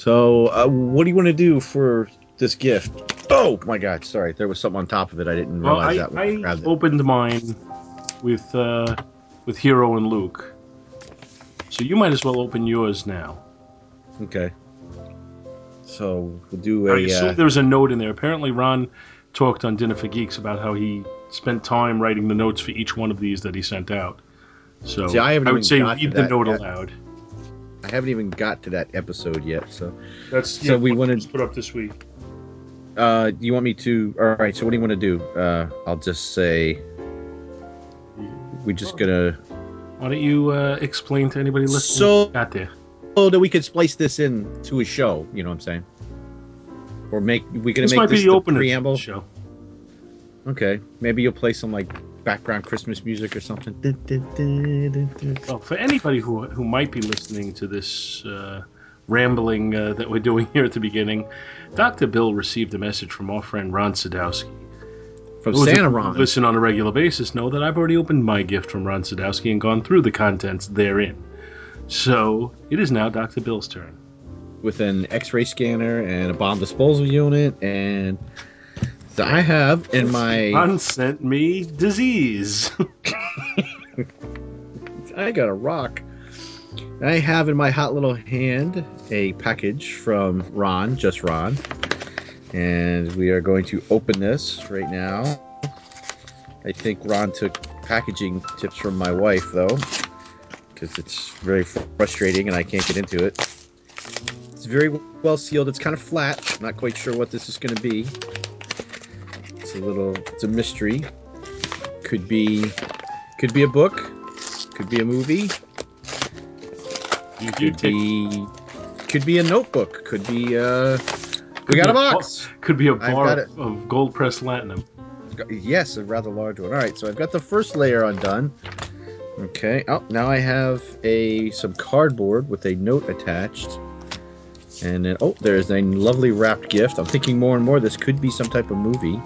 So, uh, what do you want to do for this gift? Oh my God! Sorry, there was something on top of it. I didn't Well, realize I, that. when I I it. opened mine with uh, with Hero and Luke. So you might as well open yours now. Okay. So we'll do I a. assume Uh, there was a note in there. Apparently, Ron talked on Dinner for Geeks about how he spent time writing the notes for each one of these that he sent out. So See, I haven't would say read the note yet. aloud. I haven't even got to that episode yet. So, That's So we what wanted- was put up this week. uh, you want me to? All right. So, what do you want to do? Uh, I'll just say we're just gonna Why don't you uh, explain to anybody listening? So- got there. so that we could splice this in to a show. You know what I'm saying? Or make we gonna This make might this be the opener to preamble. show. Okay. Maybe you'll play some like background Christmas music or something. Well, for anybody who who might be listening to this uh, rambling uh, that we're doing here at the beginning, Dr. Bill received a message from our friend Ron Sadowski. From Those Santa Ron. Listen on a regular basis know that I've already opened my gift from Ron Sadowski and gone through the contents therein. So it is now Dr. Bill's turn. with an X-ray scanner and a bomb disposal unit, and I have in my Ron sent me disease. I got a rock. I have in my hot little hand a package from Ron, just Ron, and we are going to open this right now. I think Ron took packaging tips from my wife though, because it's very frustrating and I can't get into it. It's very well sealed. It's kind of flat. I'm not quite sure what this is going to be. It's a little. It's a mystery. Could be. Could be a book. Could be a movie. You, Could take- be. Could be a notebook. Could be. Uh. We got a box. could be a bar of gold pressed platinum. Yes, a rather large one. All right, so I've got the first layer undone. Okay. Oh, now I have a some cardboard with a note attached. And then, oh, there's a lovely wrapped gift. I'm thinking more and more this could be some type of movie.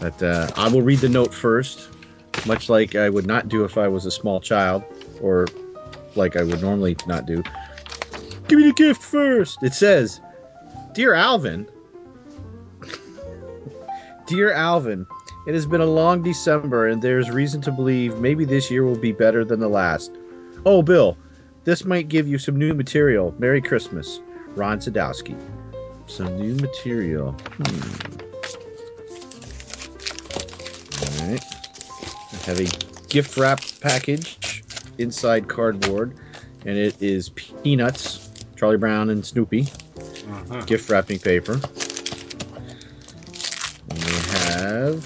But uh, I will read the note first, much like I would not do if I was a small child, or like I would normally not do. Give me the gift first. It says, "Dear Alvin, Dear Alvin, it has been a long December, and there's reason to believe maybe this year will be better than the last. Oh, Bill, this might give you some new material. Merry Christmas, Ron Sadowski. Some new material. Hmm. Have a gift wrap package inside cardboard, and it is peanuts, Charlie Brown and Snoopy Uh-huh. gift wrapping paper. And we have.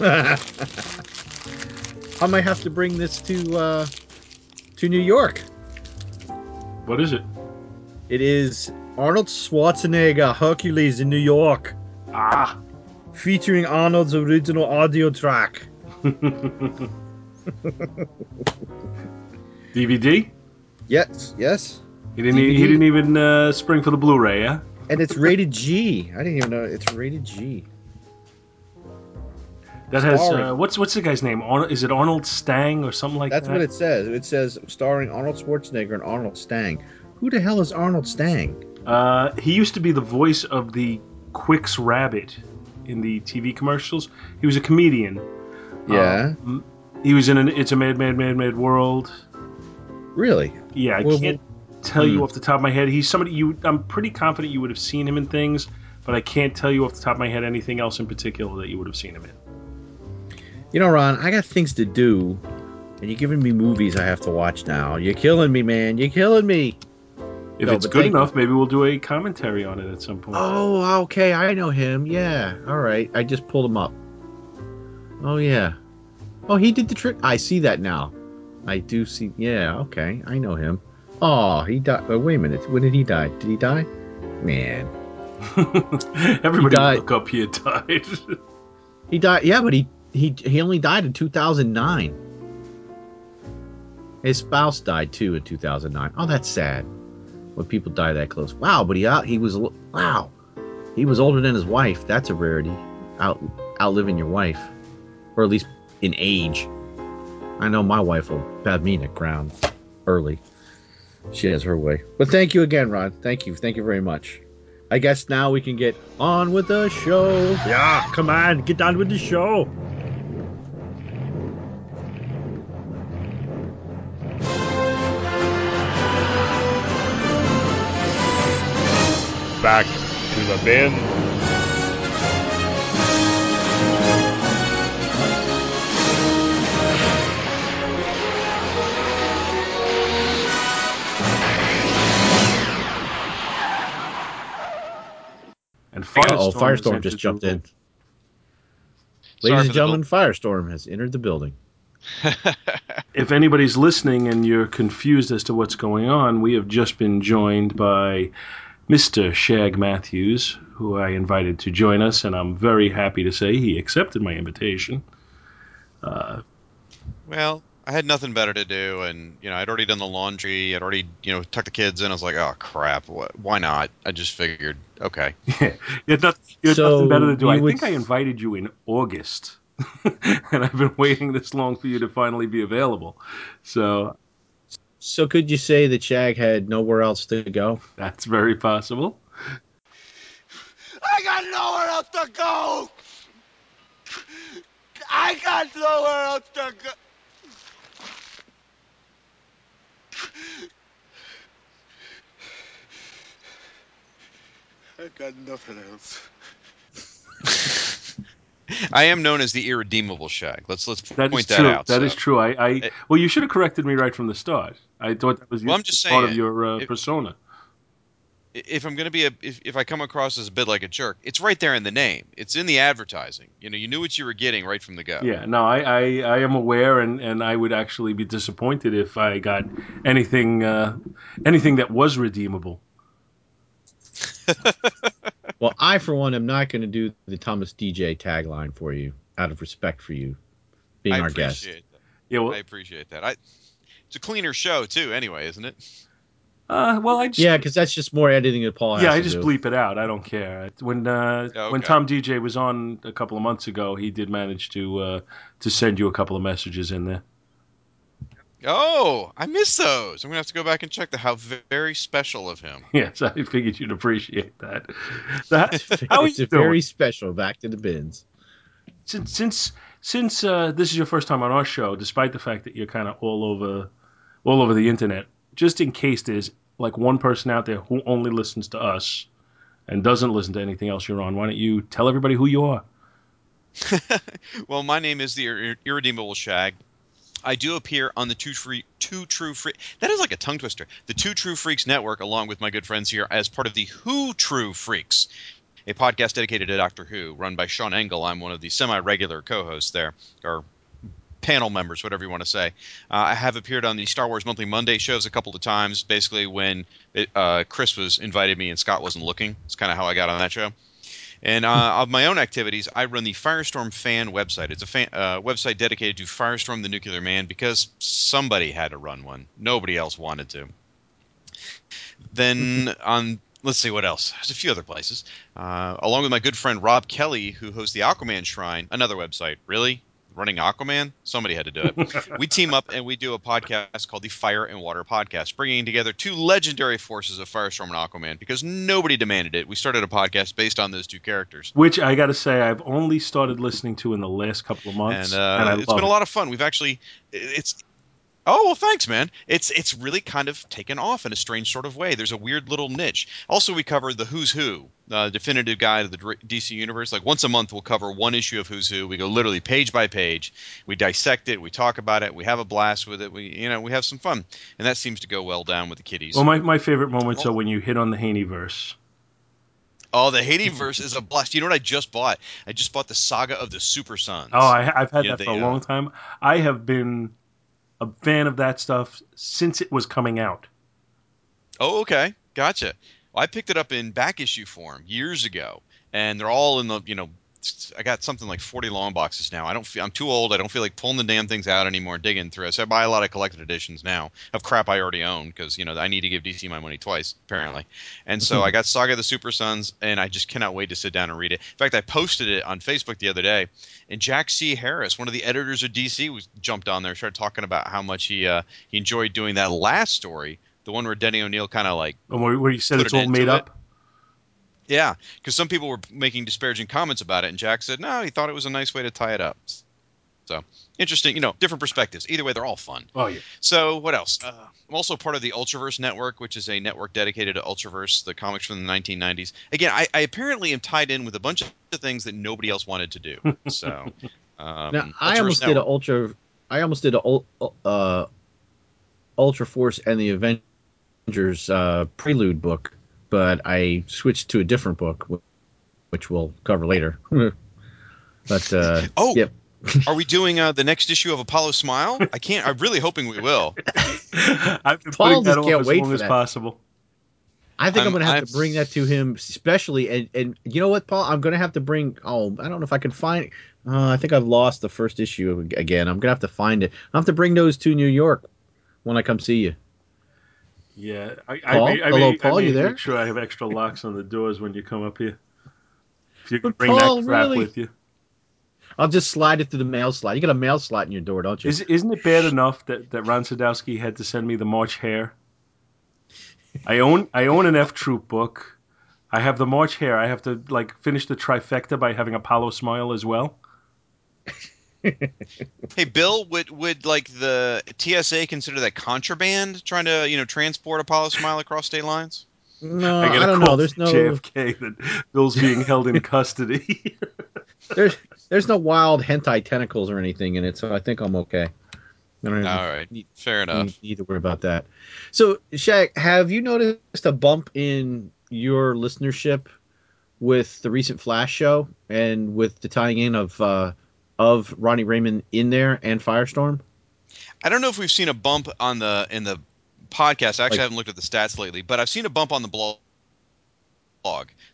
I might have to bring this to uh, to New York. What is it? It is Arnold Schwarzenegger Hercules in New York, Ah. Featuring Arnold's original audio track. DVD? Yes, yes, He didn't. e- He didn't even uh, spring for the Blu-ray, yeah. and it's rated G. I didn't even know it's rated G. That has uh, what's what's the guy's name? Arnold, is it Arnold Stang or something like That's that? That's what it says. It says starring Arnold Schwarzenegger and Arnold Stang. Who the hell is Arnold Stang? Uh, he used to be the voice of the Quicks Rabbit in the TV commercials. He was a comedian. Yeah, Um, he was in an It's a Mad, Mad, Mad, Mad World. really? Yeah, I Well, can't tell you hmm. off the top of my head. He's somebody you. I'm pretty confident you would have seen him in things, but I can't tell you off the top of my head anything else in particular that you would have seen him in. You know, Ron, I got things to do, and you're giving me movies I have to watch now. You're killing me, man. You're killing me. If No, it's good enough, maybe we'll do a commentary on it at some point. Oh, okay. I know him. Yeah. All right. I just pulled him up. Oh, yeah. Oh, he did the trick. I see that now. I do see. Yeah. Okay. I know him. Oh, he died. Oh, uh, wait a minute. When did he die? Did he die? Man. Everybody look up he had died. He died. Yeah, but he he he only died in 2009. His spouse died too in 2009. Oh, that's sad. When people die that close. Wow, but he out he was wow. He was older than his wife. That's a rarity. Out outliving your wife, or at least in age. I know my wife will have me in the ground early. She has her way. But thank you again, Ron. Thank you. Thank you very much. I guess now we can get on with the show. Yeah, come on, get on with the show. Back to the bin. And oh, Firestorm, Firestorm just jumped in. room. Sorry Ladies and the gentlemen, Firestorm has entered the building. If anybody's listening and you're confused as to what's going on, we have just been joined by Mr. Shag Matthews, who I invited to join us, and I'm very happy to say he accepted my invitation. Uh, well, I had nothing better to do, and you know, I'd already done the laundry. I'd already, you know, tucked the kids in. I was like, oh crap, what, why not? I just figured, okay. you had, not, you had So nothing better to do. I would- think I invited you in August, and I've been waiting this long for you to finally be available. So So could you say that Shag had nowhere else to go? that's very possible. I got nowhere else to go. I got nowhere else to go. I got nothing else. I am known as the irredeemable Shag. Let's let's That point that true. out. That so. is true. I, I well, you should have corrected me right from the start. I thought that was Well, I'm just part of your uh, it- persona. If I'm going to be a, if, if I come across as a bit like a jerk, it's right there in the name. It's in the advertising. You know, you knew what you were getting right from the go. Yeah, no, I, I, I am aware, and, and I would actually be disappointed if I got anything uh, anything that was redeemable. Well, I, for one, am not going to do the Thomas DJ tagline for you out of respect for you being I our guest. that. Yeah, well, I appreciate that. I, it's a cleaner show too, anyway, isn't it? uh, well, I just Yeah, because that's just more editing that Paul has yeah, to I just do. bleep it out. I don't care. When uh, Oh, when. Tom DJ was on a couple of months ago, he did manage to uh, to send you a couple of messages in there. Oh, I missed those. I'm gonna have to go back and check the how very special of him. Yes, I figured you'd appreciate that. That- how it's you doing? very special. Back to the bins. since since since uh, this is your first time on our show, despite the fact that you're kind of all over all over the internet, just in case there's like one person out there who only listens to us and doesn't listen to anything else you're on, why don't you tell everybody who you are? well, my name is the Ir- Irredeemable Shag. I do appear on the Two Free Two True Freak. That is like a tongue twister. The Two True Freaks Network, along with my good friends here, as part of the Who True Freaks, a podcast dedicated to Doctor Who, run by Sean Engel. I'm one of the semi-regular co-hosts there, or panel members, whatever you want to say. Uh, I have appeared on the Star Wars Monthly Monday shows a couple of times, basically when it, uh, Chris was invited me and Scott wasn't looking. It's kind of how I got on that show. And uh, of my own activities, I run the Firestorm fan website. It's a fan, uh, website dedicated to Firestorm the Nuclear Man because somebody had to run one. Nobody else wanted to. Then on, let's see what else. There's a few other places. Uh, along with my good friend Rob Kelly, who hosts the Aquaman Shrine, another website. Really? Running Aquaman? Somebody had to do it. we team up and we do a podcast called the Fire and Water Podcast, bringing together two legendary forces of Firestorm and Aquaman because nobody demanded it. We started a podcast based on those two characters. Which I got to say, I've only started listening to in the last couple of months, and, uh, and it's been it. a lot of fun. We've actually, it's. Oh well, thanks, man. It's it's really kind of taken off in a strange sort of way. There's a weird little niche. Also, we cover the Who's Who, uh, definitive guide of the DC universe. Like once a month, we'll cover one issue of Who's Who. We go literally page by page. We dissect it. We talk about it. We have a blast with it. We you know we have some fun, and that seems to go well down with the kiddies. Well, my, my favorite moments are when you hit on the Haney verse. oh, the Haney verse is a blast. You know what I just bought? I just bought the Saga of the Super Sons. Oh, I, I've had Yeah, that they, for a long time. I have been a fan of that stuff since it was coming out. Oh, okay, gotcha. Well, I picked it up in back issue form years ago, and they're all in the you know. I got something like forty long boxes now. I don't feel I'm too old. I don't feel like pulling the damn things out anymore, digging through it. So I buy a lot of collected editions now of crap I already own because you know I need to give DC my money twice apparently. And so I got Saga of the Super Sons, and I just cannot wait to sit down and read it. In fact, I posted it on Facebook the other day, and Jack C. Harris, one of the editors of DC, was jumped on there, started talking about how much he uh, he enjoyed doing that last story the one where Denny O'Neil kind of like where, you said it's all made it. up. Yeah, because some people were making disparaging comments about it, and Jack said no, he thought it was a nice way to tie it up. So interesting, you know, different perspectives. Either way, they're all fun. Oh yeah. So what else? Uh, I'm also part of the Ultraverse Network, which is a network dedicated to Ultraverse, the comics from the 1990s. Again, I, I apparently am tied in with a bunch of things that nobody else wanted to do. So um, Now, I Ultraverse almost did an ultra. I almost did a ul- uh, Ultra Force and the Avengers uh, prelude book, but I switched to a different book, which we'll cover later. but uh, Oh, yep. are we doing uh, the next issue of Apollo Smile? I can't. I'm really hoping we will. I've been Paul putting that just can't as wait long for as that. possible. I think I'm, I'm- going to have I'm- to bring that to him, especially. And, and you know what, Paul? I'm going to have to bring. Oh, I don't know if I can find. Uh, I think I've lost the first issue again. I'm going to have to find it. I have to bring those to New York when I come see you. Yeah, I, Paul? I, may, I Hello, may, Paul, I you there? Make sure I have extra locks on the doors when you come up here. If you can But bring Paul, that crap really? with you. I'll just slide it through the mail slot. You got a mail slot in your door, don't you? Is, isn't it bad enough that, that Ron Sadowski had to send me the March Hare? I own I own an F Troop book. I have the March Hare. I have to like finish the trifecta by having Apollo Smile as well. Hey, Bill, would would like the TSA consider that contraband? Trying to you know transport Apollo Smile across state lines? no, I I, don't call know. There's no JFK that Bill's being held in custody. there's there's no wild hentai tentacles or anything in it, so I think I'm okay. I don't All right, need, fair enough. need, need to worry about that. So, Shag, have you noticed a bump in your listenership with the recent Flash show and with the tying in of uh, of Ronnie Raymond in there and Firestorm? I don't know if we've seen a bump on the in the podcast. I actually Like- haven't looked at the stats lately, but I've seen a bump on the blog.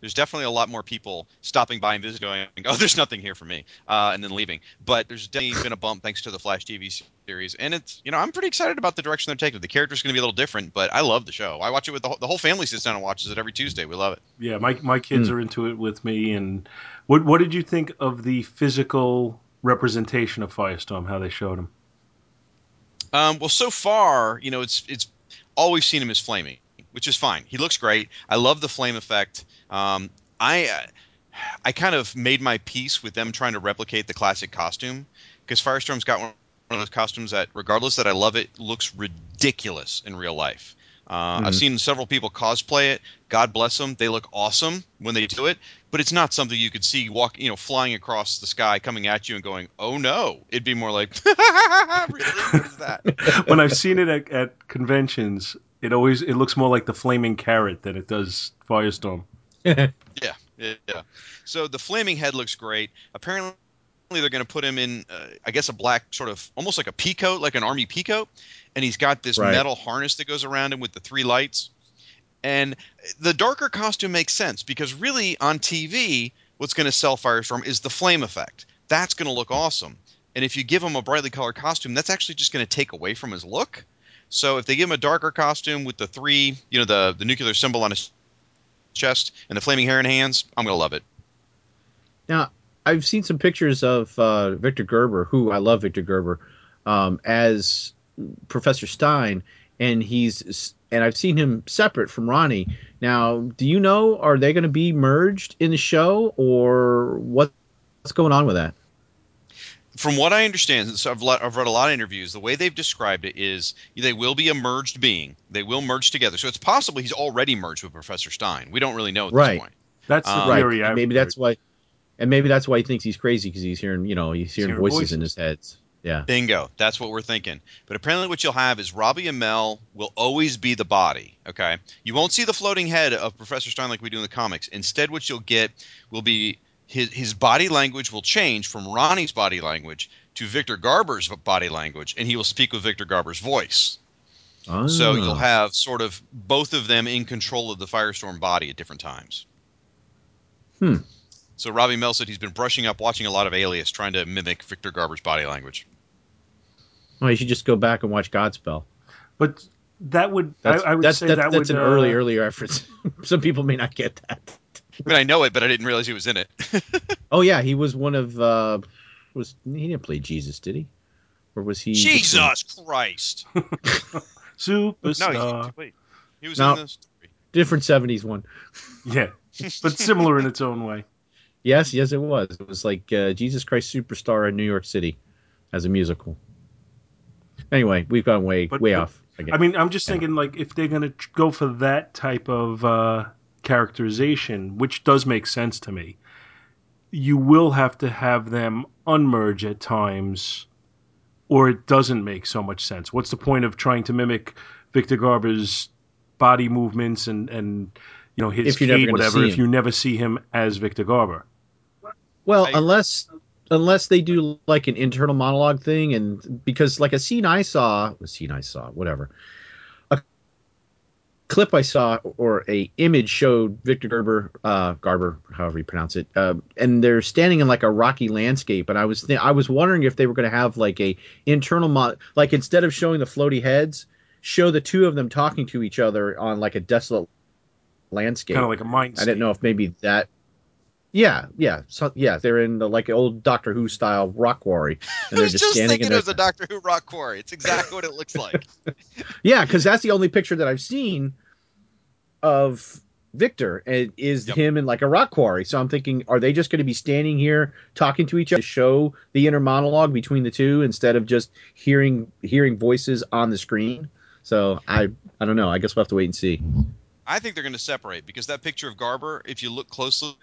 There's definitely a lot more people stopping by and visiting. Going, oh, there's nothing here for me, uh, and then leaving. But there's definitely been a bump thanks to the Flash TV series, and it's you know I'm pretty excited about the direction they're taking. The character's going to be a little different, but I love the show. I watch it with the whole, the whole family sits down and watches it every Tuesday. We love it. yeah, my my kids Hmm. are into it with me. And what what did you think of the physical representation of Firestorm? How they showed him? Um, well, so far, you know, it's it's all we've seen him is flaming, which is fine. He looks great. I love the flame effect. Um, I I kind of made my peace with them trying to replicate the classic costume because Firestorm's got one of those costumes that, regardless that I love it, looks ridiculous in real life. Uh, I've Mhm. seen several people cosplay it. God bless them; they look awesome when they do it. But it's not something you could see walk, you know, flying across the sky, coming at you, and going, "Oh no!" It'd be more like, "Really? What is that?" when I've seen it at, at conventions, it always it looks more like the flaming carrot than it does Firestorm. Yeah, yeah, yeah. So the flaming head looks great. Apparently, they're going to put him in, uh, I guess, a black sort of almost like a peacoat, like an army peacoat, and he's got this Right. metal harness that goes around him with the three lights. And the darker costume makes sense because really on TV, what's going to sell Firestorm is the flame effect. That's going to look awesome. And if you give him a brightly colored costume, that's actually just going to take away from his look. So if they give him a darker costume with the three, you know, the the nuclear symbol on his chest and the flaming hair and hands, I'm gonna love it. Now, I've seen some pictures of uh, Victor Garber, who I love Victor Garber, um, as Professor Stein, and he's and I've seen him separate from Ronnie. Now, do you know are they going to be merged in the show, or what, what's going on with that? From what I understand, so I've, le- I've read a lot of interviews. The way they've described it is they will be a merged being. They will merge together. So it's possible he's already merged with Professor Stein. We don't really know at Right. this point. That's the Um, right, theory. and I've maybe heard. that's why, and maybe that's why he thinks he's crazy because he's hearing, you know, he's hearing, hearing voices, in his heads. Yeah, Bingo. That's what we're thinking. But apparently, what you'll have is Robbie Amell will always be the body. Okay. You won't see the floating head of Professor Stein like we do in the comics. Instead, what you'll get will be his his body language will change from Ronnie's body language to Victor Garber's body language, and he will speak with Victor Garber's voice. Oh. So Ah. you'll have sort of both of them in control of the Firestorm body at different times. Hmm. So Robbie Amell said he's been brushing up, watching a lot of Alias, trying to mimic Victor Garber's body language. Well, you should just go back and watch Godspell. But that would That's, I, I would that's, say that's, that that's would an uh, early, early reference. Some people may not get that. I mean, I know it, but I didn't realize he was in it. Oh yeah, he was one of uh was he didn't play Jesus, did he? Or was he Jesus Christ! superstar. No, he, wait. He was No. in the story. Different '70s one. Yeah, but similar in its own way. Yes, yes, it was. It was like uh, Jesus Christ Superstar in New York City as a musical. Anyway, we've gone way But- way but- off. Again. I mean, I'm just thinking like if they're gonna go for that type of uh, characterization, which does make sense to me, you will have to have them unmerge at times, or it doesn't make so much sense. What's the point of trying to mimic Victor Garber's body movements and and you know his If you're never whatever, see if him. you never see him as Victor Garber? Well, I- unless unless they do like an internal monologue thing, and because like a scene I saw, a scene I saw, whatever, a clip I saw or a image showed Victor Garber, uh, Garber, however you pronounce it, uh, and they're standing in like a rocky landscape, and I was th- I was wondering if they were going to have like a internal mo- like instead of showing the floaty heads, show the two of them talking to each other on like a desolate landscape. Kind of like a mind. I didn't know if maybe that. Yeah, yeah, so, yeah. They're in the like old Doctor Who style rock quarry, and they're was just, just standing thinking in it was a Doctor Who rock quarry. It's exactly what it looks like. Yeah, because that's the only picture that I've seen of Victor, and is Yep. him in like a rock quarry. So I'm thinking, are they just going to be standing here talking to each other to show the inner monologue between the two instead of just hearing hearing voices on the screen? So I I don't know. I guess we'll have to wait and see. I think they're going to separate because that picture of Garber, if you look closely,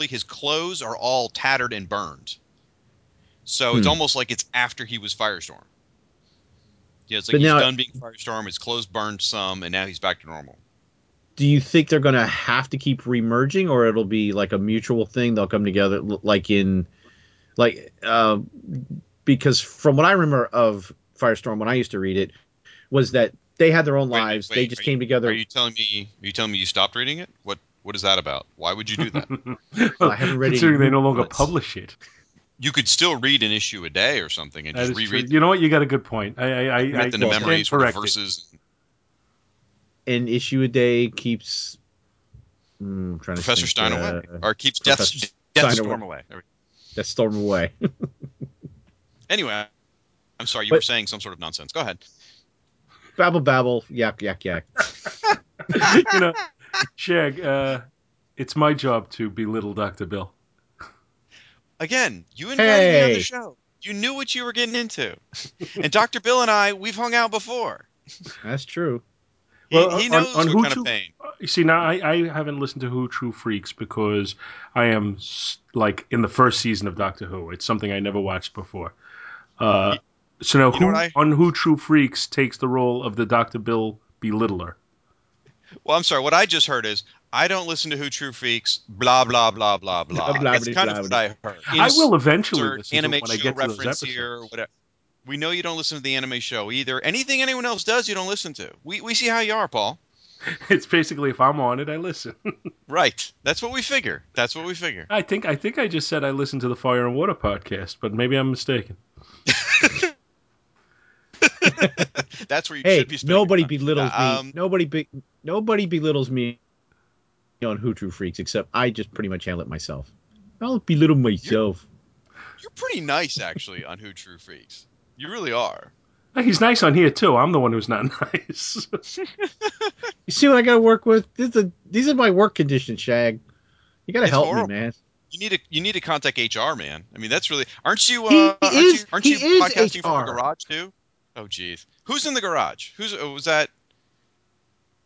his clothes are all tattered and burned. So it's Hmm. almost like it's after he was Firestorm. Yeah, it's like But he's now- done being Firestorm, his clothes burned some, and now he's back to normal. do you think they're going to have to keep remerging or it'll be like a mutual thing they'll come together like in like uh because from what i remember of firestorm when i used to read it was that they had their own Wait, lives wait, they just are came together Are you telling me? Are you telling me you stopped reading it? What What is that about? Why would you do that? well, I haven't read any considering they no longer booklets. publish it. you could still read an issue a day or something and That just is true. reread You know what? You got a good point. I, I, I, I them to stand memories with the verses. an issue a day keeps I'm trying Professor to Stein think, away, uh, or keeps Death, Professor Death Stein Storm away. There we- that storm away Anyway, I'm sorry, you But- were saying some sort of nonsense. Go ahead. Babble babble yak yak yak you know, Shag, uh, it's my job to belittle Dr. Bill. Again, you invited me on the show. You knew what you were getting into. and Dr. Bill and I, we've hung out before. that's true He, Well, he on- knows on what Who kind to- of pain. You see, now I, I haven't listened to Who True Freaks because I am like in the first season of Doctor Who. It's something I never watched before. Uh, so now, you who I- on Who True Freaks takes the role of the Doctor Bill belittler? Well, I'm sorry. What I just heard is I don't listen to Who True Freaks. Blah blah blah blah blah. Blah, blah, That's kind blah, of what. I heard. I will eventually Insert listen to anime it when I show get to those reference episodes. here, whatever. We know you don't listen to the anime show either. Anything anyone else does, you don't listen to. We we see how you are, Paul. It's basically if I'm on it, I listen. Right. That's what we figure. That's what we figure. I think I think I just said I listen to the Fire and Water podcast, but maybe I'm mistaken. That's where you hey should be. speaking nobody from. belittles Uh, me um, nobody be, nobody belittles me on who true freaks except i just pretty much handle it myself i'll belittle myself You're pretty nice, actually, on Who True Freaks. You really are. He's nice on here too. I'm the one who's not nice. You see what I got to work with? This is these are my work conditions, Shag. You got to help horrible. me, man. You need to you need to contact HR, man. I mean, that's really. Aren't you? Uh, He aren't is- you, aren't he you is podcasting from HR. the garage too? Oh, jeez. Who's in the garage? Who's uh, was that?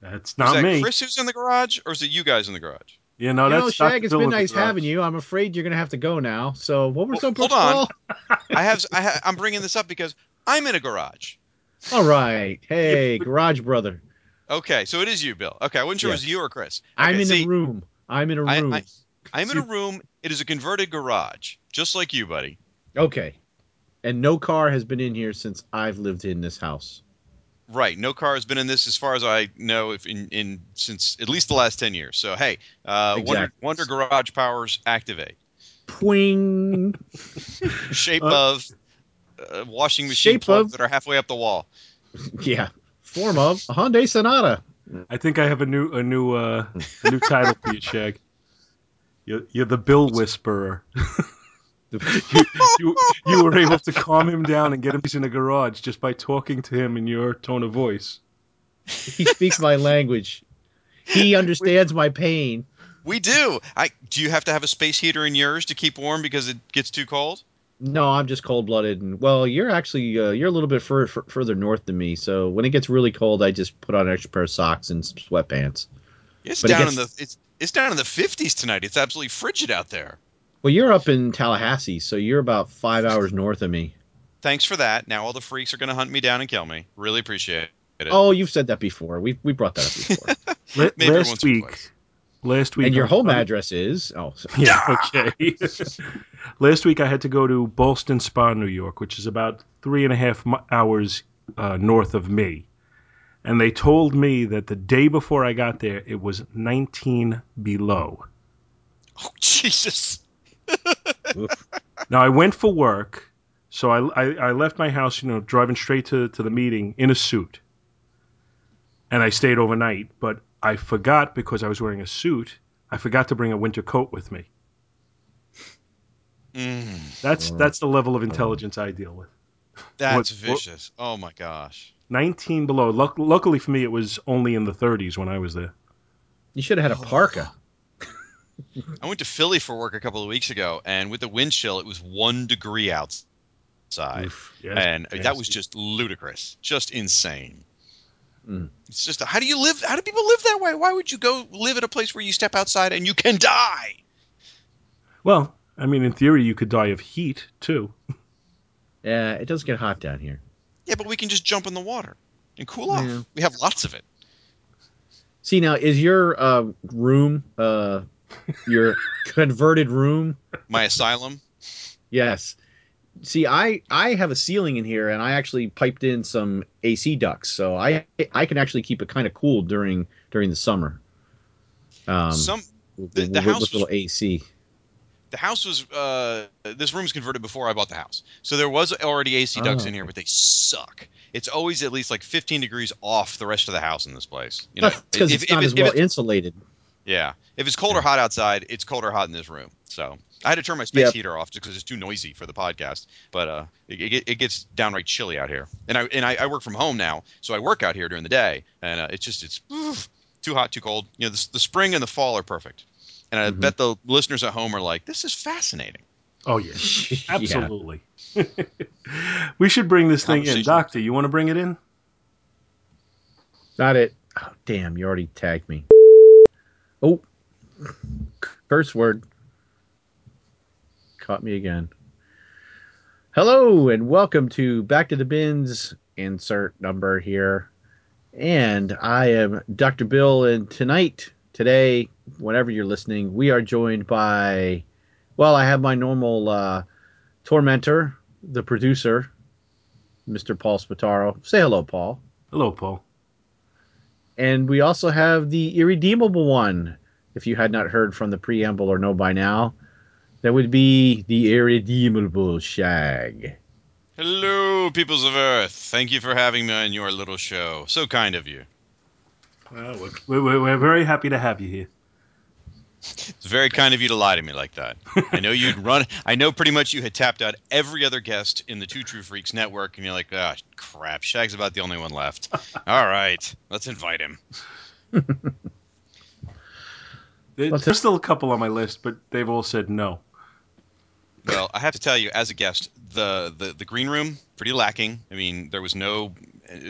That's not that me. Chris who's in the garage, or is it you guys in the garage? You know, you that's know, Shag, Dr. it's Bill been nice having you. I'm afraid you're gonna have to go now. So what were Well, some hold on. I have I ha, I'm bringing this up because I'm in a garage. All right, hey, Garage Brother. Okay, so it is you, Bill. Okay, I wasn't sure it was you or Chris. I'm in see, a room. I'm in a I- room. I- I'm in a room. It is a converted garage, just like you, buddy. Okay, and no car has been in here since I've lived in this house. Right. No car has been in this, as far as I know, if in, in since at least the last ten years. So hey, uh, Wonder, Exactly. Wonder Garage powers activate. Twing. Shape Uh, of uh, washing machine Shape plugs of- that are halfway up the wall. Yeah. Form of a Hyundai Sonata. I think I have a new a new uh, a new title for you, Shag. You're, you're the Bill Whisperer. you, you you were able to calm him down and get him in the garage just by talking to him in your tone of voice. He speaks my language. He understands my pain. We do. I do you have to have a space heater in yours to keep warm because it gets too cold? No, I'm just cold blooded, and well, you're actually uh, you're a little bit fur- fur- further north than me. So when it gets really cold, I just put on an extra pair of socks and some sweatpants. It's But it down gets- in the it's it's down in the 50s tonight. It's absolutely frigid out there. Well, you're up in Tallahassee, so you're about five hours north of me. Thanks for that. Now all the freaks are going to hunt me down and kill me. Really appreciate it. Oh, you've said that before. We we brought that up before. La- Maybe last or week, last week, and your home on- address is oh, so- Yeah, okay. last week I had to go to Ballston Spa, New York, which is about three and a half hours uh, north of me. And they told me that the day before I got there, it was 19 below. Oh, Jesus. Oof. Now I went for work, so I, I, I left my house, you know, driving straight to, to the meeting in a suit, and I stayed overnight. But I forgot because I was wearing a suit. I forgot to bring a winter coat with me. Mm, That's Oh. that's the level of intelligence I deal with. that's What- what- vicious. Oh my gosh. 19 below. Luck, luckily for me, it was only in the 30s when I was there. you should have had a parka. I went to Philly for work a couple of weeks ago, and with the wind chill, it was one degree outside, Oof, yeah, and that was just ludicrous, just insane. Mm. It's just how do you live? How do people live that way? Why would you go live at a place where you step outside and you can die? well. I mean, in theory, you could die of heat too. Yeah, it does get hot down here. Yeah, but we can just jump in the water and cool off. Yeah. We have lots of it. See now, is your uh, room uh, your converted room? My asylum. Yes. See, I I have a ceiling in here, and I actually piped in some AC ducts, so I I can actually keep it kind of cool during during the summer. Um, Some with, the- the with- house with was- little AC. the house was uh this room was converted before I bought the house. So there was already AC ducts Oh. in here, but they suck. It's always at least like 15 degrees off the rest of the house in this place. You know, because if- it's if not it- as if well insulated. Yeah. If it's cold or hot outside, it's cold or hot in this room. So I had to turn my space Yep. heater off just because it's too noisy for the podcast. But uh, it, it, it gets downright chilly out here, and I and I, I work from home now, so I work out here during the day, and uh, it's just it's oof, too hot, too cold. You know, the, the spring and the fall are perfect, and I Mhm. bet the listeners at home are like, "This is fascinating." Oh yeah, Yeah. absolutely. we should bring this thing in, Doctor. You want to bring it in? Not it. Oh, damn, you already tagged me. Oh, curse word. Caught me again. Hello, and welcome to Back to the Bins insert number here. And I am Dr. Bill, and tonight, today, whenever you're listening, we are joined by, well, I have my normal uh, tormentor, the producer, Mr. Paul Spataro. Say hello, Paul. Hello, Paul. And we also have the irredeemable one. If you had not heard from the preamble or know by now, that would be the irredeemable Shag. Hello, peoples of Earth. Thank you for having me on your little show. So kind of you. Well, we're, we're, we're very happy to have you here. It's very kind of you to lie to me like that. I know you'd run. I know pretty much you had tapped out every other guest in the Two True Freaks network, and you're like, ah, crap. Shag's about the only one left. All right, let's invite him. There's still a couple on my list, but they've all said no. Well, I have to tell you, as a guest, the, the the green room pretty lacking. I mean, there was no,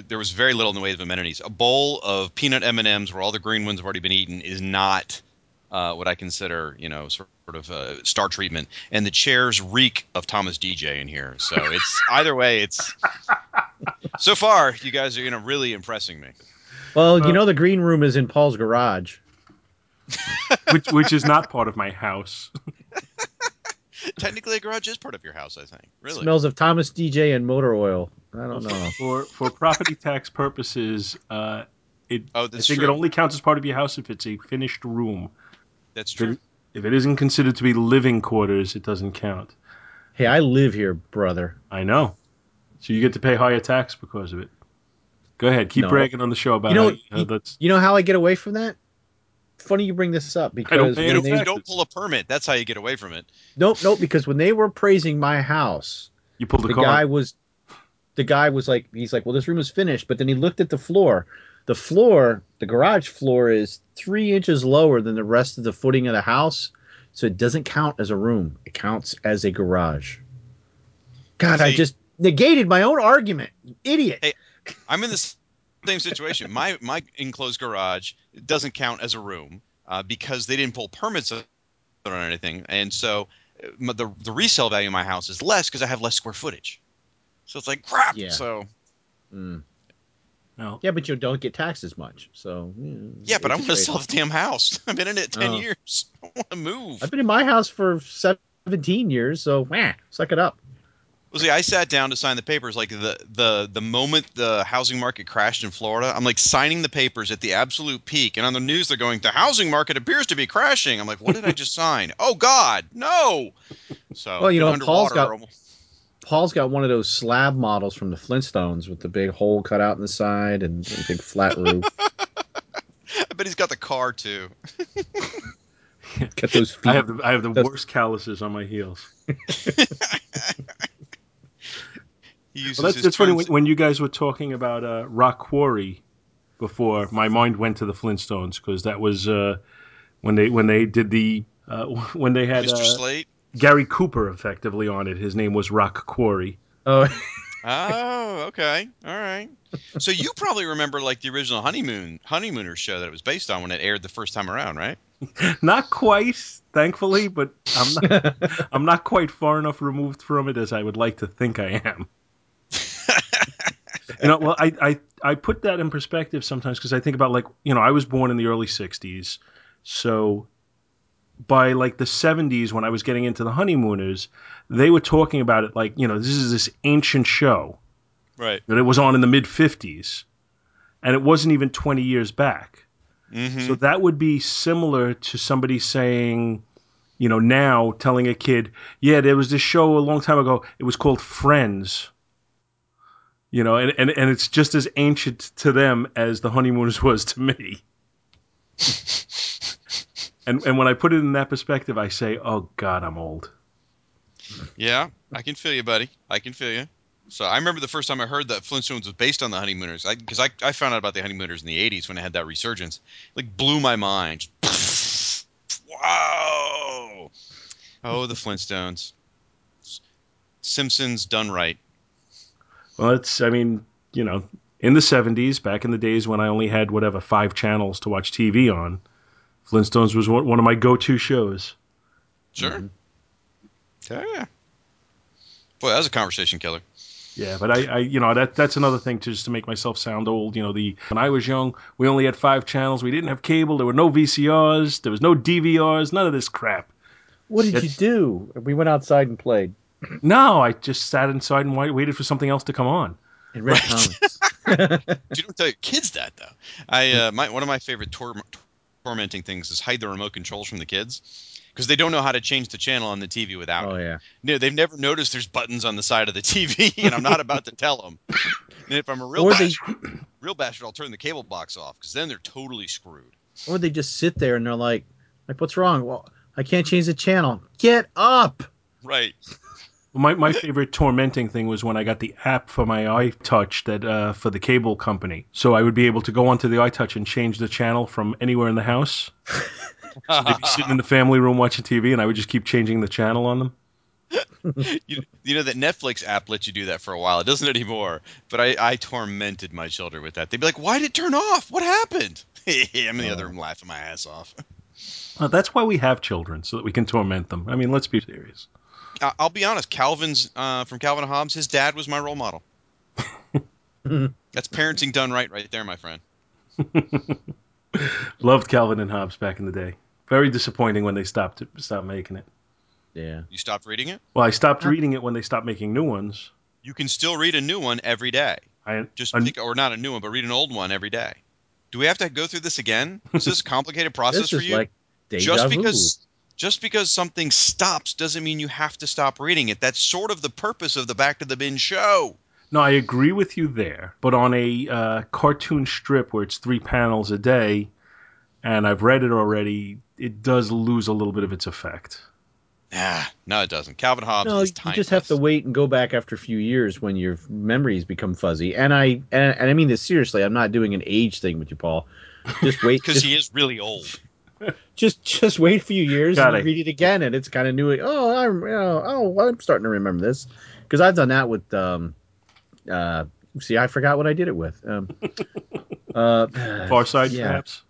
there was very little in the way of amenities. A bowl of peanut M and M's where all the green ones have already been eaten is not uh, what I consider, you know, sort of uh, star treatment. And the chairs reek of Thomas DJ in here. So it's either way, it's so far you guys are you know really impressing me. Well, you know the green room is in Paul's garage. which which is not part of my house. Technically, a garage is part of your house, I think. Really. Smells of Thomas DJ and motor oil. I don't know. For for property tax purposes, uh, it Oh, I think true. it only counts as part of your house if it's a finished room. That's true. if it isn't considered to be living quarters, it doesn't count. Hey, I live here, brother. I know. So you get to pay higher tax because of it. Go ahead, keep No. bragging on the show about You know, how, how you- that's You know how I get away from that? Funny you bring this up because pay You when don't, they, you don't pull a permit. That's how you get away from it. nope, nope. Because when they were praising my house, you pulled the, the car. guy was the guy was like he's like well this room is finished but then he looked at the floor the floor, the garage floor, is three inches lower than the rest of the footing of the house, so it doesn't count as a room. It counts as a garage. God, I just negated my own argument. Idiot. Hey, I'm in the same situation. My my enclosed garage doesn't count as a room uh, because they didn't pull permits on or anything, and so uh, the the resale value of my house is less because I have less square footage. So it's like crap. Yeah. So Mm. No. Yeah, but you don't get taxed as much. So yeah, but I it's a want to sell the damn house. I've been in it ten Oh. years. I want to move. I've been in my house for seventeen years, so wah, suck it up. Well, see, I sat down to sign the papers like the the the moment the housing market crashed in Florida. I'm like signing the papers at the absolute peak, and on the news they're going, "The housing market appears to be crashing." I'm like, "What did I just sign? Oh God, no!" So, Well, you know, Paul's got- almo- Paul's got one of those slab models from the Flintstones with the big hole cut out in the side and a big flat roof. I bet he's got the car too. Got those feet. I have the I have the That's- worst calluses on my heels. Well, that's his it's funny when, when you guys were talking about uh, Rock Quarry before. My mind went to the Flintstones because that was uh, when they when they did the uh, when they had Mr. uh, Slate. Gary Cooper effectively on it. His name was Rock Quarry. oh, Oh, okay, all right. So you probably remember like the original honeymoon honeymooner show that it was based on when it aired the first time around, right? Not quite, thankfully, but I'm not I'm not quite far enough removed from it as I would like to think I am. you know, well, I, I, I put that in perspective sometimes because I think about like, you know, I was born in the early 60s. So by like the 70s, when I was getting into the honeymooners, they were talking about it like, you know, this is this ancient show Right. that it was on in the mid 50s. And it wasn't even 20 years back. Mm-hmm. So that would be similar to somebody saying, you know, now telling a kid, yeah, there was this show a long time ago. It was called Friends. You know, and, and, and it's just as ancient to them as the honeymooners was to me. and and when I put it in that perspective, I say, oh God, I'm old. Yeah, I can feel you, buddy. I can feel you. So I remember the first time I heard that Flintstones was based on the Honeymooners, because I, I, found out about the Honeymooners in the '80s when it had that resurgence. Like blew my mind. wow. Oh, the Flintstones. Simpsons done right. Well, it's, I mean, you know, in the 70s, back in the days when I only had whatever five channels to watch TV on, Flintstones was one one of my go to shows. Sure. Mhm. Yeah. Boy, that was a conversation killer. Yeah, but I, I, you know, that that's another thing to just to make myself sound old. You know, the when I was young, we only had five channels. We didn't have cable. There were no VCRs. There was no DVRs. None of this crap. what did you do? We went outside and played No, I just sat inside and waited for something else to come on. and read Right. comics. You don't tell your kids that though. I uh, my one of my favorite tor- tormenting things is hide the remote controls from the kids because they don't know how to change the channel on the TV without oh it. yeah. No, they've never noticed there's buttons on the side of the TV, and I'm not about to tell them. And if I'm a real Or they- real bastard, I'll turn the cable box off because then they're totally screwed. Or they just sit there and they're like, like, what's wrong? Well, I can't change the channel. Get up. Right. My my favorite tormenting thing was when I got the app for my iTouch that uh, for the cable company. So I would be able to go onto the iTouch and change the channel from anywhere in the house. They'd be sitting in the family room watching TV, and I would just keep changing the channel on them. you, you know that Netflix app lets you do that for a while. It doesn't anymore. But I, I tormented my children with that. They'd be like, "Why did it turn off? What happened?" I'm in the other room laughing my ass off. Uh, that's why we have children, so that we can torment them. I mean, let's be serious. I- I'll be honest. Calvin's uh, from Calvin and Hobbes. His dad was my role model. That's parenting done right, right there, my friend. Loved Calvin and Hobbes back in the day. Very disappointing when they stopped stopped making it. Yeah. You stopped reading it. Well, I stopped reading it when they stopped making new ones. You can still read a new one every day. I Just An- pick, or not a new one, but read an old one every day. Do we have to go through this again? Is this a complicated process This for is you? like deja just vu. because just because something stops doesn't mean you have to stop reading it. That's sort of the purpose of the Back to the Bin show. No, I agree with you there. But on a uh, cartoon strip where it's three panels a day, and I've read it already, it does lose a little bit of its effect. Ah, no, it doesn't. Calvin Hobbes No, is you just have to wait and go back after a few years when your memories become fuzzy. And I and, and I mean this seriously. I'm not doing an age thing with you, Paul. Just wait. because just, he is really old. Just just wait a few years Got and it. read it again, and it's kind of new. Oh, I'm you know, oh, I'm starting to remember this because I've done that with. um uh See, I forgot what I did it with. Um, uh, Far Side, yeah. perhaps.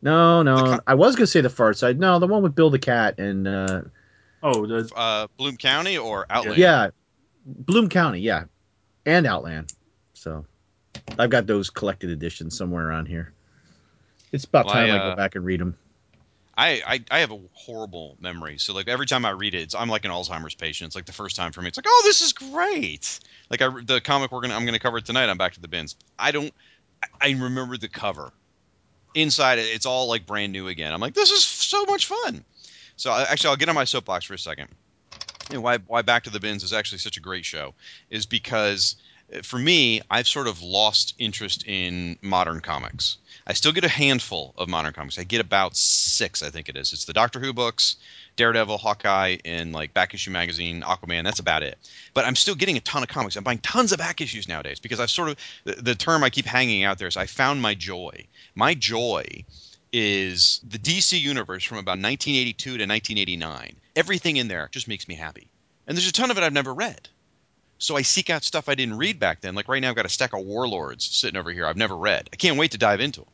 No, no, I was gonna say the Far Side. No, the one with Bill the Cat and uh, Oh, the, Uh, Bloom County or Outland? yeah, Bloom County, yeah, and Outland. So I've got those collected editions somewhere around here. It's about Well, time I, I, uh, go back and read them. I, I I have a horrible memory. So like every time I read it, it's, I'm like an Alzheimer's patient. It's like the first time for me. It's like, oh, this is great. Like I, the comic we're gonna I'm gonna cover tonight. I'm back to the bins. I don't. I- remember the cover. Inside it, it's all like brand new again. I'm like, this is so much fun. So I, actually, I'll get on my soapbox for a second. And why why Back to the Bins is actually such a great show is because for me, I've sort of lost interest in modern comics. I still get a handful of modern comics. I get about six, I think it is. It's the Doctor Who books, Daredevil, Hawkeye, and like Back Issue Magazine, Aquaman. That's about it. But I'm still getting a ton of comics. I'm buying tons of back issues nowadays because I've sort of the, the term I keep hanging out there is I found my joy. My joy is the DC universe from about 1982 to 1989. Everything in there just makes me happy. And there's a ton of it I've never read. So I seek out stuff I didn't read back then. Like right now, I've got a stack of Warlords sitting over here I've never read. I can't wait to dive into them.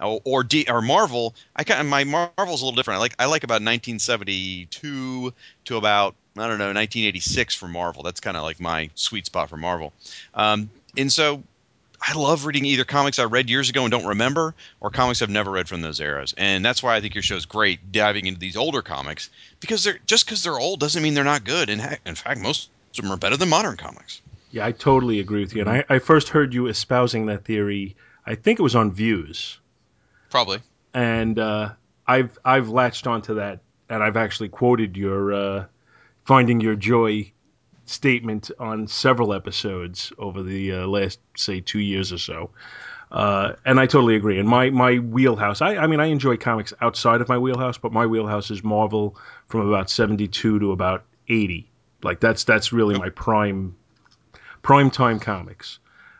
Or, or, D, or Marvel, I kind my Marvel's a little different. I like I like about 1972 to about I don't know 1986 for Marvel. That's kind of like my sweet spot for Marvel. Um, and so I love reading either comics I read years ago and don't remember, or comics I've never read from those eras. And that's why I think your show is great, diving into these older comics because they're just because they're old doesn't mean they're not good. And heck, in fact, most them are better than modern comics. yeah, I totally agree with you. And I, I first heard you espousing that theory. I think it was on Views, Probably. and uh, I've I've latched onto that, and I've actually quoted your uh, finding your joy statement on several episodes over the uh, last say two years or so. Uh, and I totally agree. And my, my wheelhouse, I, I mean, I enjoy comics outside of my wheelhouse, but my wheelhouse is Marvel from about 72 to about 80. Like that's, that's really my prime, prime time comics.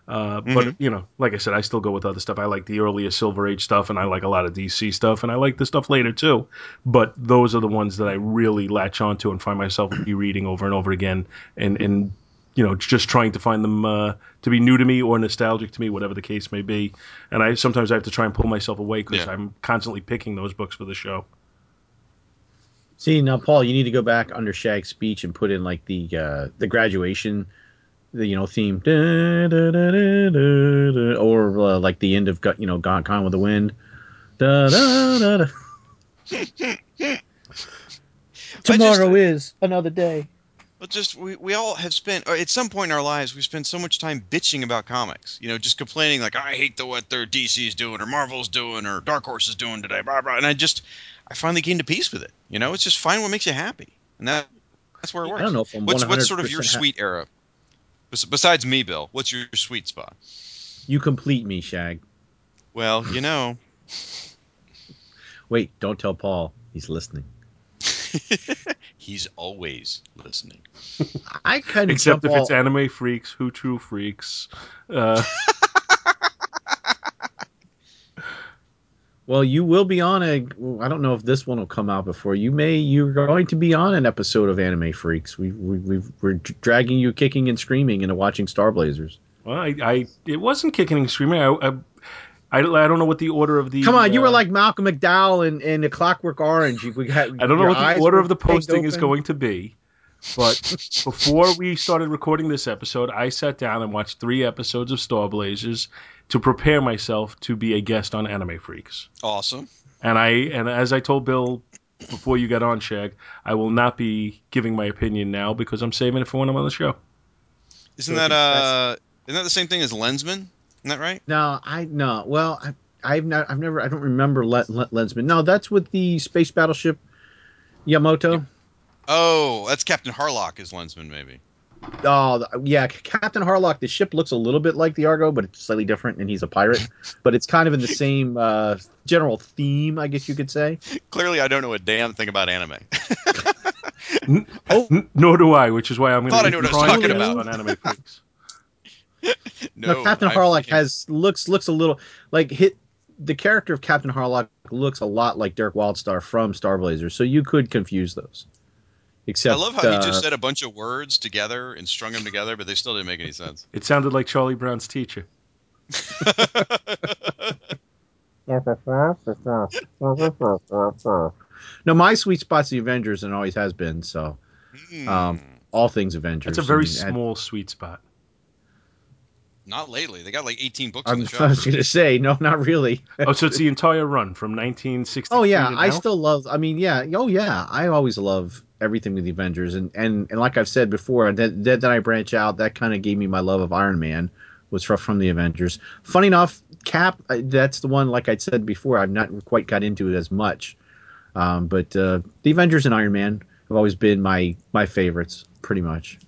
Uh, but you know, like I said, I still go with other stuff. I like the earlier Silver Age stuff, and I like a lot of DC stuff, and I like the stuff later too. But those are the ones that I really latch onto and find myself rereading over and over again, and and you know, just trying to find them uh, to be new to me or nostalgic to me, whatever the case may be. And I sometimes I have to try and pull myself away because Yeah. I'm constantly picking those books for the show. See now, Paul, you need to go back under Shag's speech and put in like the uh, the graduation, the you know theme, da, da, da, da, da, da, or uh, like the end of you know Gone, Gone with the Wind. Da, da, da, da. Tomorrow is another day. But just we, we all have spent at some point in our lives we spend so much time bitching about comics. You know, just complaining like I hate the what their DC's doing or Marvel's doing or Dark Horse is doing today, blah blah. And I just I finally came to peace with it. You know, it's just find what makes you happy, and that that's where it works. I don't know if I'm What's what's sort of your 100% ha- sweet era? Besides me, Bill, what's your sweet spot? You complete me, Shag. Well, you know, Wait, don't tell Paul. He's listening. he's always listening. I kind of Except jump if it's anime freaks, who true freaks. Uh, Well, you will be on a. I don't know if this one will come out before you may. You're going to be on an episode of Anime Freaks. We, we we've, we're dragging you kicking and screaming into watching Star Blazers. well, I, I it wasn't kicking and screaming. I, I, I, I don't know what the order of the. Come on, you were uh, like Malcolm McDowell in, in The Clockwork Orange. We got, I don't know what the order of the posting is going to be, but before we started recording this episode, I sat down and watched three episodes of Star Blazers to prepare myself to be a guest on Anime Freaks. Awesome. And I and as I told Bill before you got on, Shag, I will not be giving my opinion now because I'm saving it for when I'm on the show. Isn't that uh? Isn't that the same thing as Lensman? Isn't that right? No, I no. Well, I, I've not. I've never. I don't remember Le, Le, Lensman. No, that's with the space battleship Yamato. Oh, that's Captain Harlock is Lensman, maybe. Oh, yeah, Captain Harlock. The ship looks a little bit like the Argo, but it's slightly different, and he's a pirate. but it's kind of in the same uh, general theme, I guess you could say. Clearly, I don't know a damn thing about anime. N- n- nor do I, which is why I'm going Thought to I knew what I was talking about. on Anime Freaks. No, No, Captain I Harlock fucking- has looks looks a little like hit the character of Captain Harlock looks a lot like Dirk Wildstar from Star Blazers, so you could confuse those. Except I love how he uh, just said a bunch of words together and strung them together, but they still didn't make any sense. It sounded like Charlie Brown's teacher. no, my sweet spot's the Avengers and always has been. So Hmm. Um, all things Avengers. It's a very and- and small sweet spot. Not lately. They got like 18 books I'm, the I was gonna say no, not really. Oh, so it's the entire run from 1960. Oh yeah, I still love. I mean, yeah. Oh yeah, I always love everything with the Avengers, and and and like I've said before, that that, that I branch out. That kind of gave me my love of Iron Man was from from the Avengers. Funny enough, Cap. uh, That's the one. Like I said before, I've not quite got into it as much. Um, but uh, the Avengers and Iron Man have always been my my favorites, pretty much.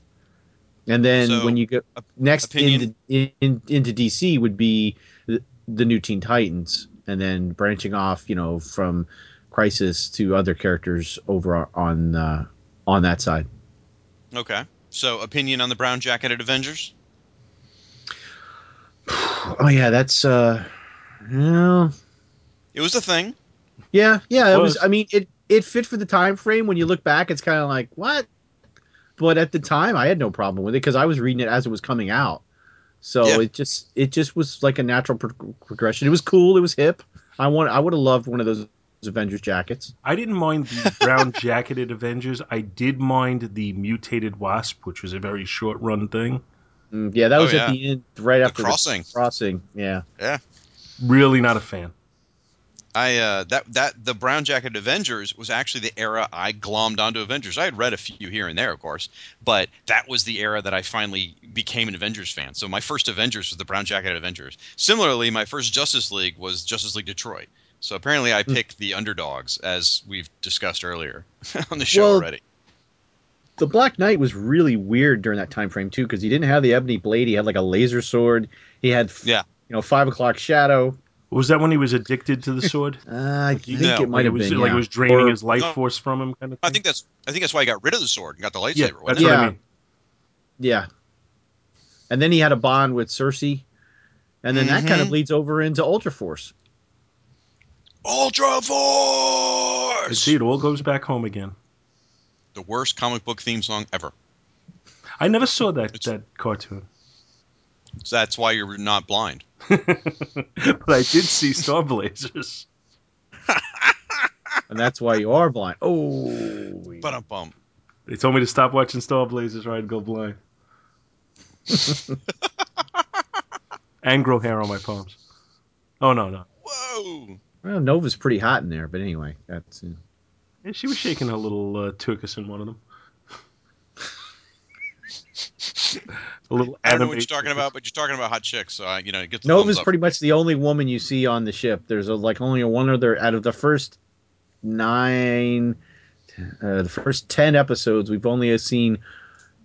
And then So, when you go next opinion? into in, into DC would be the, the new Teen Titans, and then branching off, you know, from Crisis to other characters over on uh, on that side. Okay. So, opinion on the brown jacketed Avengers? Oh yeah, that's uh, well, It was a thing. yeah, yeah. It was. Was. I mean, it it fit for the time frame. When you look back, it's kind of like what, but at the time, I had no problem with it because I was reading it as it was coming out. So Yeah. it just it just was like a natural pro- progression. It was cool. It was hip. I want. I would have loved one of those Avengers jackets. I didn't mind the brown jacketed Avengers. I did mind the mutated Wasp, which was a very short run thing. Mm, yeah, that Oh, was yeah. at the end, right The after crossing. The crossing. Yeah. Really not a fan. I uh, that that the Brown Jacket Avengers was actually the era I glommed onto Avengers. I had read a few here and there, of course, but that was the era that I finally became an Avengers fan. So my first Avengers was the Brown Jacket Avengers. Similarly, my first Justice League was Justice League Detroit. So apparently, I picked the underdogs, as we've discussed earlier on the show Well, already. The Black Knight was really weird during that time frame too, because he didn't have the ebony blade. He had like a laser sword. He had, Yeah. you know, five o'clock shadow. Was that when he was addicted to the sword? Uh, I think No, it like might it have was been. like yeah. it was draining Or- his life No. force from him, kind of. Thing? I think that's I think that's why he got rid of the sword and got the lightsaber. yeah, that's it? what Yeah. I mean. Yeah. And then he had a bond with Sersi, and then that kind of Mhm. leads over into Ultra Force. Ultra And Force. see, it all goes back home again. The worst comic book theme song ever. I never saw that It's- that cartoon, So that's why you're not blind. but I did see Star Blazers. and that's why you are blind. Oh, But um bum. They told me to stop watching Star Blazers or I'd go blind. and grow hair on my palms. Oh no, no. Whoa. well, Nova's pretty hot in there, but anyway, that's. uh, Yeah, she was shaking her little uh, tuchus in one of them. A little I don't know what you're talking about, but you're talking about hot chicks, so I, you know, it gets the Nova's thumbs pretty much the only woman you see on the ship. There's a, like only one other out of the first nine, uh, the first ten episodes. We've only seen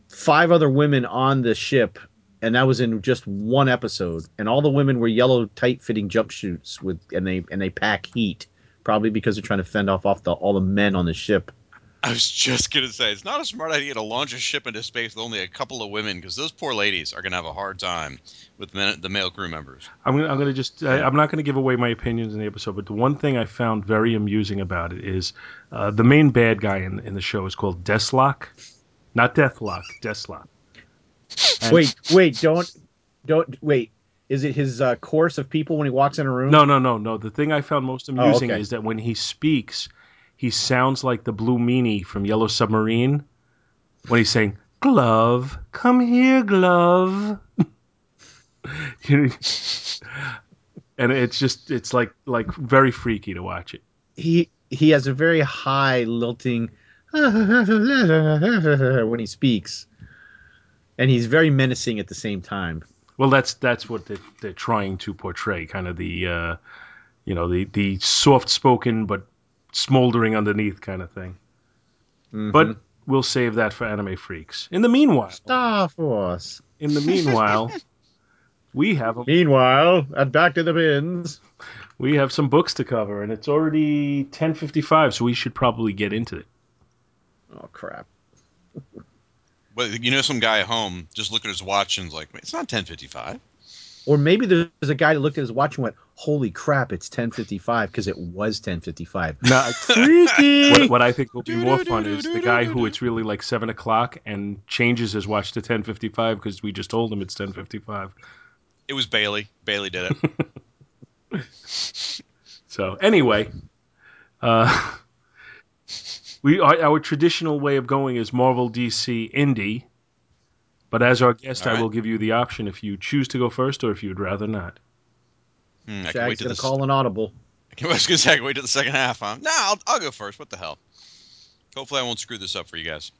five other women on the ship, and that was in just one episode. And all the women were yellow, tight-fitting jumpsuits with, and they and they pack heat, probably because they're trying to fend off off the all the men on the ship. I was just gonna say it's not a smart idea to launch a ship into space with only a couple of women because those poor ladies are gonna have a hard time with men, the male crew members. I'm gonna, I'm gonna just I, I'm not gonna give away my opinions in the episode, but the one thing I found very amusing about it is uh, the main bad guy in, in the show is called Deathlock, not Deathlock, Deathlock. And- Wait, wait, don't, don't wait. Is it his uh, course of people when he walks in a room? No, no, no, no. The thing I found most amusing okay. is that when he speaks, he sounds like the Blue Meanie from Yellow Submarine when he's saying, "Glove, come here, Glove." And it's just it's like like very freaky to watch it. he he has a very high lilting when he speaks and he's very menacing at the same time Well, that's that's what they, they're trying to portray, kind of the uh, you know the the soft spoken but smoldering underneath kind of thing. Mhm. But we'll save that for anime freaks. In the meanwhile, star force in the meanwhile, we have a, meanwhile at back to the bins we have some books to cover, and it's already ten fifty five, so we should probably get into it. Oh crap! But you know, some guy at home just looked at his watch and was like, "It's not 10:55." Or maybe there's a guy that looked at his watch and went, "Holy crap! It's 10:55" because it was 10:55. No, Freaky. what, what I think will be more fun is the guy who it's really like seven o'clock and changes his watch to ten fifty five because we just told him it's ten fifty five. It was Bailey. Bailey did it. So anyway, uh, we our, our traditional way of going is Marvel, DC, Indie. But as our guest, All I will give you the option if you choose to go first or if you'd rather not. Hmm, I can wait Shag's to gonna the. call an audible. I was gonna say I can wait to the second half. Huh? Nah, I'll, I'll go first. What the hell? Hopefully, I won't screw this up for you guys.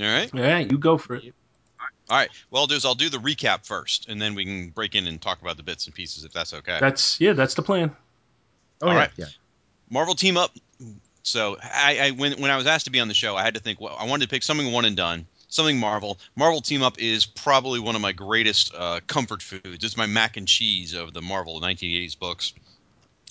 All right. Yeah, you go for it. All right. Well, I'll do is I'll do the recap first, and then we can break in and talk about the bits and pieces if that's okay. That's yeah, that's the plan. Oh All yeah, right. yeah. Marvel team up. So I, I when when I was asked to be on the show, I had to think. Well, I wanted to pick something one and done, something Marvel. Marvel team up is probably one of my greatest uh, comfort foods. It's my mac and cheese of the Marvel 1980s books.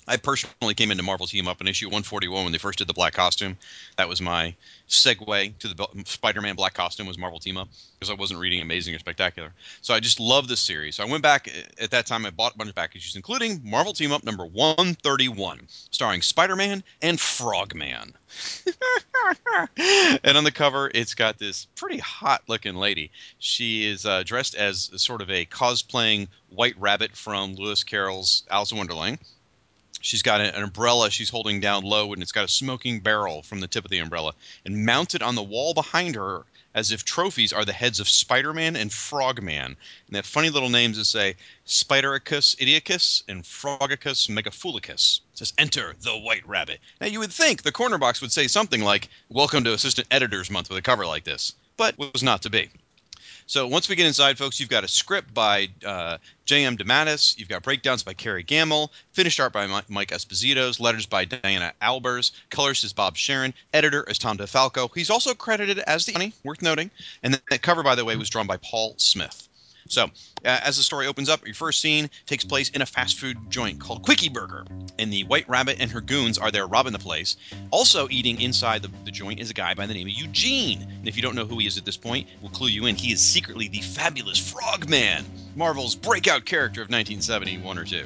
I personally came into Marvel Team Up in issue 141 when they first did the black costume. That was my segue to the Spider-Man black costume was Marvel Team Up because I wasn't reading Amazing or Spectacular. So I just love this series. So I went back at that time. I bought a bunch of back issues, including Marvel Team Up number 131, starring Spider-Man and Frogman. and on the cover, it's got this pretty hot-looking lady. She is uh, dressed as sort of a cosplaying White Rabbit from Lewis Carroll's Alice in Wonderland. She's got an umbrella she's holding down low, and it's got a smoking barrel from the tip of the umbrella. And mounted on the wall behind her, as if trophies, are the heads of Spider Man and Frogman. And have funny little names that say Spidericus idiocus and Frogicus megaphulicus. It says, Enter the White Rabbit. Now, you would think the corner box would say something like, Welcome to Assistant Editor's Month with a cover like this, but was not to be. So once we get inside, folks, you've got a script by uh, J.M. DeMatteis. You've got breakdowns by Kerry Gammill, finished art by Mi- Mike Esposito's, letters by Diana Albers, colors is Bob Sharen, editor is Tom DeFalco. He's also credited as the honey, worth noting. And that cover, by the way, was drawn by Paul Smith. So, uh, as the story opens up, your first scene takes place in a fast food joint called Quickie Burger. And the White Rabbit and her goons are there robbing the place. Also, eating inside the, the joint is a guy by the name of Eugene. And if you don't know who he is at this point, we'll clue you in. He is secretly the fabulous Frogman, Marvel's breakout character of 1971 or 2.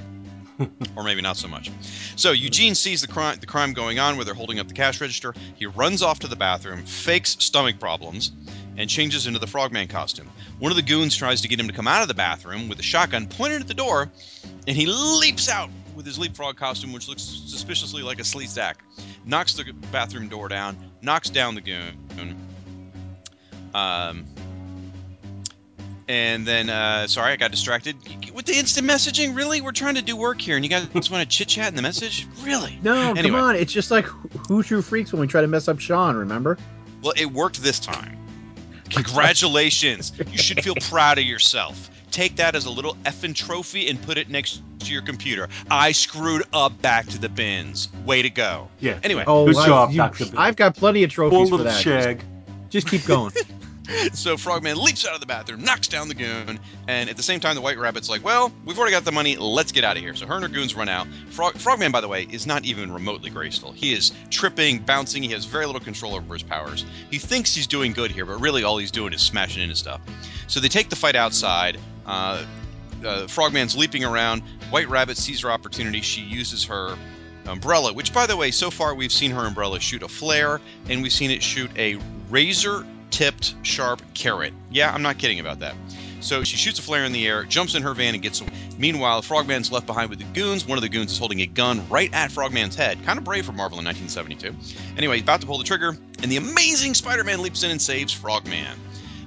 or maybe not so much. So Eugene sees the crime, the crime going on where they're holding up the cash register. He runs off to the bathroom, fakes stomach problems, and changes into the Frogman costume. One of the goons tries to get him to come out of the bathroom with a shotgun pointed at the door, and he leaps out with his leapfrog costume, which looks suspiciously like a Sleestak. Knocks the bathroom door down, knocks down the goon. Um, and then, uh, sorry, I got distracted. With the instant messaging, really? We're trying to do work here, and you guys just want to chit chat in the message? Really? No, Anyway. come on. It's just like Two True Freaks when we try to mess up Sean. Remember? Well, it worked this time. Congratulations. you should feel proud of yourself. Take that as a little effing trophy and put it next to your computer. I screwed up back to the bins. Way to go. Yeah. Anyway, Oh, Good I've, job, you- Dr. I've got plenty of Poor trophies for little that. shag. Just keep going. so Frogman leaps out of the bathroom, knocks down the goon, and at the same time, the White Rabbit's like, "Well, we've already got the money. Let's get out of here." So her and her goons run out. Frog- Frogman, by the way, is not even remotely graceful. He is tripping, bouncing. He has very little control over his powers. He thinks he's doing good here, but really all he's doing is smashing into stuff. So they take the fight outside. Uh, uh, Frogman's leaping around. White Rabbit sees her opportunity. She uses her umbrella, which, by the way, so far we've seen her umbrella shoot a flare, and we've seen it shoot a razor tipped sharp carrot. Yeah, I'm not kidding about that. So she shoots a flare in the air, jumps in her van, and gets away. Meanwhile, Frogman's left behind with the goons. One of the goons is holding a gun right at Frogman's head. Kind of brave for Marvel in 1972. Anyway, he's about to pull the trigger, and the amazing Spider Man leaps in and saves Frogman.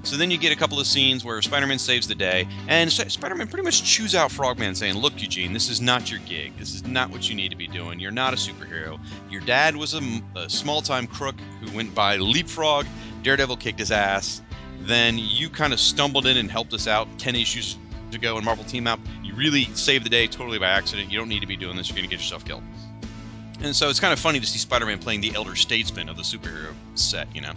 So then you get a couple of scenes where Spider-Man saves the day, and Spider-Man pretty much chews out Frogman, saying, "Look, Eugene, this is not your gig. This is not what you need to be doing. You're not a superhero. Your dad was a small-time crook who went by leapfrog. Daredevil kicked his ass. Then you kind of stumbled in and helped us out ten issues ago in Marvel Team Up. You really saved the day totally by accident. You don't need to be doing this. You're going to get yourself killed." And so it's kind of funny to see Spider-Man playing the elder statesman of the superhero set, you know.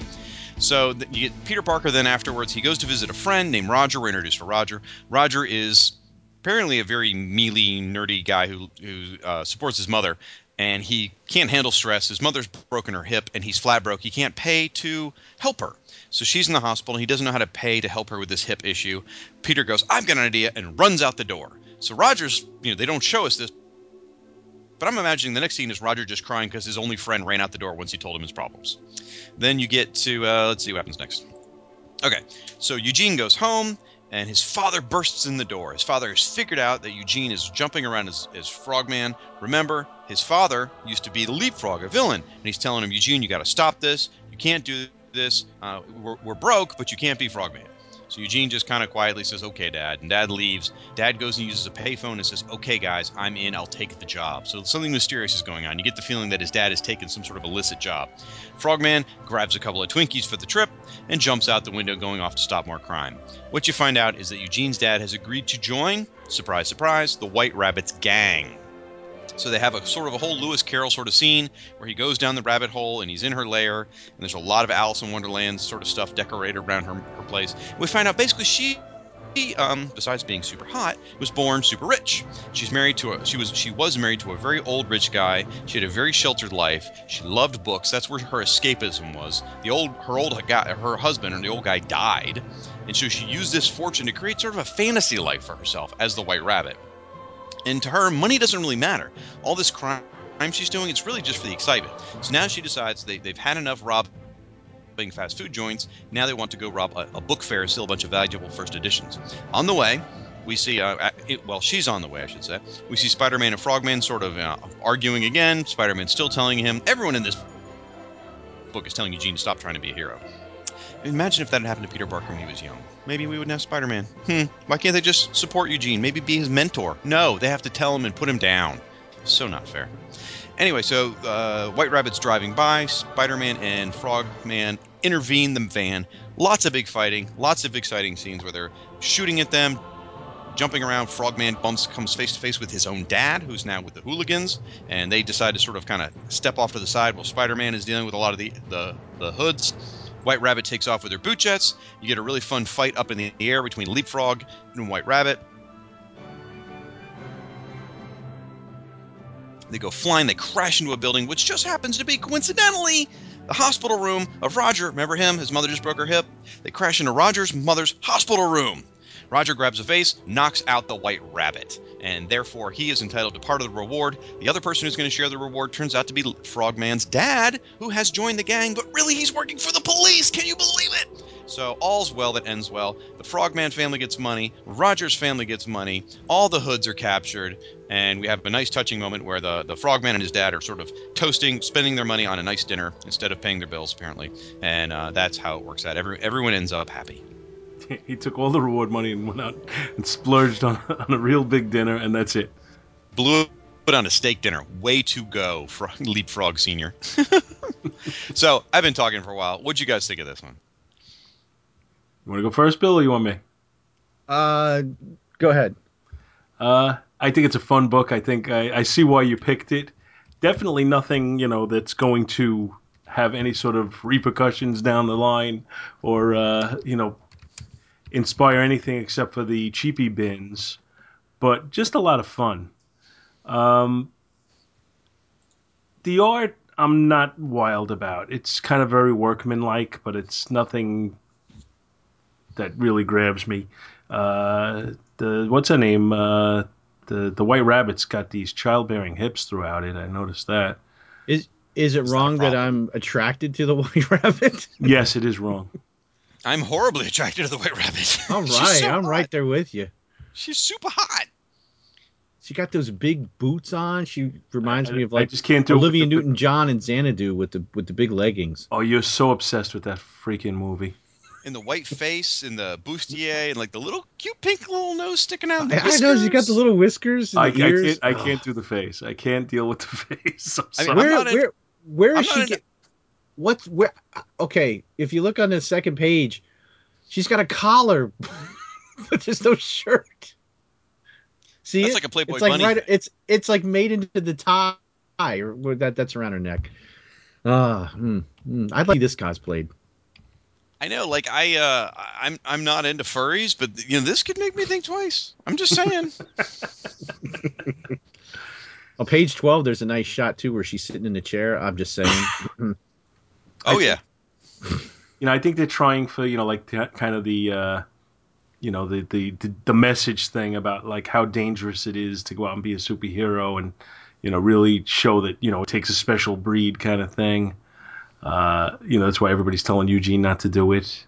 So you get Peter Parker. Then afterwards, he goes to visit a friend named Roger. We're introduced to Roger. Roger is apparently a very mealy, nerdy guy who who uh, supports his mother. And he can't handle stress. His mother's broken her hip, and he's flat broke. He can't pay to help her. So she's in the hospital. And he doesn't know how to pay to help her with this hip issue. Peter goes, "I've got an idea," and runs out the door. So Rogers, you know, they don't show us this, but I'm imagining the next scene is Roger just crying because his only friend ran out the door once he told him his problems. Then you get to uh, let's see what happens next. Okay, so Eugene goes home, and his father bursts in the door. His father has figured out that Eugene is jumping around as, as Frogman. Remember, his father used to be the leapfrog, a villain, and he's telling him, Eugene, you got to stop this. You can't do this. Uh, we're, we're broke, but you can't be Frogman. So Eugene just kind of quietly says, "Okay, Dad," and Dad leaves. Dad goes and uses a payphone and says, "Okay, guys, I'm in. I'll take the job." So something mysterious is going on. You get the feeling that his dad has taken some sort of illicit job. Frogman grabs a couple of Twinkies for the trip and jumps out the window, going off to stop more crime. What you find out is that Eugene's dad has agreed to join, surprise, surprise, the White Rabbit's gang. So they have a sort of a whole Lewis Carroll sort of scene where he goes down the rabbit hole and he's in her lair, and there's a lot of Alice in Wonderland sort of stuff decorated around her, her place. We find out basically she. Um, besides being super hot, was born super rich. She's married to a she was she was married to a very old rich guy. She had a very sheltered life. She loved books. That's where her escapism was. The old her old guy her husband and the old guy died, and so she used this fortune to create sort of a fantasy life for herself as the White Rabbit. And to her, money doesn't really matter. All this crime she's doing, it's really just for the excitement. So now she decides they, they've had enough robbing fast food joints. Now they want to go rob a, a book fair, steal a bunch of valuable first editions. On the way, we see, uh, it, well, she's on the way, I should say. We see Spider Man and Frogman sort of uh, arguing again. Spider Man still telling him, everyone in this book is telling Eugene to stop trying to be a hero. Imagine if that had happened to Peter Parker when he was young. Maybe we wouldn't have Spider Man. Hmm, why can't they just support Eugene? Maybe be his mentor? No, they have to tell him and put him down. So not fair. Anyway, so uh, White Rabbit's driving by. Spider Man and Frogman intervene the van. Lots of big fighting, lots of exciting scenes where they're shooting at them, jumping around. Frogman bumps comes face to face with his own dad, who's now with the hooligans, and they decide to sort of kind of step off to the side while Spider Man is dealing with a lot of the, the, the hoods. White Rabbit takes off with her boot jets. You get a really fun fight up in the air between Leapfrog and White Rabbit. They go flying, they crash into a building, which just happens to be coincidentally the hospital room of Roger. Remember him? His mother just broke her hip. They crash into Roger's mother's hospital room. Roger grabs a vase, knocks out the white rabbit, and therefore he is entitled to part of the reward. The other person who's going to share the reward turns out to be Frogman's dad, who has joined the gang, but really he's working for the police. Can you believe it? So all's well that ends well. The Frogman family gets money. Roger's family gets money. All the hoods are captured, and we have a nice touching moment where the, the Frogman and his dad are sort of toasting, spending their money on a nice dinner instead of paying their bills, apparently. And uh, that's how it works out. Every, everyone ends up happy. he took all the reward money and went out and splurged on, on a real big dinner, and that's it. Blew it on a steak dinner. Way to go, Fro- Leapfrog Senior. so I've been talking for a while. What'd you guys think of this one? You want to go first, Bill, or you want me? Uh, go ahead. Uh, I think it's a fun book. I think I, I see why you picked it. Definitely nothing, you know, that's going to have any sort of repercussions down the line, or uh, you know, inspire anything except for the cheapy bins. But just a lot of fun. Um, the art, I'm not wild about. It's kind of very workmanlike, but it's nothing that really grabs me. Uh, the what's her name? Uh, the the White Rabbit's got these childbearing hips throughout it. I noticed that. Is is it It's wrong that. I'm attracted to the white rabbit? Yes, it is wrong. I'm horribly attracted to the White Rabbit. All She's right, so I'm hot. right there with you. She's super hot. She got those big boots on. She reminds I- me of I like just can't do it Olivia the- Newton John and Xanadu with the with the big leggings. Oh, you're so obsessed with that freaking movie. In the white face in the bustier and like the little cute pink little nose sticking out. and I, I know she got the little whiskers and I, I the ears. can't. I can't do the face. I can't deal with the face. I'm I mean. I'm Where not in- where where I'm is not she in- get? What's where? Okay, if you look on the second page, she's got a collar, but there's no shirt. See, it's it? like a Playboy it's like bunny. right. It's it's like made into the tie, or that that's around her neck. Ah, mm, mm. I'd like this cosplayed. I know, like I, uh, I'm, I'm not into furries, but you know, this could make me think twice. I'm just saying. On page twelve, there's a nice shot too where she's sitting in the chair. I'm just saying. Oh yeah. you know, I think they're trying for you know like the, kind of the uh, you know the, the the the message thing about like how dangerous it is to go out and be a superhero and you know really show that you know it takes a special breed kind of thing. Uh, you know that's why everybody's telling Eugene not to do it.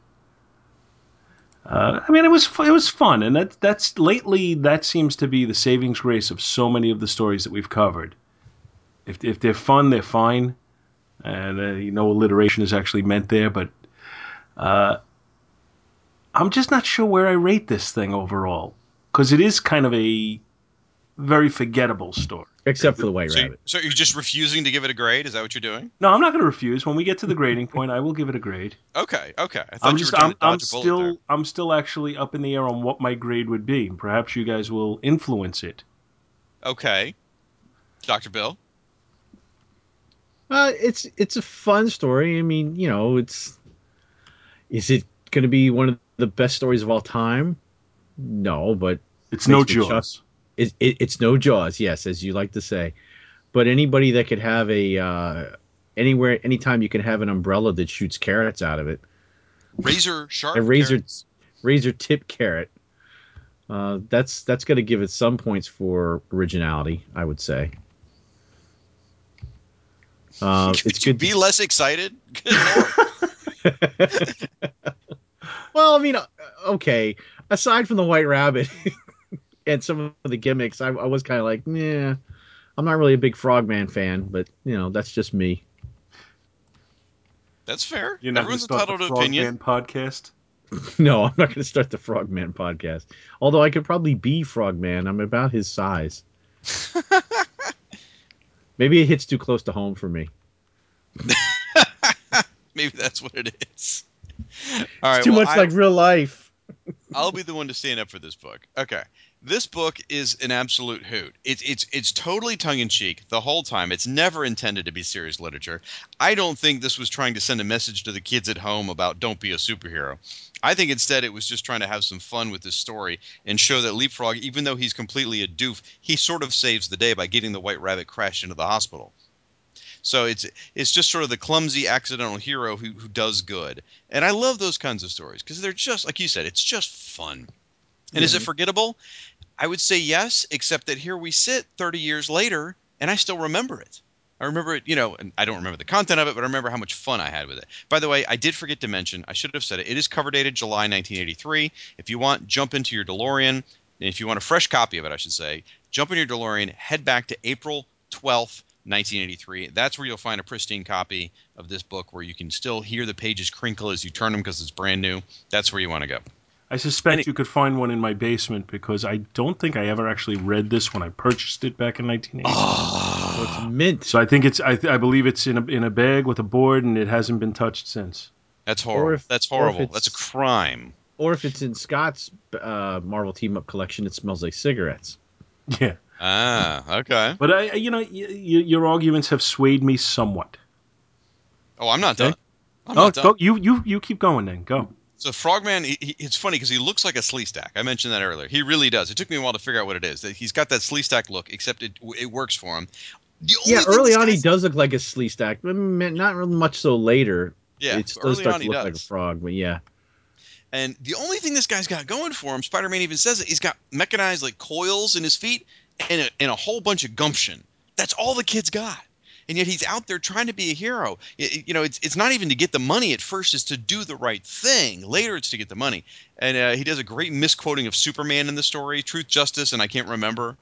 Uh, I mean, it was it was fun, and that that's lately that seems to be the savings grace of so many of the stories that we've covered. If if they're fun, they're fine, and uh, you know alliteration is actually meant there, but uh, I'm just not sure where I rate this thing overall because it is kind of a very forgettable story. Except for the White So, Rabbit. so you're just refusing to give it a grade? Is that what you're doing? No, I'm not going to refuse. When we get to the grading point, I will give it a grade. Okay, okay. I i'm just I'm, I'm still there. I'm still actually up in the air on what my grade would be. Perhaps you guys will influence it. Okay, Doctor Bill. Uh, it's it's a fun story. I mean, you know, it's is it going to be one of the best stories of all time? No, but It's no Makes me Jaws. it, it, it's no Jaws, yes, as you like to say. But anybody that could have a uh, anywhere, anytime you can have an umbrella that shoots carrots out of it, Razor sharp. a razor carrots. razor tip carrot. Uh, that's that's going to give it some points for originality, I would say. Uh, Could it's you good. be to- less excited? Well, I mean, uh, okay. Aside from the White Rabbit and some of the gimmicks, I, I was kind of like, yeah, I'm not really a big Frogman fan, but you know, that's just me. That's fair. You're not going to Everyone's start the entitled to opinion. Podcast. No, I'm not going to start the Frogman podcast. Although I could probably be Frogman. I'm about his size. Maybe it hits too close to home for me. Maybe that's what it is. All right. it's too well, much I- like real life. I'll be the one to stand up for this book. Okay. This book is an absolute hoot. It's it's it's totally tongue in cheek the whole time. It's never intended to be serious literature. I don't think this was trying to send a message to the kids at home about don't be a superhero. I think instead it was just trying to have some fun with this story and show that Leapfrog, even though he's completely a doof, he sort of saves the day by getting the White Rabbit crashed into the hospital. So it's it's just sort of the clumsy accidental hero who, who does good. And I love those kinds of stories because they're just like you said, it's just fun. And is it mm-hmm. forgettable? I would say yes, except that here we sit 30 years later and I still remember it. I remember it, you know, and I don't remember the content of it, but I remember how much fun I had with it. By the way, I did forget to mention, I should have said it, it is cover dated July 1983. If you want, jump into your DeLorean. And if you want a fresh copy of it, I should say, jump in your DeLorean, head back to April 12th, 1983. That's where you'll find a pristine copy of this book where you can still hear the pages crinkle as you turn them because it's brand new. That's where you want to go. I suspect Any- you could find one in my basement because I don't think I ever actually read this when I purchased it back in 1980. So it's mint. So I think it's I, th- I believe it's in a in a bag with a board and it hasn't been touched since. That's horrible. if- That's horrible. That's a crime. Or if it's in Scott's uh, Marvel Team Up collection, it smells like cigarettes. Yeah, Ah, okay. but I you know y- y- your arguments have swayed me somewhat. Oh, I'm not Okay. done. I'm oh, not done. go, you you you keep going then. Go. So Frogman, he, he, it's funny because he looks like a Sleestak. I mentioned that earlier. He really does. It took me a while to figure out what it is. That He's got that Sleestak look, except it it works for him. Yeah, early on he does look like a Sleestak, but not real much so later. Yeah, it early does on he look does. like a frog, but yeah. And the only thing this guy's got going for him, Spider-Man even says it, he's got mechanized like coils in his feet and a, and a whole bunch of gumption. That's all the kid's got. And yet he's out there trying to be a hero. Y- You know, it's, it's not even to get the money at first, is to do the right thing. Later, it's to get the money. And uh, he does a great misquoting of Superman in the story Truth, Justice, and I can't remember.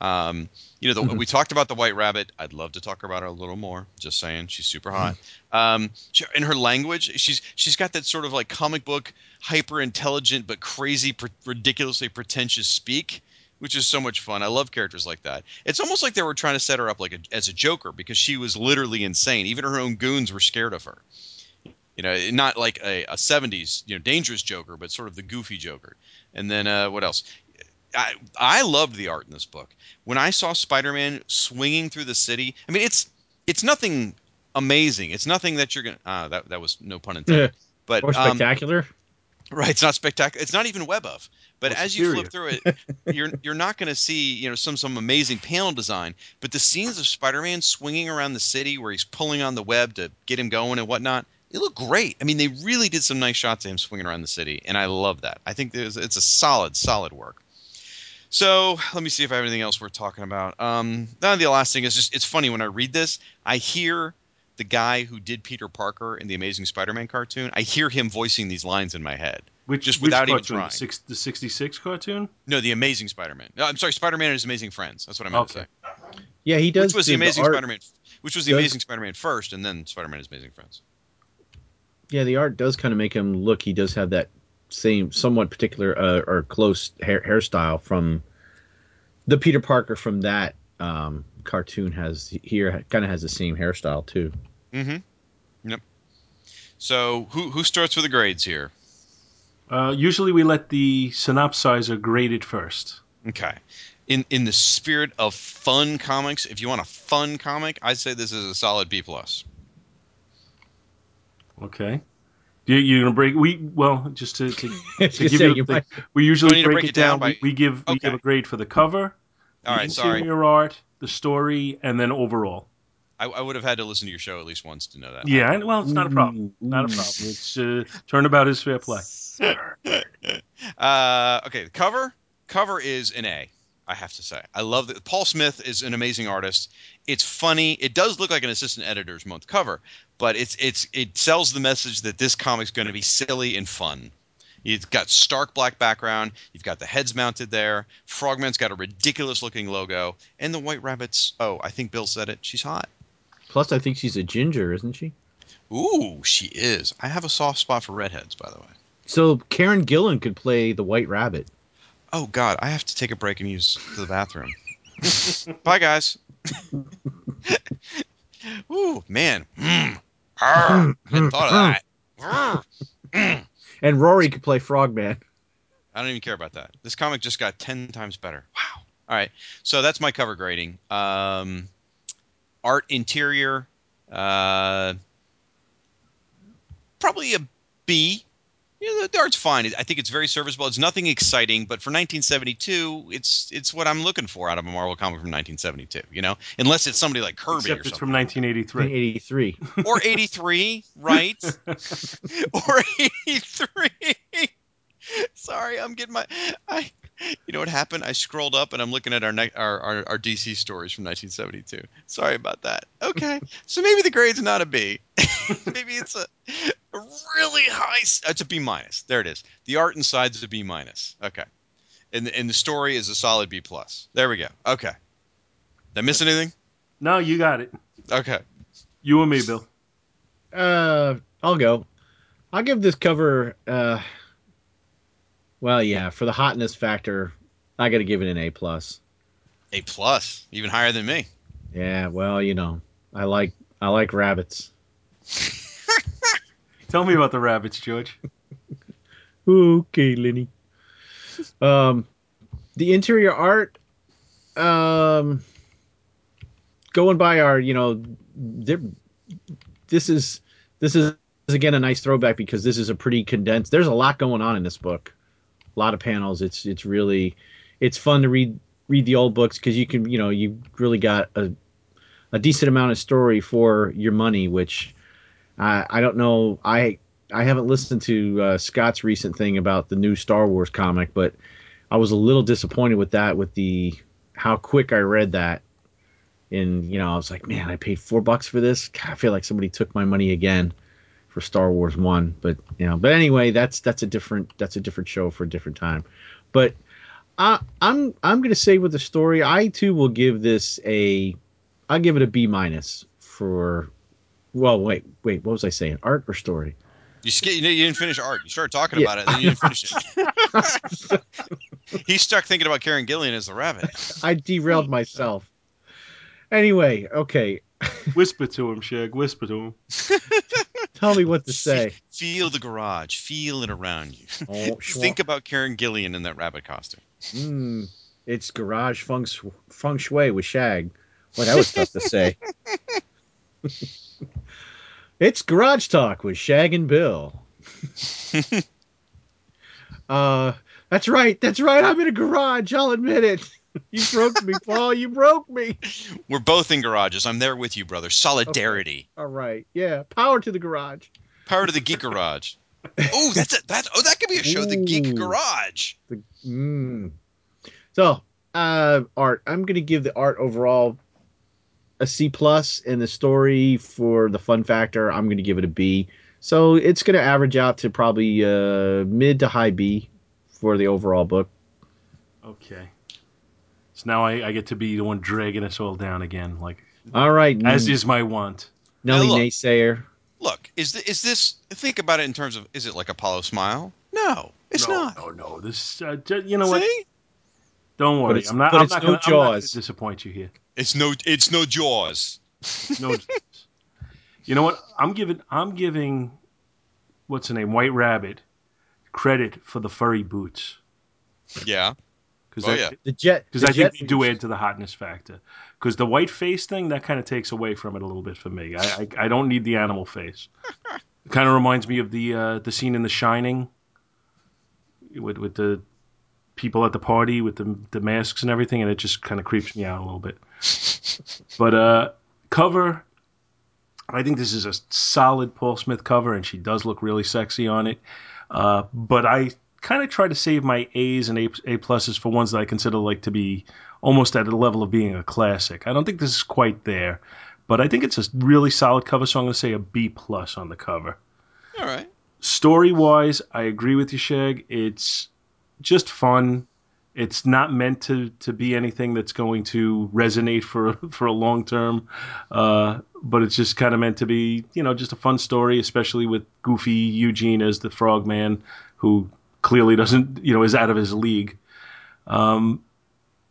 Um, you know, the, we talked about the White Rabbit. I'd love to talk about her a little more. Just saying, she's super hot. Um, she, in her language, she's she's got that sort of like comic book, hyper intelligent but crazy, pr- ridiculously pretentious speak, which is so much fun. I love characters like that. It's almost like they were trying to set her up like a, as a Joker because she was literally insane. Even her own goons were scared of her. You know, not like a, a '70s you know dangerous Joker, but sort of the goofy Joker. And then uh, what else? I I loved the art in this book. When I saw Spider-Man swinging through the city, I mean it's it's nothing amazing. It's nothing that you're gonna. Uh, that that was no pun intended. But Or um, spectacular. Right, it's not spectacular. It's not even web of. But Well, as you flip through it, you're you're not going to see you know some some amazing panel design. But the scenes of Spider-Man swinging around the city where he's pulling on the web to get him going and whatnot, it looked great. I mean, they really did some nice shots of him swinging around the city, and I love that. I think there's, it's a solid solid work. So let me see if I have anything else worth talking about. Um, now the last thing is just it's funny when I read this, I hear the guy who did Peter Parker in the Amazing Spider-Man cartoon. I hear him voicing these lines in my head. Which, Just which without even trying. The, six, the 66 cartoon? No, the Amazing Spider-Man. No, I'm sorry, Spider-Man and His Amazing Friends. That's what I meant Okay. to say. Yeah, he does. Which was the Amazing art, Spider-Man? Which was the does- Amazing Spider-Man first, and then Spider-Man and His Amazing Friends. Yeah, the art does kind of make him look. He does have that same, somewhat particular uh, or close hair, hairstyle from the Peter Parker from that um, cartoon. Has here kind of has the same hairstyle too. Mm-hmm. Yep. So who who starts with the grades here? Uh, usually we let the synopsizer grade it first. Okay. In in the spirit of fun comics, if you want a fun comic, I'd say this is a solid B plus. Okay. You, you're gonna break. We well, just to, to, to give you, you the, might- we usually break, break it it down down. by- we, we give we give a grade for the cover, All the right, sorry. interior art, the story, and then overall. I, I would have had to listen to your show at least once to know that. Yeah, and- well, it's not a problem. Ooh, Not a problem. It's uh, turnabout is fair play. uh, okay, the cover cover is an A. I have to say, I love that. Paul Smith is an amazing artist. It's funny. It does look like an assistant editor's month cover, but it's it's it sells the message that this comic's going to be silly and fun. You've got stark black background. You've got the heads mounted there. Frogman's got a ridiculous looking logo, and the White Rabbit's. Oh, I think Bill said it. She's hot. Plus, I think she's a ginger, isn't she? Ooh, she is. I have a soft spot for redheads, by the way. So Karen Gillan could play the White Rabbit. Oh God, I have to take a break and use the bathroom. Bye, guys. Ooh, man. Mm. Arr. Hadn't thought of that. And Rory could play Frogman. I don't even care about that. This comic just got ten times better. Wow. All right, so that's my cover grading. Um, art interior, uh, probably a B. Yeah, the, the art's fine. I think it's very serviceable. It's nothing exciting, but for 1972, it's it's what I'm looking for out of a Marvel comic from 1972. You know, unless it's somebody like Kirby Except or it's something, from 1983. 1983. or 83, right? or 83. Sorry, I'm getting my I you know what happened? I scrolled up and I'm looking at our ne- our, our our DC stories from 1972. Sorry about that. Okay. so maybe the grade's not a B. maybe it's a, a really high it's a B minus. There it is. The art inside is a B minus. Okay. And the, and the story is a solid B plus. There we go. Okay. Did I miss anything? no, you got it. Okay. You and me, Bill. Uh, I'll go. I'll give this cover. Uh, well, yeah, for the hotness factor, I got to give it an A plus. A plus, even higher than me. Yeah, well, you know, I like I like rabbits. Tell me about the rabbits, George. Okay, Lenny. Um, the interior art, um, going by our, you know, this is this is again a nice throwback because this is a pretty condensed. There's a lot going on in this book, a lot of panels. It's it's really it's fun to read read the old books because you can you know you really got a a decent amount of story for your money, which I I don't know I I haven't listened to uh, Scott's recent thing about the new Star Wars comic, but I was a little disappointed with that with the how quick I read that. And you know, I was like, man, I paid four bucks for this. God, I feel like somebody took my money again for Star Wars One. But you know, but anyway, that's that's a different that's a different show for a different time. But I, I'm I'm gonna say with the story, I too will give this a I'll give it a B minus for. Well, wait, wait. What was I saying? Art or story? You, sk- you didn't finish art. You started talking Yeah, about it, and then you didn't finish it. He's stuck thinking about Karen Gillan as the rabbit. I derailed myself. Anyway, okay. Whisper to him, Shag. Whisper to him. Tell me what to say. Feel the garage. Feel it around you. Oh, Think about Karen Gillan in that rabbit costume. Mm, it's garage feng, feng shui with Shag. Well, that was tough to say. it's garage talk with Shag and Bill. Uh, that's right. That's right. I'm in a garage. I'll admit it. You broke me, Paul. You broke me. We're both in garages. I'm there with you, brother. Solidarity. All right. Yeah. Power to the garage. Power to the geek garage. Oh, that's a that's oh that could be a show, the Geek Garage. The, mm. So, uh, art. I'm gonna give the art overall a C plus, and the story for the fun factor, I'm gonna give it a B. So it's gonna average out to probably uh, mid to high B for the overall book. Okay. So now I, I get to be the one dragging us all down again, like All right, as is my want. Nelly look. naysayer. Look, is th- is this? Think about it in terms of is it like Apollo Smile? No, it's no, not. No, no. This, uh, ju- you know what? Don't worry. it's- I'm not. but I'm it's not no gonna, I'm not gonna Jaws. disappoint you here. It's no it's no Jaws. No. you know what? I'm giving. I'm giving. What's the name? White Rabbit. Credit for the furry boots Yeah. Because Oh, yeah. The jet. because the I think jet they do add to the hotness factor. Because the white face thing that kind of takes away from it a little bit for me. I I, I don't need the animal face. it kind of reminds me of the uh, the scene in The Shining with with the people at the party with the the masks and everything, and it just kind of creeps me out a little bit. But uh, cover, I think this is a solid Paul Smith cover, and she does look really sexy on it. Uh, but I kind of try to save my A's and A, A pluses for ones that I consider like to be almost at the level of being a classic. I don't think this is quite there, but I think it's a really solid cover, so I'm going to say a B plus on the cover. All right. Story wise, I agree with you, Shag. It's just fun. It's not meant to, to be anything that's going to resonate for for a long term, uh, but it's just kind of meant to be, you know, just a fun story, especially with Goofy Eugene as the Frogman, who clearly doesn't, you know, is out of his league. Um,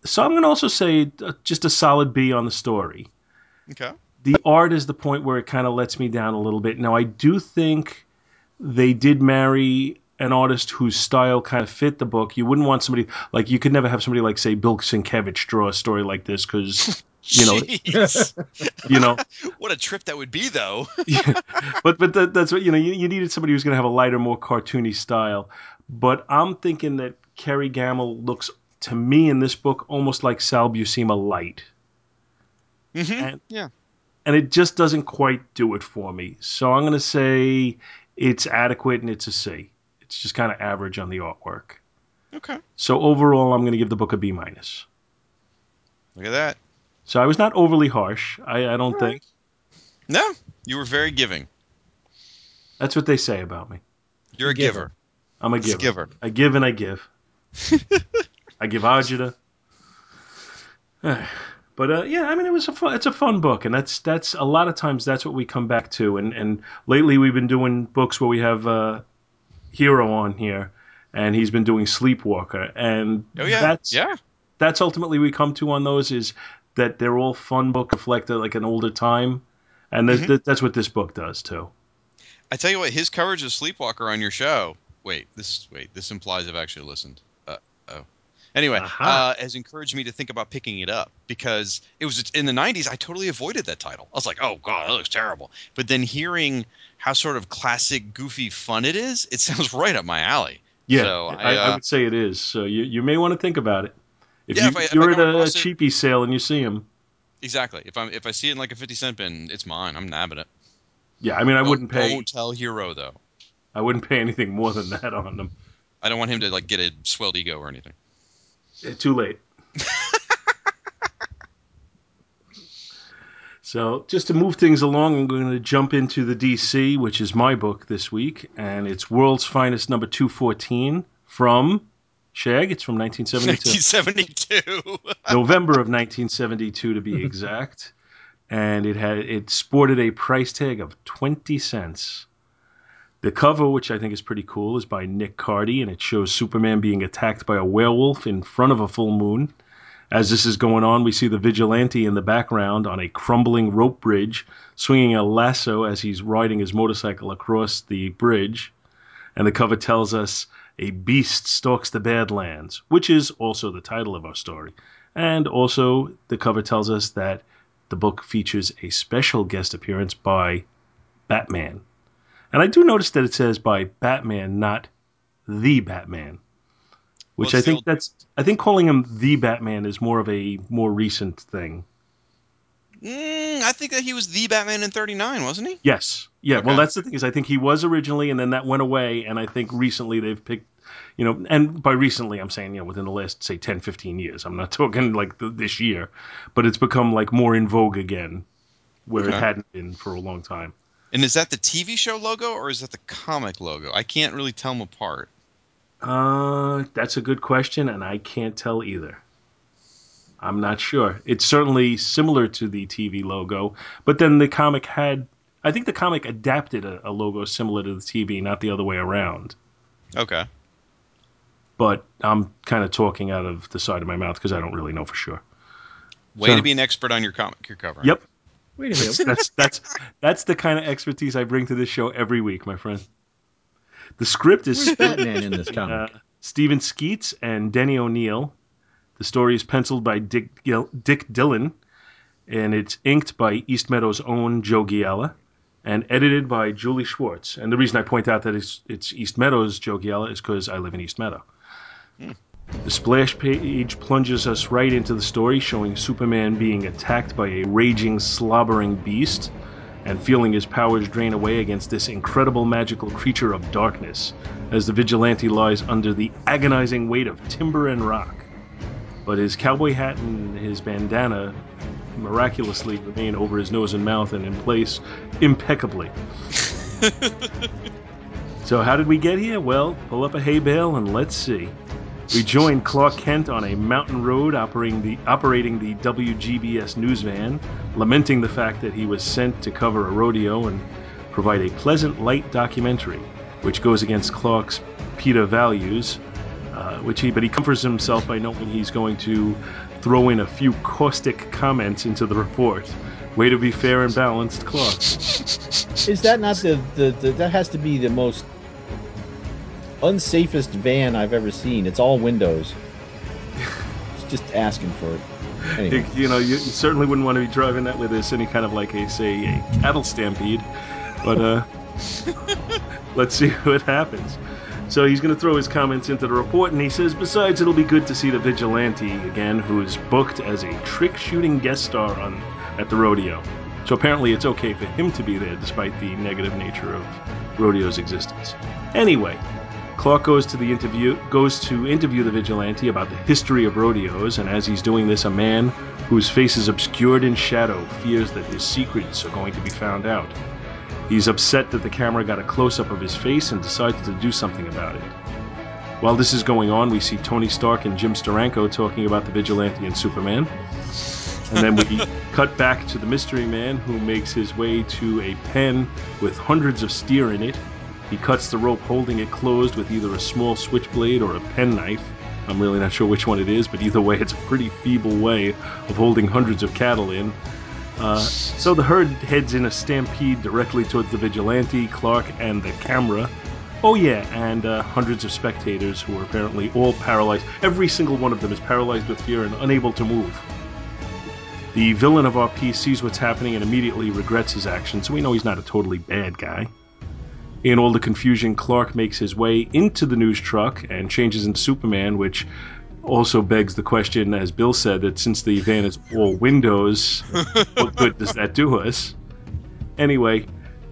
so I'm going to also say uh, just a solid B on the story Okay. the art is the point where it kind of lets me down a little bit. Now, I do think they did marry an artist whose style kind of fit the book. You wouldn't want somebody like you could never have somebody like say Bill Sienkiewicz draw a story like this because you know you know. what a trip that would be, though. yeah. but but that, that's what you know. You, you needed somebody who's going to have a lighter, more cartoony style. But I'm thinking that Kerry Gammill looks to me in this book almost like Sal Buscema light. hmm And- Yeah. and it just doesn't quite do it for me. So I'm going to say it's adequate and it's a C. It's just kind of average on the artwork. Okay. So overall, I'm going to give the book a B minus. Look at that. So I was not overly harsh. I, I don't All think No, you were very giving. that's what they say about me. You're a Giver. giver. I'm a giver. giver. I give and I give. I give agita. But uh, yeah, I mean, it was a fun, it's a fun book, and that's that's a lot of times that's what we come back to. And and lately we've been doing books where we have uh, Hero on here, and he's been doing Sleepwalker, and Oh yeah. that's yeah. that's ultimately we come to on those is that they're all fun book reflect like an older time, and that's Mhm. that's what this book does too. I tell you what, his coverage of Sleepwalker on your show. Wait, this wait, this implies I've actually listened. Uh oh. Anyway, Aha. uh, has encouraged me to think about picking it up because it was in the '90s. I totally avoided that title. I was like, "Oh God, that looks terrible." But then hearing how sort of classic, goofy fun it is, it sounds right up my alley. Yeah, So, I, I, I uh, would say it is. So you you may want to think about it. If, Yeah, you, if I- if you're I at a across it- cheapie sale and you see him, Exactly. If I'm if I see it in like a fifty cent bin, it's mine. I'm nabbing it. yeah, I mean, I wouldn't pay. Don't tell Hero though. I wouldn't pay anything more than that on them. I don't want him to like get a swelled ego or anything. Eh, Too late. so, just to move things along, I'm going to jump into the DC, which is my book this week, and it's World's Finest number 214 from Shag. It's from 1972. 1972. November of 1972 to be exact. And it had it sported a price tag of 20 cents. The cover, which I think is pretty cool, is by Nick Cardy, and it shows Superman being attacked by a werewolf in front of a full moon. As this is going on, we see the vigilante in the background on a crumbling rope bridge, swinging a lasso as he's riding his motorcycle across the bridge. And the cover tells us a beast stalks the Badlands, which is also the title of our story. And also, the cover tells us that the book features a special guest appearance by Batman. And I do notice that it says by Batman, not the Batman. which Well, I think that's I think calling him the Batman is more of a more recent thing. Mm, I think that he was the Batman in '39, wasn't he? Yes. Yeah. Well, that's the thing is I think he was originally, and then that went away, and I think recently they've picked, you know, and by recently I'm saying you know within the last say 10, 15 years. I'm not talking like the, this year, but it's become like more in vogue again, where it hadn't been for a long time. And is that the TV show logo or is that the comic logo? I can't really tell them apart. Uh, that's a good question, and I can't tell either. I'm not sure. It's certainly similar to the TV logo, but then the comic had. I think the comic adapted a, a logo similar to the TV, not the other way around. Okay. But I'm kind of talking out of the side of my mouth because I don't really know for sure. Way So- to be an expert on your comic you're covering. Yep, Wait a minute. that's that's that's the kind of expertise I bring to this show every week, my friend. The script is Where's Batman in this comic? uh, Stephen Skeates and Denny O'Neil. The story is penciled by Dick Gil- Dick Dillon, and it's inked by East Meadow's own Joe Giella, and edited by Julie Schwartz. And the reason I point out that it's, it's East Meadow's Joe Giella is because I live in East Meadow. The splash page plunges us right into the story, showing Superman being attacked by a raging, slobbering beast and feeling his powers drain away against this incredible magical creature of darkness as the vigilante lies under the agonizing weight of timber and rock. But his cowboy hat and his bandana miraculously remain over his nose and mouth and in place impeccably. so, how did we get here? Well, pull up a hay bale and let's see. We join Clark Kent on a mountain road operating the, operating the WGBS news van, lamenting the fact that he was sent to cover a rodeo and provide a pleasant, light documentary, which goes against Clark's PETA values. Uh, which he, but he comforts himself by knowing he's going to throw in a few caustic comments into the report. Way to be fair and balanced, Clark. Is that not the, the, the that has to be the most unsafest van I've ever seen? It's all windows. It's just asking for it. Anyway, You, you know, you, you certainly wouldn't want to be driving that with this any kind of like a say a cattle stampede. But uh, let's see what happens. So he's going to throw his comments into the report, and he says, besides, it'll be good to see the vigilante again, who's booked as a trick shooting guest star on at the rodeo. So apparently, it's okay for him to be there, despite the negative nature of rodeo's existence. Anyway, Clark goes to the interview goes to interview the vigilante about the history of rodeos, and as he's doing this, a man whose face is obscured in shadow fears that his secrets are going to be found out. He's upset that the camera got a close up of his face and decides to do something about it. While this is going on, we see Tony Stark and Jim Steranko talking about the vigilante and Superman. And then we cut back to the mystery man who makes his way to a pen with hundreds of steer in it. He cuts the rope holding it closed with either a small switchblade or a penknife. I'm really not sure which one it is, but either way, it's a pretty feeble way of holding hundreds of cattle in. Uh, so the herd heads in a stampede directly towards the vigilante, Clark, and the camera. Oh, yeah, and uh, hundreds of spectators who are apparently all paralyzed. Every single one of them is paralyzed with fear and unable to move. The villain of our piece sees what's happening and immediately regrets his actions, so we know he's not a totally bad guy. In all the confusion, Clark makes his way into the news truck and changes into Superman, which also begs the question, as Bill said, that since the van is all windows, what good does that do us? Anyway,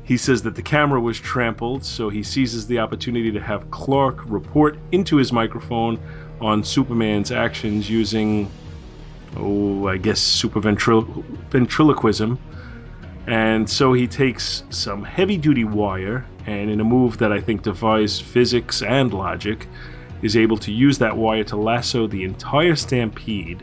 he says that the camera was trampled, so he seizes the opportunity to have Clark report into his microphone on Superman's actions using, oh, I guess, super ventrilo- ventriloquism. And so he takes some heavy duty wire, and in a move that I think defies physics and logic, is able to use that wire to lasso the entire stampede.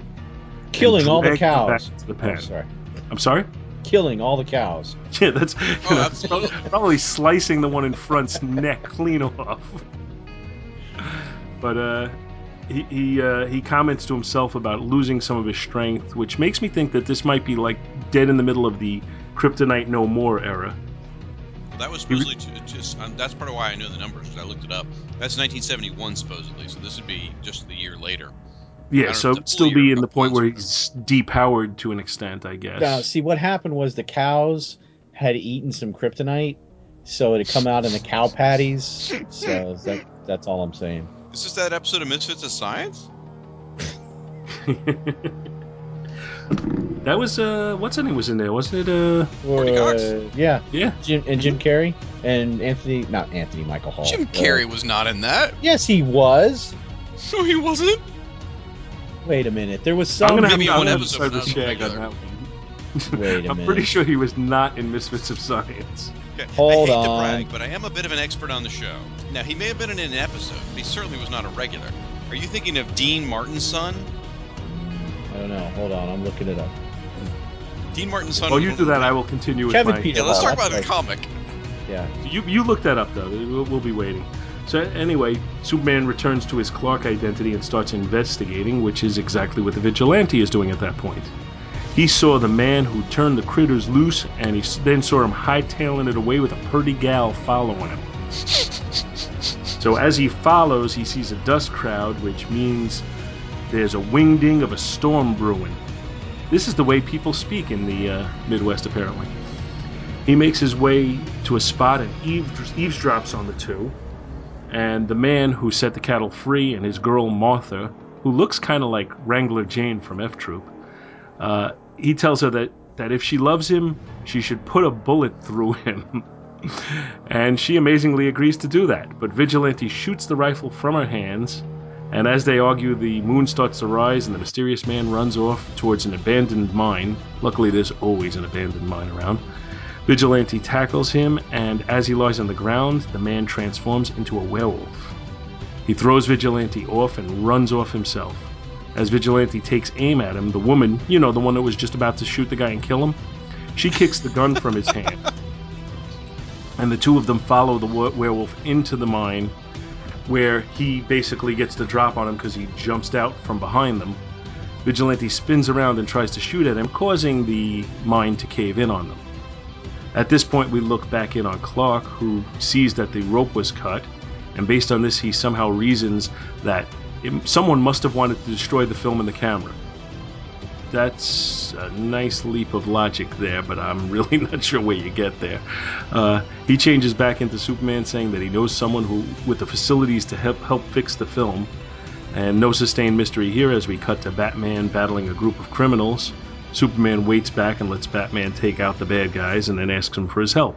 killing all the drag them back cows. to the Oh, pen. sorry. I'm sorry? Killing all the cows. Yeah, that's you Oh, know, absolutely. probably slicing the one in front's neck clean off. But uh, he he, uh, he comments to himself about losing some of his strength, which makes me think that this might be like dead in the middle of the Kryptonite No More era. Well, that was supposedly to, just. Um, that's part of why I know the numbers because I looked it up. That's 1971 supposedly, so this would be just the year later. Yeah, so know if still be in the point where he's depowered to an extent, I guess. Now, see what happened was the cows had eaten some kryptonite, so it had come out in the cow patties. So that that's all I'm saying. Is this that episode of Misfits of Science? that was uh, what's her name was in there, wasn't it? Uh, Courteney Cox? Uh, yeah, yeah. Jim, and Jim Carrey and Anthony, not Anthony Michael Hall. Jim Uh, Carrey was not in that. yes, he was. So he wasn't. Wait a minute. There was some. I'm some. gonna have, I'm one gonna episode, to side with not a Shag on regular. that one. Wait a I'm minute. pretty sure he was not in Misfits of Science. Okay. Hold I hate on. to brag, but I am a bit of an expert on the show. Now, he may have been in an episode, but he certainly was not a regular. Are you thinking of Dean Martin's son? I don't know. Hold on. I'm looking it up. Dean Martin's son. While you do that, I will continue with Kevin my. Peter Yeah, let's talk about that's the right. comic. Yeah. You, you look that up though. We'll, we'll be waiting. So anyway, Superman returns to his Clark identity and starts investigating, which is exactly what the vigilante is doing at that point. He saw the man who turned the critters loose, and he then saw him hightailing it away with a purty gal following him. So as he follows, he sees a dust crowd, which means there's a wingding of a storm brewing. This is the way people speak in the uh, Midwest, apparently. He makes his way to a spot and eaves- eavesdrops on the two. And the man who set the cattle free and his girl Martha, who looks kind of like Wrangler Jane from F Troop, uh, he tells her that, that if she loves him, she should put a bullet through him. and she amazingly agrees to do that. But Vigilante shoots the rifle from her hands, and as they argue, the moon starts to rise and the mysterious man runs off towards an abandoned mine. Luckily, there's always an abandoned mine around. Vigilante tackles him, and as he lies on the ground, the man transforms into a werewolf. He throws Vigilante off and runs off himself. As Vigilante takes aim at him, the woman, you know, the one that was just about to shoot the guy and kill him, she kicks the gun from his hand. And the two of them follow the werewolf into the mine, where he basically gets the drop on him because he jumps out from behind them. Vigilante spins around and tries to shoot at him, causing the mine to cave in on them. At this point, we look back in on Clark, who sees that the rope was cut, and based on this, he somehow reasons that it, someone must have wanted to destroy the film and the camera. That's a nice leap of logic there, but I'm really not sure where you get there. Uh, he changes back into Superman, saying that he knows someone who, with the facilities to help help fix the film, and no sustained mystery here as we cut to Batman battling a group of criminals. Superman waits back and lets Batman take out the bad guys and then asks him for his help.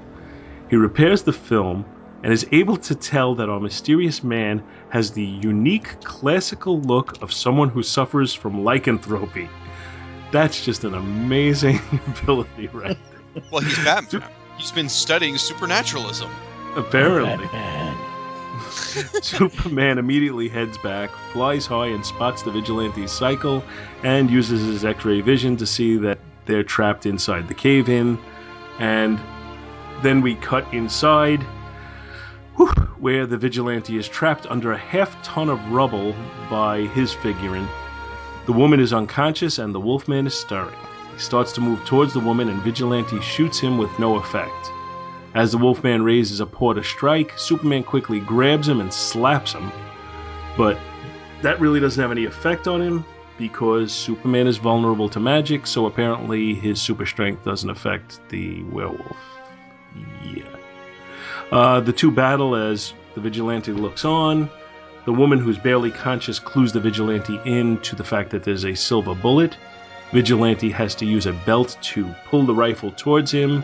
He repairs the film and is able to tell that our mysterious man has the unique classical look of someone who suffers from lycanthropy. That's just an amazing ability, right? Well, he's Batman. He's been studying supernaturalism. Apparently. Superman immediately heads back, flies high, and spots the vigilante's cycle, and uses his X ray vision to see that they're trapped inside the cave in. And then we cut inside, whew, where the vigilante is trapped under a half ton of rubble by his figurine. The woman is unconscious, and the Wolfman is stirring. He starts to move towards the woman, and Vigilante shoots him with no effect. As the Wolfman raises a paw to strike, Superman quickly grabs him and slaps him. But that really doesn't have any effect on him because Superman is vulnerable to magic, so apparently his super strength doesn't affect the werewolf. Yeah. Uh, the two battle as the vigilante looks on. The woman who's barely conscious clues the vigilante in to the fact that there's a silver bullet. Vigilante has to use a belt to pull the rifle towards him,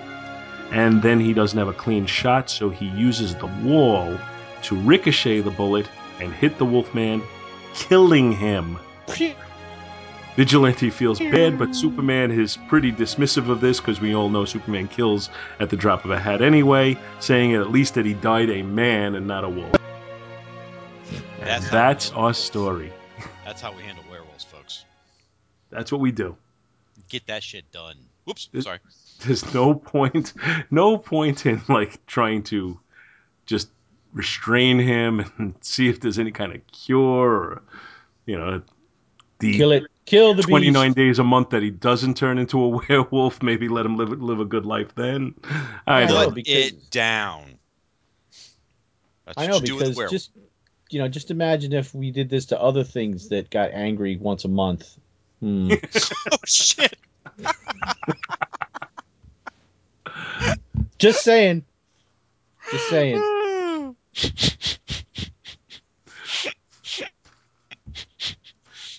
and then he doesn't have a clean shot, so he uses the wall to ricochet the bullet and hit the Wolfman, killing him. Vigilante feels bad, but Superman is pretty dismissive of this because we all know Superman kills at the drop of a hat anyway, saying at least that he died a man and not a wolf. And That's that's, how- our story. That's how we handle werewolves, folks. That's what we do. Get that shit done. Whoops. It- Sorry. There's no point, no point in like trying to just restrain him and see if there's any kind of cure or, you know, the Kill it. Kill the 29 beast. days a month that he doesn't turn into a werewolf. Maybe let him live live a good life then. I I know, don't. Put because- it down. That's I what know you do with because werewolves. just you know, just imagine if we did this to other things that got angry once a month. Hmm. oh shit! just saying. Just saying.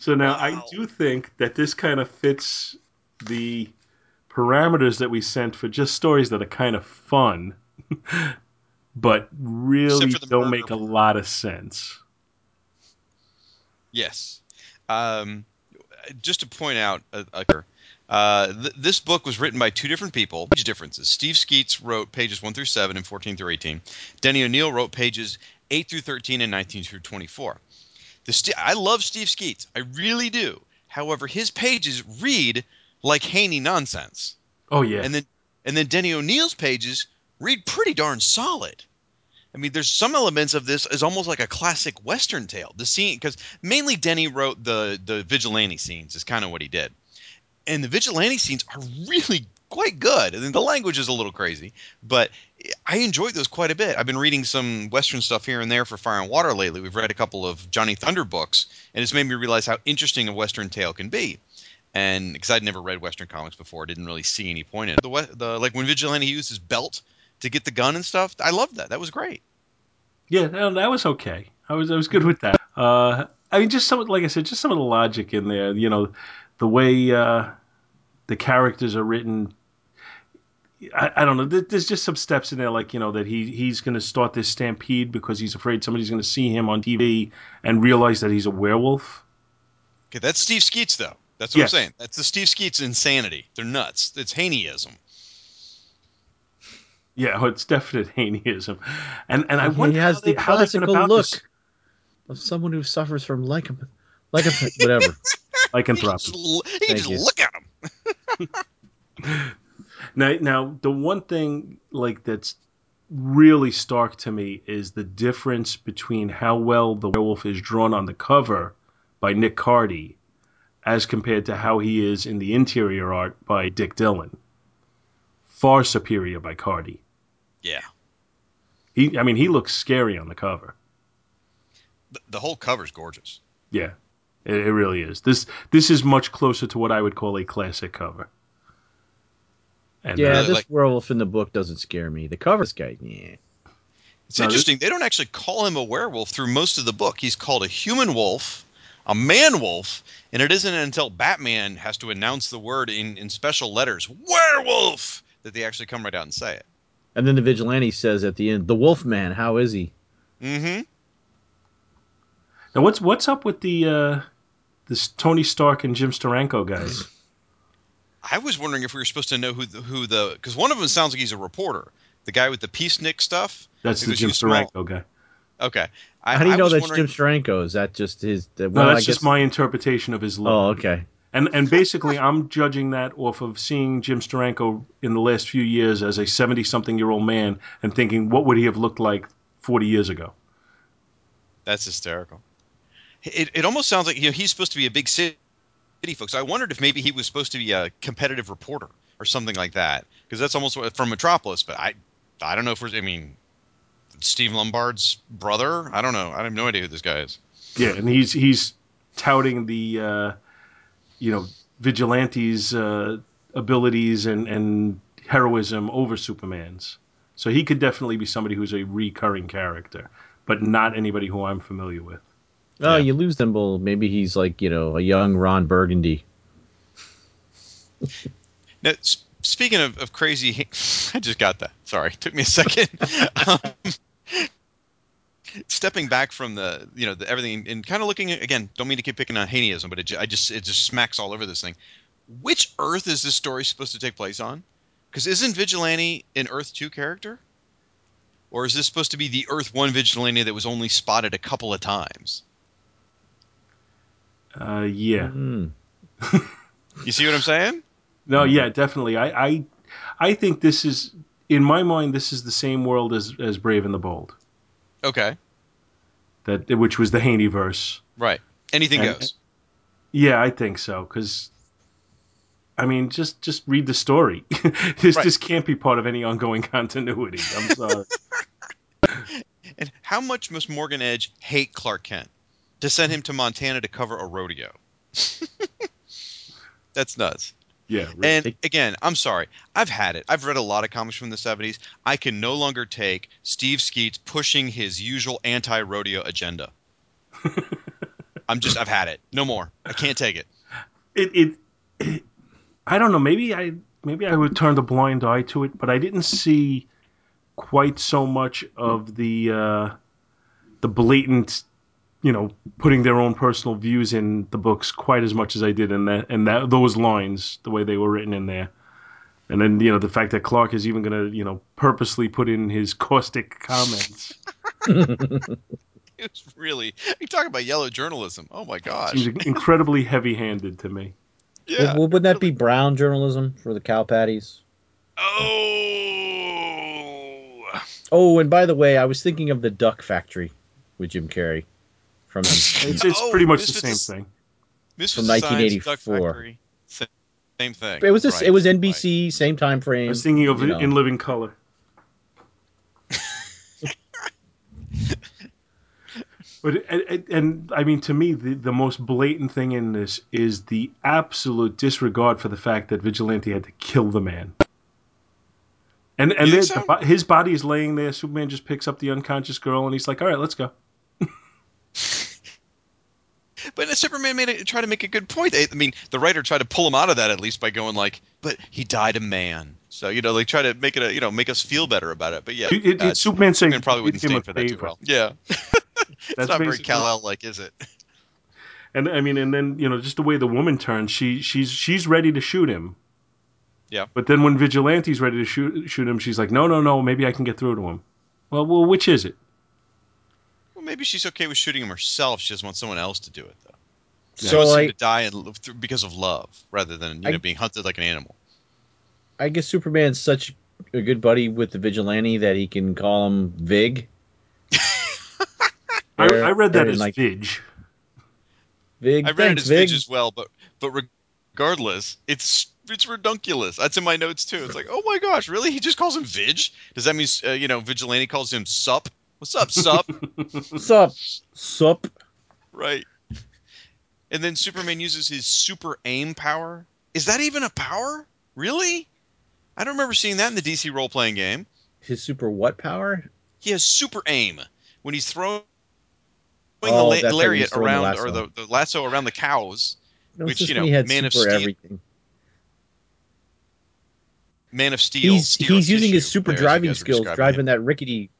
So now I do think that this kind of fits the parameters that we sent for just stories that are kind of fun, but really don't make a lot of sense. Yes. Um, just to point out, uh, uh, th- this book was written by two different people. Page differences. Steve Skeates wrote pages 1 through 7 and 14 through 18. Denny O'Neil wrote pages 8 through 13 and 19 through 24. The Ste I love Steve Skeates. I really do. However, his pages read like Haney nonsense. Oh yeah, And then and then Denny O'Neil's pages read pretty darn solid. I mean, there's some elements of this is almost like a classic Western tale. The scene, because mainly Denny wrote the the vigilante scenes, is kind of what he did, and the vigilante scenes are really quite good. I And the language is a little crazy, but I enjoyed those quite a bit. I've been reading some Western stuff here and there for Fire and Water lately. We've read a couple of Johnny Thunder books, and it's made me realize how interesting a Western tale can be. And because I'd never read Western comics before, I didn't really see any point in it. The, the like when Vigilante used his belt to get the gun and stuff. I loved that. That was great. yeah, no, that was okay. I was I was good with that. Uh, I mean, just some like I said, just some of the logic in there. You know, the way uh, the characters are written. I, I don't know. There's just some steps in there, like you know, that he he's going to start this stampede because he's afraid somebody's going to see him on TV and realize that he's a werewolf. Okay, that's Steve Skeates though. That's what Yes. I'm saying. That's the Steve Skeates insanity. They're nuts. It's Haneyism. Yeah, oh, it's definite Haneyism, and and I he wonder has how, the how they've classical about look this of someone who suffers from lycom, lycom, whatever. You can lycanthropy. just, you just you. look at him. Now, now the one thing like that's really stark to me is the difference between how well the werewolf is drawn on the cover by Nick Cardy as compared to how he is in the interior art by Dick Dillon. Far superior by Cardy. Yeah. He, I mean, he looks scary on the cover. The, the whole cover's gorgeous. Yeah, it, it really is. This this is much closer to what I would call a classic cover. And, Yeah, uh, Really, this like- werewolf in the book doesn't scare me. The cover guy, yeah. It's No, this- interesting. They don't actually call him a werewolf through most of the book. He's called a human wolf, a man wolf, and it isn't until Batman has to announce the word in, in special letters, werewolf, that they actually come right out and say it. And then the vigilante says at the end, "The Wolf Man, how is he?" Mm-hmm. now what's what's up with the uh, this Tony Stark and Jim Steranko guys? I was wondering if we were supposed to know who the, who the because one of them sounds like he's a reporter, the guy with the peacenik stuff. That's the Jim you small- Steranko guy. Okay, I, How do you I know was that's wondering- Jim Steranko? Is that just his? Uh, No, that's I just my interpretation of his look. Oh, okay. And and basically, I'm judging that off of seeing Jim Steranko in the last few years as a 70 something year old man and thinking, what would he have looked like 40 years ago? That's hysterical. It, it almost sounds like you know he's supposed to be a big city folks. I wondered if maybe he was supposed to be a competitive reporter or something like that because that's almost what, from Metropolis. But I I don't know if we're I mean Steve Lombard's brother. I don't know. I have no idea who this guy is. Yeah, and he's he's touting the uh, you know vigilantes' uh, abilities and and heroism over Superman's. So he could definitely be somebody who's a recurring character, but not anybody who I'm familiar with. Oh, Yeah. you lose them. Well, maybe he's like you know a young Ron Burgundy. Now, s- speaking of, of crazy, I just got that. Sorry, took me a second. um, stepping back from the, you know, the, everything and kind of looking at, again. Don't mean to keep picking on Haneyism, but it, I just it just smacks all over this thing. Which Earth is this story supposed to take place on? Because isn't Vigilante an Earth two character? Or is this supposed to be the Earth one Vigilante that was only spotted a couple of times? Uh, yeah. Hmm. You see what I'm saying? No, yeah, definitely. I, I, I think this is, in my mind, this is the same world as as Brave and the Bold, Okay, that which was the Haney verse. right. Anything And- goes. Yeah, I think so. Because, I mean, just just read the story. this Right. this can't be part of any ongoing continuity. I'm sorry. And how much must Morgan Edge hate Clark Kent to send him to Montana to cover a rodeo? That's nuts. Yeah, really. And again, I'm sorry. I've had it. I've read a lot of comics from the 70s. I can no longer take Steve Skeates pushing his usual anti rodeo agenda. I'm just I've had it. No more. I can't take it. it, it, it I don't know. Maybe I maybe I would turn the blind eye to it, but I didn't see quite so much of the uh, the blatant, you know, putting their own personal views in the books quite as much as I did in that and that those lines, the way they were written in there. And then you know the fact that Clark is even going to you know purposely put in his caustic comments It's really you talk about yellow journalism. Oh my gosh. seems incredibly heavy-handed to me. Yeah. Well, wouldn't that be brown journalism for the cow patties? Oh. Oh, and by the way, I was thinking of the Duck Factory with Jim Carrey from It's, it's Oh, pretty much the same is- thing. Misfits From of Science, Duck 1984. Factory, Same thing. it was this, Right, it was right. NBC, same time frame. I was thinking of you know. in living color. But and, and- and I mean, to me, the, the most blatant thing in this is the absolute disregard for the fact that Vigilante had to kill the man. And and You then think the his body is laying there. Superman just picks up the unconscious girl, and he's like, "All right, let's go." But Superman made it, try to make a good point. I mean, the writer tried to pull him out of that at least by going like, "But he died a man." So you know, they try to make it a you know make us feel better about it. But yeah, It, it, uh, Superman saying, Superman probably wouldn't "Did him stand for that too well. Yeah, it's That's not very Kal El like, is it? And I mean, and then you know, just the way the woman turns, she she's she's ready to shoot him. Yeah. But then when Vigilante's ready to shoot shoot him, she's like, "No, no, no. Maybe I can get through to him." Well, well, which is it? Well, maybe she's okay with shooting him herself. She doesn't want someone else to do it though. She So wants him like, to die and live through, because of love rather than you I- know being hunted like an animal. I guess Superman's such a good buddy with the vigilante that he can call him Vig. I, I read that as like- Vig. Vig, I read thanks, it as Vig. Vig as well, but but regardless, it's it's redunculous. That's in my notes too. It's like, oh my gosh, really? He just calls him Vig? Does that mean uh, you know Vigilante calls him Sup? What's up, Sup? Sup, sup. right. And then Superman uses his super aim power. Is that even a power? Really? I don't remember seeing that in the DC role playing game. His super what power? He has super aim when he's throwing Oh, the la- that's right, he's lariat throwing the around or the, the lasso around the cows. No, Which, you know, Man of Steel- everything. Man of Steel. He's he's using his super there, as you driving skills driving him. that rickety.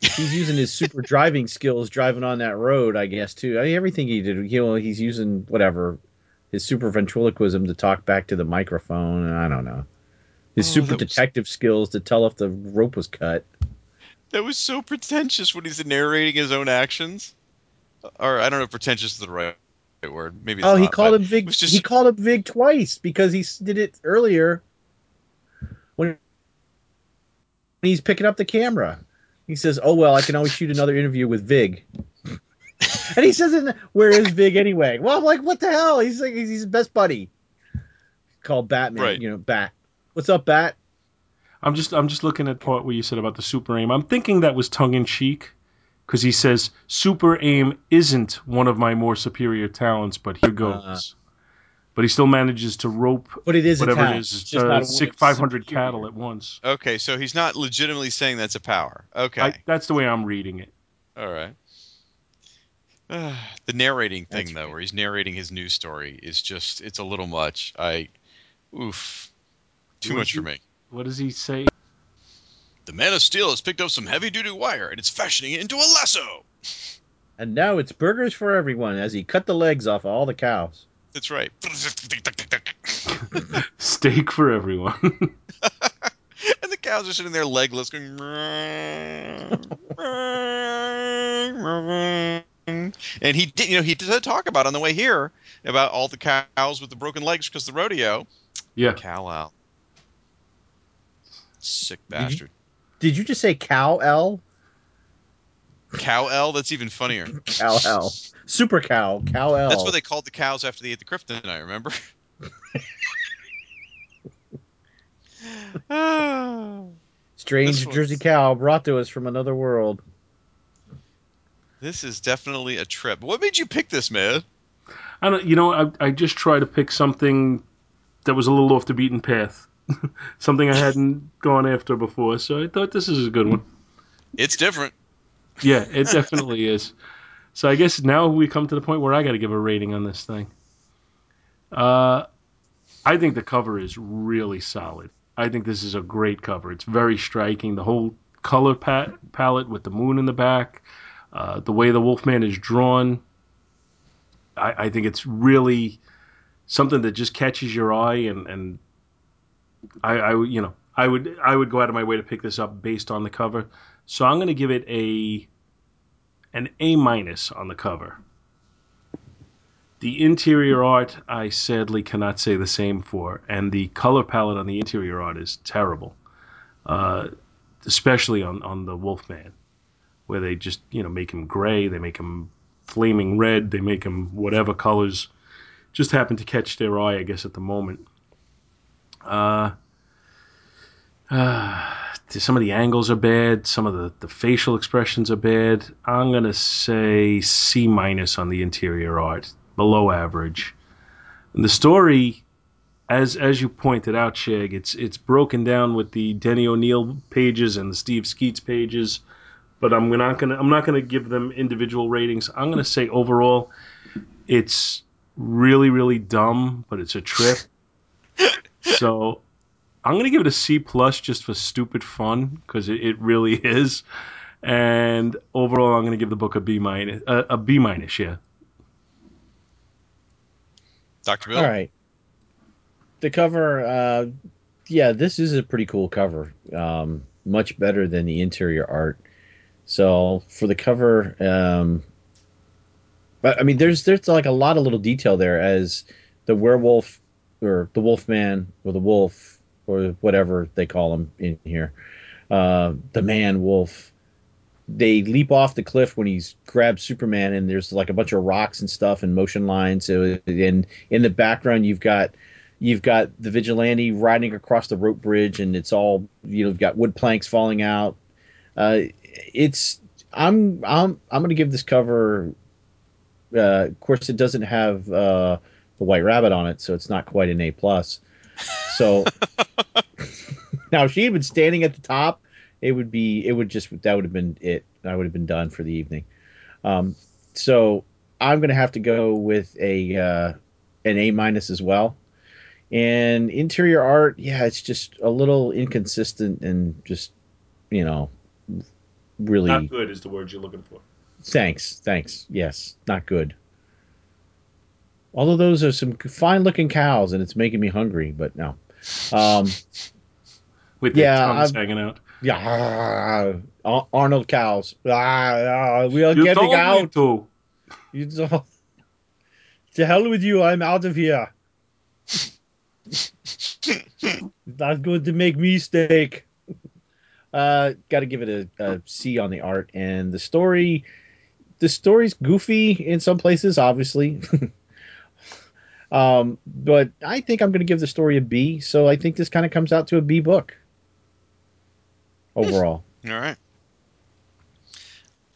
He's using his super driving skills driving on that road, I guess too. I mean, everything he did, you know, he's using whatever his super ventriloquism to talk back to the microphone. and I don't know his Oh, super was- detective skills to tell if the rope was cut. That was so pretentious when he's narrating his own actions. Or I don't know if pretentious is the right word. Maybe. Oh, he called him Vig. just- He called him Vig twice because he did it earlier when he's picking up the camera. He says, "Oh well, I can always shoot another interview with Vig." and he says, "Where is Vig anyway?" Well, I'm like, "What the hell?" He's like, "He's his best buddy." Called Batman, Right. you know, Bat. What's up, Bat? I'm just I'm just looking at part where you said about the super aim. I'm thinking that was tongue in cheek because he says super aim isn't one of my more superior talents, but here goes. Uh-huh. Uh. but he still manages to rope But it is whatever talent. it is, It's just uh, not one six, that's 500 superior. cattle at once. Okay, so he's not legitimately saying that's a power. Okay, I, that's the way I'm reading it. all right. the narrating thing That's though, right. where he's narrating his news story, is just—it's a little much. I, oof, too What much is for me. What does he say? The Man of Steel has picked up some heavy-duty wire and it's fashioning it into a lasso. And now it's burgers for everyone as he cut the legs off all the cows. That's right. Steak for everyone. and the cows are sitting there legless, going. and he did, you know, he did talk about on the way here about all the cows with the broken legs because the rodeo. yeah. Cow out. Sick Did you- bastard. Did you just say cow L? Cow L. That's even funnier. Cow L. Super cow. Cow L. That's what they called the cows after they ate the kryptonite. Remember? Strange Jersey cow brought to us from another world. This is definitely a trip. What made you pick this, man? I don't. You know, I, I just try to pick something that was a little off the beaten path, something I hadn't gone after before. So I thought this is a good one. It's different. Yeah, it definitely is. So I guess now we come to the point where I got to give a rating on this thing. Uh, I think the cover is really solid. I think this is a great cover. It's very striking. The whole color pa- palette with the moon in the back, uh, the way the Wolfman is drawn. I, I think it's really something that just catches your eye, and and I, I you know I would I would go out of my way to pick this up based on the cover. So I'm going to give it a an A minus on the cover. The interior art, I sadly cannot say the same for, and the color palette on the interior art is terrible, uh, especially on, on the Wolfman, where they just you know make him gray, they make him flaming red, they make him whatever colors just happen to catch their eye, I guess, at the moment. Uh, uh, some of the angles are bad. Some of the, the facial expressions are bad. I'm gonna say C minus on the interior art, below average. And the story, as as you pointed out, Shag, it's it's broken down with the Denny O'Neil pages and the Steve Skeates pages. But I'm not gonna I'm not gonna give them individual ratings. I'm gonna say overall, it's really really dumb, but it's a trip. so I'm gonna give it a C plus just for stupid fun because it, it really is. And overall, I'm gonna give the book a B minus. Uh, a B minus, yeah. Dr. Bill? All right. The cover, uh, yeah, this is a pretty cool cover. Um, much better than the interior art. So for the cover, um, but I mean, there's there's like a lot of little detail there as the werewolf or the wolf man or the wolf or whatever they call him in here, uh, the man wolf. They leap off the cliff when he's grabbed Superman, and there's like a bunch of rocks and stuff and motion lines. So, and in the background, you've got you've got the vigilante riding across the rope bridge, and it's all you know. You've got wood planks falling out. Uh, it's I'm I'm I'm going to give this cover. Uh, of course, it doesn't have uh, the white rabbit on it, so it's not quite an A plus. So now, if she had been standing at the top, it would be it would just that would have been it. I would have been done for the evening. Um, so I'm going to have to go with a uh, an A minus as well. And interior art, yeah, it's just a little inconsistent and just you know really Not good is the word you're looking for. Thanks, thanks. Yes, not good. Although those are some fine looking cows, and it's making me hungry, but no. Um, With their Yeah, tongues I've- hanging out. yeah, Ar- Arnold cows. Ah, ah, we are You getting told me out. to. You don't- To hell with you! I'm out of here. not going to make me steak. Uh, got to give it a, a C on the art and the story. The story's goofy in some places, obviously. um, but I think I'm going to give the story a B. So I think this kind of comes out to a B book overall. All right.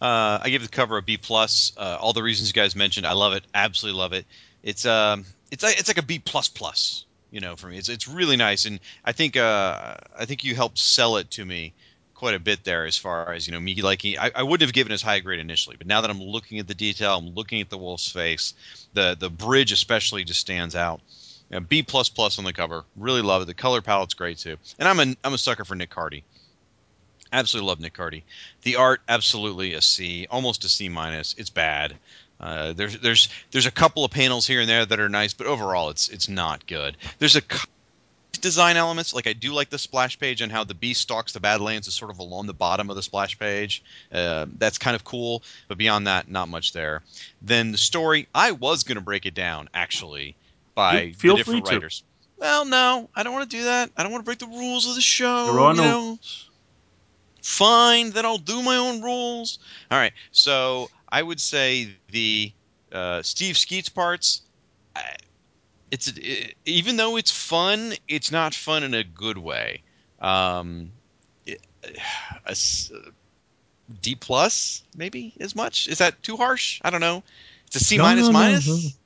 Uh, I give the cover a B plus. Uh, all the reasons you guys mentioned, I love it. Absolutely love it. It's um, it's like it's like a B plus plus. You know, for me, it's it's really nice, and I think uh, I think you helped sell it to me quite a bit there as far as you know me liking. I, I wouldn't have given as high grade initially, but now that I'm looking at the detail, I'm looking at the wolf's face. The the bridge especially just stands out. Yeah, B plus plus on the cover. Really love it. The color palette's great too, and I'm a I'm a sucker for Nick Cardy. Absolutely love Nick Cardy. The art, absolutely a C, almost a C minus. It's bad. Uh, there's there's there's a couple of panels here and there that are nice, but overall, it's it's not good. There's a design elements like I do like the splash page and how the beast stalks the Badlands is sort of along the bottom of the splash page. Uh, that's kind of cool, but beyond that, not much there. Then the story, I was going to break it down actually by You feel the different free to. writers. Well, no, I don't want to do that. I don't want to break the rules of the show. There are you no know? fine then i'll do my own rules all right so i would say the uh, steve skeates parts I- it's it, even though it's fun it's not fun in a good way. Um it, a s- d plus maybe as much? Is that too harsh? I don't know. It's a c No, minus no, no, minus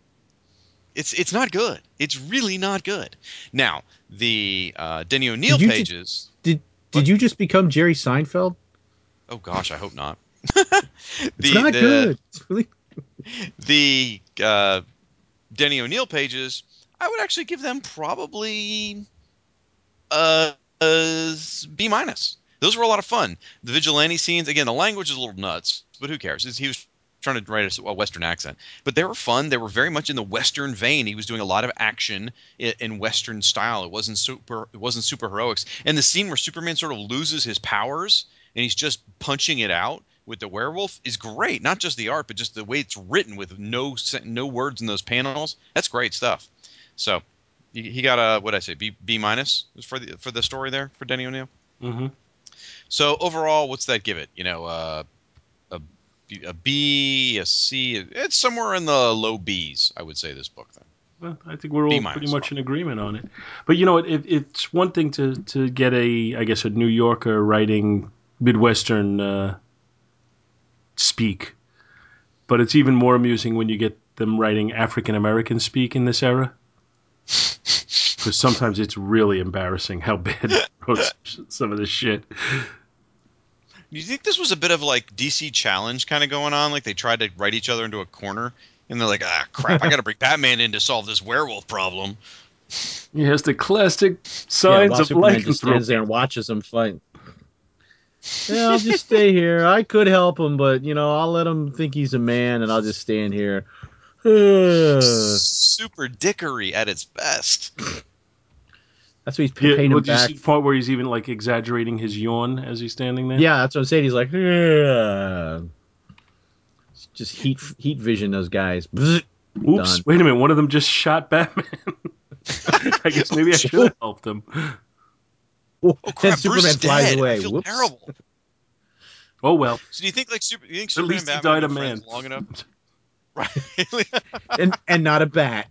it's it's not good. It's really not good. Now the uh, denny o'neil Did you ju- pages. Did did you just become Jerry Seinfeld? oh gosh i hope not. It's not good. It's really the uh, Denny O'Neil pages, I would actually give them probably uh, a, a B minus. Those were a lot of fun. The vigilante scenes, again, the language is a little nuts, but who cares? He was trying to write a, Western accent, but they were fun. They were very much in the Western vein. He was doing a lot of action in, in Western style. It wasn't super. It wasn't super heroics. And the scene where Superman sort of loses his powers and he's just punching it out with the werewolf is great. Not just the art, but just the way it's written with no no words in those panels. That's great stuff. So he, got a what I say B B minus for the for the story there for Denny O'Neil. Mm-hmm. So overall, what's that give it? You know, uh, a B- a B, a C. It's somewhere in the low Bs, I would say. This book then. Well, I think we're all pretty much in agreement on it. But you know, it, it's one thing to to get a, I guess, a New Yorker writing Midwestern uh, speak, but it's even more amusing when you get them writing African American speak in this era. Because sometimes it's really embarrassing how bad some of this shit. Do you think this was a bit of like DC challenge kind of going on? Like they tried to write each other into a corner, and they're like, "Ah, crap! I got to bring Batman in to solve this werewolf problem." He has the classic signs while of Superman just stands there and watches them fight. Yeah, I'll just stay here. I could help him, but you know, I'll let him think he's a man, and I'll just stand here. That's Super dickery at its best. That's what he's Yeah, paying him well, do you back. see the part where he's even like exaggerating his yawn as he's standing there? Yeah, that's what I'm saying. He's like, "Yeah." It's just heat, heat vision. Those guys. Oops! Done. Wait a minute. One of them just shot Batman. I guess maybe I should have helped him. Oh, oh crap! and Superman Bruce flies dead. away. I feel Whoops. terrible. Oh well. So do you think like super? You think At Superman least he Batman died a have been friends man. long enough? Right. and and not a bat.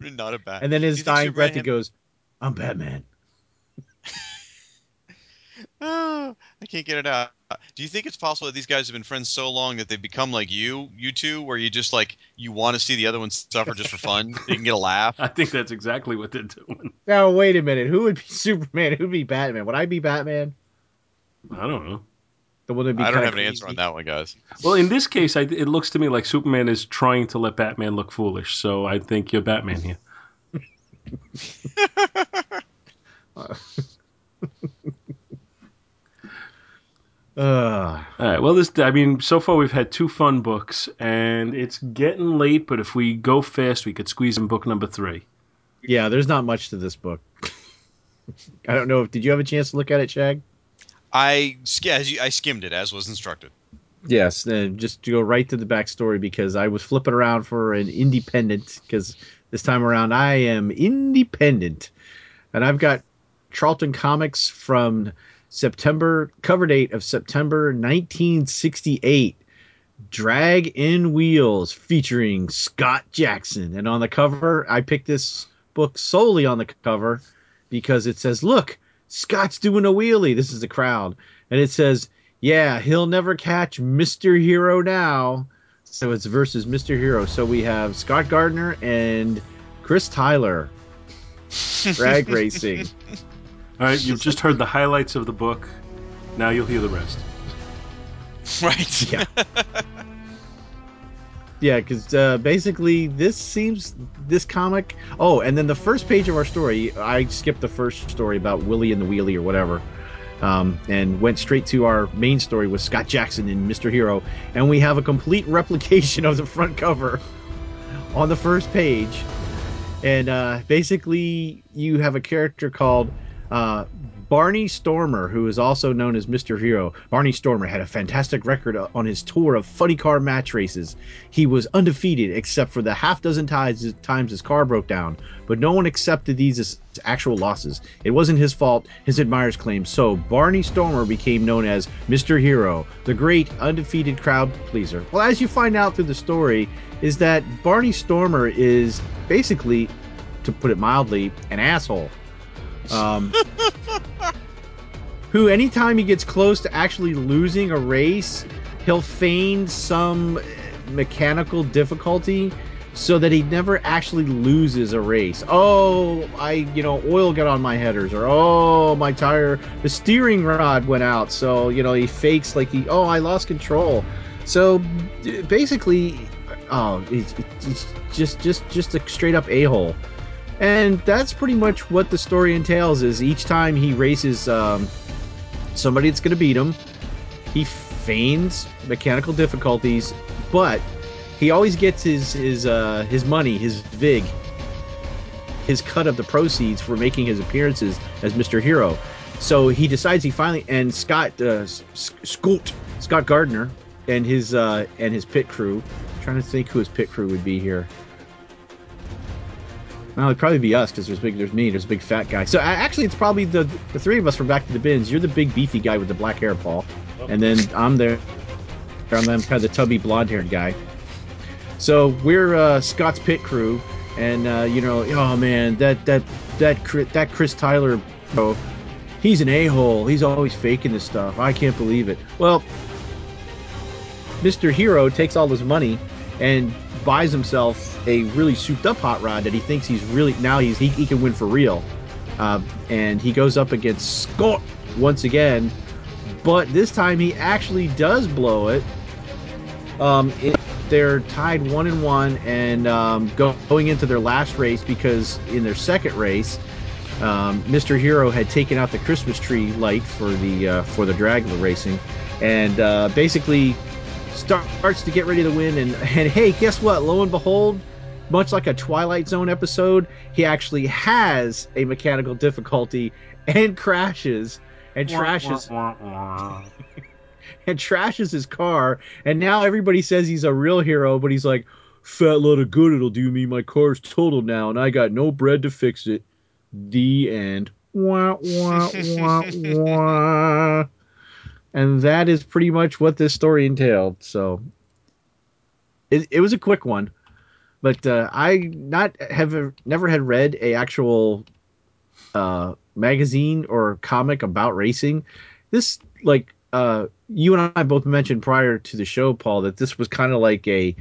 Not a bad. And then Do his dying Superman breath, he goes, "I'm Batman." Ah, I can't get it out. Do you think it's possible that these guys have been friends so long that they've become like you, you two, where you just like you want to see the other one suffer just for fun? you can get a laugh. I think that's exactly what they're doing. Now wait a minute. Who would be Superman? Who would be Batman? Would I be Batman? I don't know. The one that'd be I don't have an answer crazy? on that one, guys. Well, in this case, I, it looks to me like Superman is trying to let Batman look foolish. So I think you're Batman here. Ugh. All right. Well, this. I mean, so far we've had two fun books, and it's getting late. But if we go fast, we could squeeze in book number three. Yeah, there's not much to this book. I don't know. if Did you have a chance to look at it, Shag? I I skimmed it as was instructed. Yes, and just to go right to the backstory because I was flipping around for an independent because this time around I am independent, and I've got Charlton Comics from September cover date of September 1968. Drag N' Wheels featuring Scott Jackson, and on the cover I picked this book solely on the cover because it says, "Look, Scott's doing a wheelie." This is the crowd, and it says yeah, he'll never catch Mr. Hero now. So it's versus Mr. Hero. So we have Scott Gardner and Chris Tyler. Drag racing. All right. You've just heard the highlights of the book. Now you'll hear the rest. Right. Yeah. Yeah, because uh, basically this seems this comic. Oh, and then the first page of our story, I skipped the first story about Willie and the Wheelie or whatever, um, and went straight to our main story with Scott Jackson and Mr. Hero, and we have a complete replication of the front cover on the first page, and uh, basically you have a character called uh, Barney Stormer, who is also known as Mr. Hero. Barney Stormer had a fantastic record on his tour of funny car match races. He was undefeated except for the half dozen times, his car broke down, but no one accepted these as actual losses. It wasn't his fault, his admirers claimed. So Barney Stormer became known as Mr. Hero, the great undefeated crowd pleaser. Well, as you find out through the story, is that Barney Stormer is basically, to put it mildly, an asshole. Um, who anytime he gets close to actually losing a race, he'll feign some mechanical difficulty so that he never actually loses a race. Oh, I, you know, oil got on my headers, or oh, my tire, the steering rod went out. So, you know, he fakes like he, oh, I lost control. So basically, oh, he's, just just just a straight up a hole, and that's pretty much what the story entails. Is each time he races um, somebody that's going to beat him, he feigns mechanical difficulties, but he always gets his his uh, his money, his vig, his cut of the proceeds for making his appearances as Mr. Hero. So he decides he finally and Scott uh, Scoot Scott Gardner and his uh, and his pit crew. I'm trying to think who his pit crew would be here. Well, it'd probably be us because there's big, there's me, there's a big fat guy. So actually, it's probably the the three of us from Back to the Bins. You're the big beefy guy with the black hair, Paul, and then I'm there. I'm kind of the tubby blonde haired guy. So we're uh, Scott's pit crew, and uh, you know, oh man, that that that Chris, that Chris Tyler, bro, he's an a hole. He's always faking this stuff. I can't believe it. Well, Mr. Hero takes all his money and buys himself a really souped up hot rod that he thinks he's really now he's he, he can win for real. Uh, and he goes up against Scott once again, but this time he actually does blow it. Um, it, they're tied one and one, and um, go, going into their last race because in their second race, um, Mr. Hero had taken out the Christmas tree light for the uh, for the drag racing, and uh, basically starts to get ready to win. And and hey, guess what? Lo and behold, much like a Twilight Zone episode, he actually has a mechanical difficulty and crashes and trashes and trashes his car. And now everybody says he's a real hero, but he's like, fat load of good it'll do me. My car's totaled now, and I got no bread to fix it. The end. Wah, wah, wah, wah. And that is pretty much what this story entailed. So it, it was a quick one, but uh, I not have never had read a actual uh, magazine or comic about racing. This like uh, you and I both mentioned prior to the show, Paul, that this was kind of like a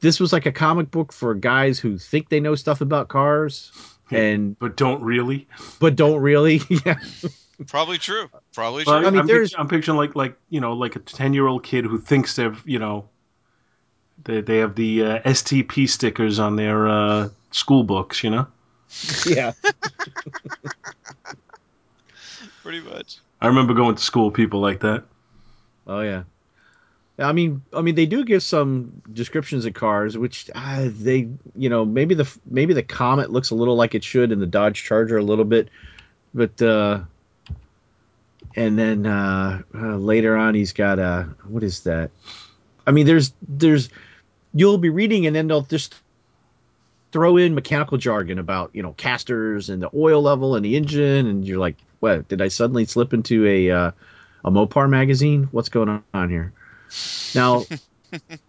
this was like a comic book for guys who think they know stuff about cars and but don't really. but don't really. yeah. Probably true. Probably true. I mean, I'm, there's- picturing, I'm picturing like like you know like a ten year old kid who thinks they're you know they they have the uh, STP stickers on their uh, school books, you know. yeah. Pretty much. I remember going to school with people like that. Oh yeah. I mean, I mean, they do give some descriptions of cars, which uh, they, you know, maybe the maybe the Comet looks a little like it should, and the Dodge Charger a little bit, but uh, and then uh, uh, later on he's got a what is that? I mean, there's there's you'll be reading, and then they'll just throw in mechanical jargon about you know casters and the oil level and the engine, and you're like, what? Did I suddenly slip into a uh, a Mopar magazine? What's going on here? Now,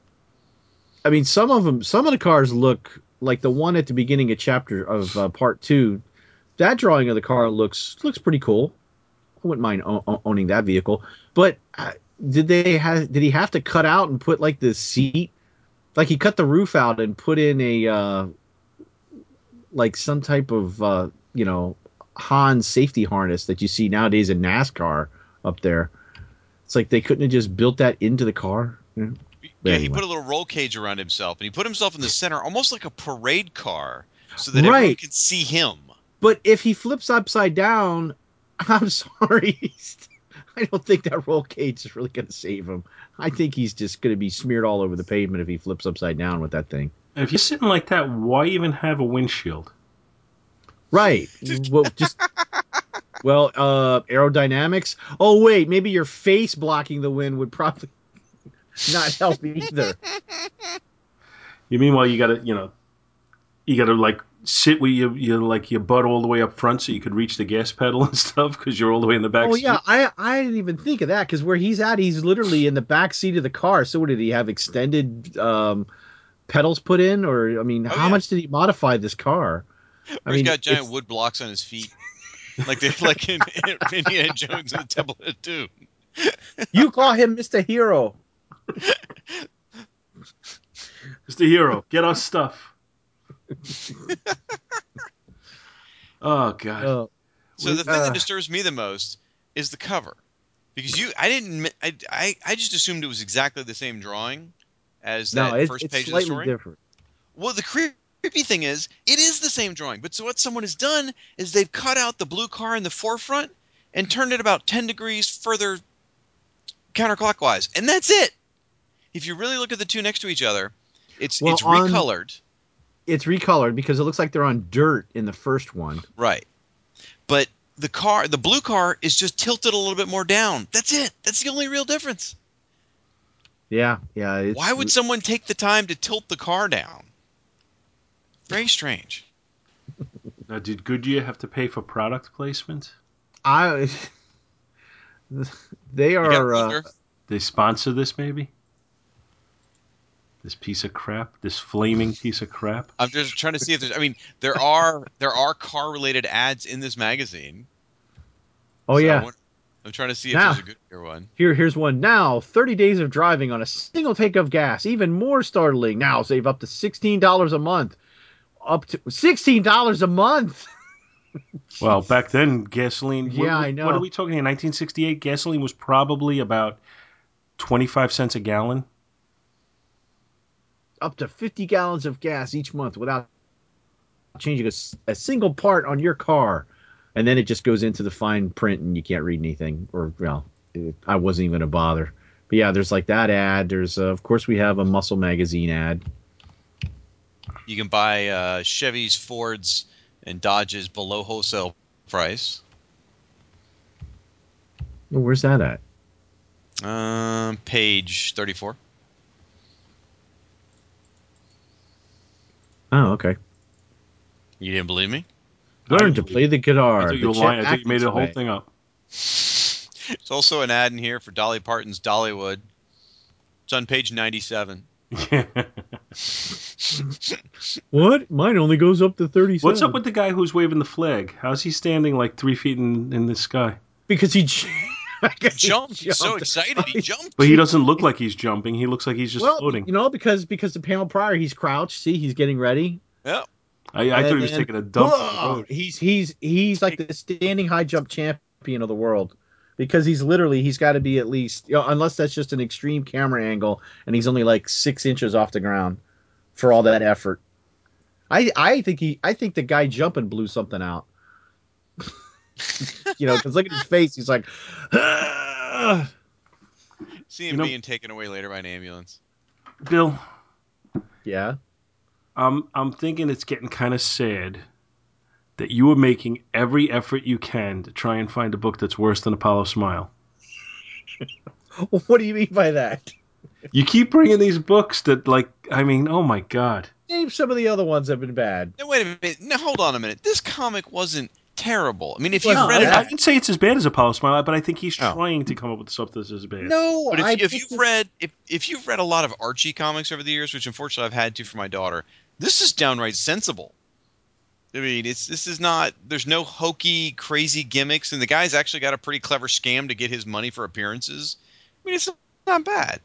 I mean, some of them, some of the cars look like the one at the beginning of chapter of uh, part two. That drawing of the car looks looks pretty cool. I wouldn't mind owning that vehicle. But uh, did they have? Did he have to cut out and put like the seat? Like he cut the roof out and put in a uh, like some type of uh, you know Han safety harness that you see nowadays in NASCAR up there. It's like they couldn't have just built that into the car. Yeah. Yeah, he put a little roll cage around himself, and he put himself in the center, almost like a parade car, so that everyone Right. can see him. But if he flips upside down, I'm sorry. I don't think that roll cage is really going to save him. I think he's just going to be smeared all over the pavement if he flips upside down with that thing. If you're sitting like that, why even have a windshield? Right. well, just well, uh, aerodynamics. Oh wait, maybe your face blocking the wind would probably not help either. You mean while you gotta you know you gotta like sit with your, your like your butt all the way up front so you could reach the gas pedal and stuff because you're all the way in the back. Oh seat? yeah, I I didn't even think of that because where he's at, he's literally in the back seat of the car. So what did he have extended um, pedals put in, or I mean, Oh, how yeah. much did he modify this car? Or he's got giant wood blocks on his feet, like they like in, in Indiana Jones and the Temple of Doom. you call him Mister Hero. Mr. Hero, get our stuff. Oh god. Uh, So We- the thing uh, that disturbs me the most is the cover, because you, I didn't, I, I, I just assumed it was exactly the same drawing as No, that it's, first it's page of the story. different. Well, the creepy thing is, it is the same drawing, but so what someone has done is they've cut out the blue car in the forefront and turned it about 10 degrees further counterclockwise, and that's it. If you really look at the two next to each other, it's Well, it's on- recolored, It's recolored because it looks like they're on dirt in the first one. right? But the car, the blue car, is just tilted a little bit more down. That's it. That's the only real difference. Yeah, yeah. It's, Why would someone take the time to tilt the car down? Very strange. Now, did Goodyear have to pay for product placement? I? They are. Uh. They sponsor this, maybe? This piece of crap? This flaming piece of crap? I'm just trying to see if there's. I mean, there are there are car related ads in this magazine. oh So yeah. wonder- I'm trying to see if Now- there's a Goodyear one. Here, here's one now. 30 days of driving on a single tank of gas. Even more startling. Now save up to $16 a month. Up to $16 a month. Well, back then, gasoline. Yeah, what, I know. What are we talking In 1968, gasoline was probably about 25 cents a gallon. Up to 50 gallons of gas each month without changing a single part on your car. And then it just goes into the fine print and you can't read anything. Or, well, it, I wasn't even a bother. But yeah, there's like that ad. There's, uh, of course, we have a Muscle Magazine ad. You can buy uh, Chevys, Fords, and Dodges below wholesale price. Where's that at? Um, page 34. Oh, okay. You didn't believe me? Learn to play the guitar. I thought you the were lying. I thought you made the whole way. thing up. There's also an ad in here for Dolly Parton's Dollywood. It's on page 97. What? Mine only goes up to 37. What's up with the guy who's waving the flag? How's he standing like three feet in, in the sky? Because he, j- I guess he Jumped. He's so excited. He jumped. But he doesn't look like he's jumping. He looks like he's just well, floating. you know, because because the panel prior, he's crouched. See, he's getting ready. Yeah. I, I thought he was And- taking a dump. on the Whoa! road. He's he's he's like the standing high jump champion of the world. Because he's literally he's got to be at least you know, unless that's just an extreme camera angle and he's only like six inches off the ground for all that effort. I I think he I think the guy jumping blew something out. you know, because look at his face. He's like, "Ah." See him You know- being taken away later by an ambulance. Bill, yeah. I'm I'm thinking it's getting kind of sad that you are making every effort you can to try and find a book that's worse than Apollo Smile. What do you mean by that? You keep bringing these books that, like, I mean, oh my god. Name some of the other ones that have been bad. No, wait a minute. No, hold on a minute. This comic wasn't terrible. I mean, if Well, you've no, read I, it, I didn't say it's as bad as Apollo Smile, but I think he's Oh. trying to come up with something that's as bad. No, But if, I if you've read if, if you've read a lot of Archie comics over the years, which unfortunately I've had to for my daughter, this is downright sensible. I mean, it's this is not. There's no hokey, crazy gimmicks, and the guy's actually got a pretty clever scam to get his money for appearances. I mean, it's not bad.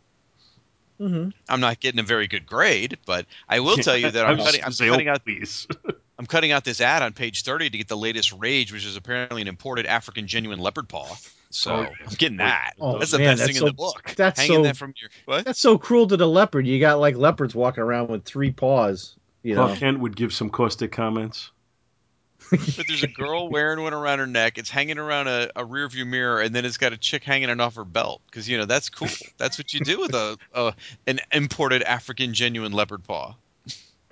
Mhm. I'm not getting a very good grade, but I will tell you that I I'm was cutting, I'm cutting oh, out please. I'm cutting out this ad on page 30 to get the latest Rage, which is apparently an imported African genuine leopard paw. So Oh, I'm getting that. Oh, that's the man, best that's thing so- in the book. that's Hanging so- that from your what? That's so cruel to the leopard. You got like leopards walking around with three paws. You know, Kent would give some caustic comments. But there's a girl wearing one around her neck. It's hanging around a, a rear view mirror, and then it's got a chick hanging it off her belt. Because you know that's cool. That's what you do with a, a an imported African genuine leopard paw.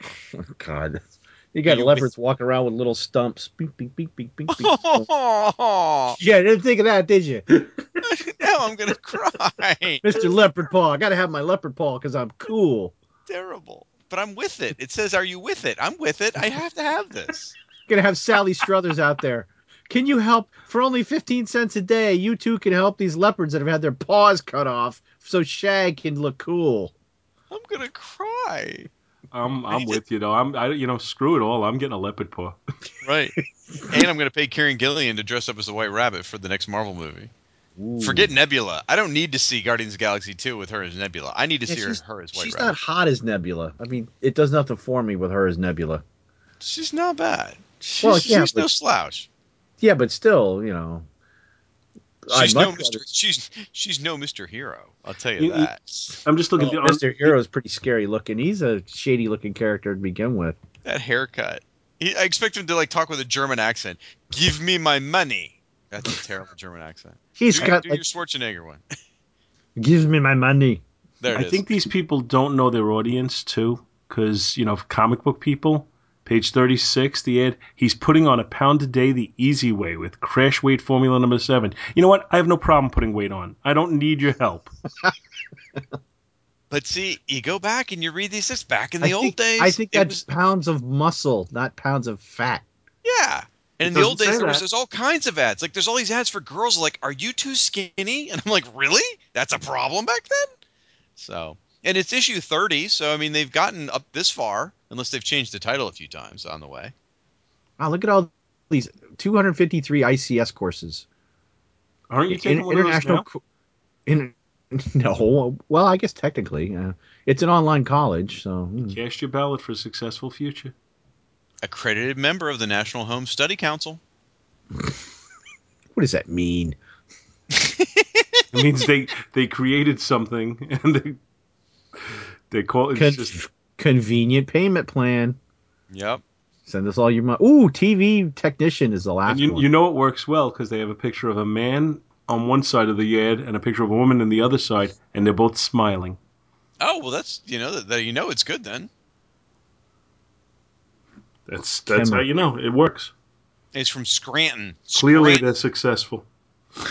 God, you got You leopards walking around with little stumps. Bink, bink, bink, bink, bink. now yeah, didn't think of that, did you, now I'm gonna cry. Mister Leopard Paw? I gotta have my leopard paw because I'm cool. Terrible. But I'm with it. It says, "Are you with it?" I'm with it. I have to have this. Gonna have Sally Struthers out there. Can you help for only fifteen cents a day? You two can help these leopards that have had their paws cut off so Shag can look cool. I'm gonna cry. I'm I'm with you though. I'm I you know screw it all. I'm getting a leopard paw. Right. and I'm gonna pay Karen Gillan to dress up as a White Rabbit for the next Marvel movie. Forget Nebula. I don't need to see Guardians of the Galaxy 2 with her as Nebula. I need to Yeah, see her, her as White She's Rabbit. not hot as Nebula. I mean, it does nothing for me with her as Nebula. She's not bad. She's, Well, yeah, she's no slouch. Yeah, but still, you know, I'd She's no much Mr. She's she's no Mr. Hero. I'll tell you You- you- that. I'm just looking. Well, Mr. Hero is pretty scary looking. He's a shady looking character to begin with. That haircut. He, I expect him to like talk with a German accent. Give me my money. That's a terrible German accent. He's do got do like, your Schwarzenegger one. Give me my money. There it I is. think these people don't know their audience too, because you know, comic book people. Page thirty-six, the ad. He's putting on a pound a day the easy way with crash weight formula number seven. You know what? I have no problem putting weight on. I don't need your help. But see, you go back and you read these. This back in the I old think, days. I think it that's was- pounds of muscle, not pounds of fat. yeah. And in the old days, there was there's all kinds of ads. Like there's all these ads for girls. Like, are you too skinny? And I'm like, really? That's a problem back then. So, and it's issue 30. So I mean, they've gotten up this far, unless they've changed the title a few times on the way. Wow, look at all these 253 ICS courses. Aren't you In- taking one of those international. now? co- In, no, well, I guess technically, uh, it's an online college, so hmm. Cast your ballot for a successful future. Accredited member of the National Home Study Council. what does that mean? It means they they created something and they they call it Con- just convenient payment plan. Yep. Send us all your money. Ooh, TV technician is the last you, one. you know it works well because they have a picture of a man on one side of the ad and a picture of a woman on the other side, and they're both smiling. Oh well, that's you know that, that you know it's good then. That's that's Timber. how you know it works. It's from Scranton. Clearly, Scranton. they're successful.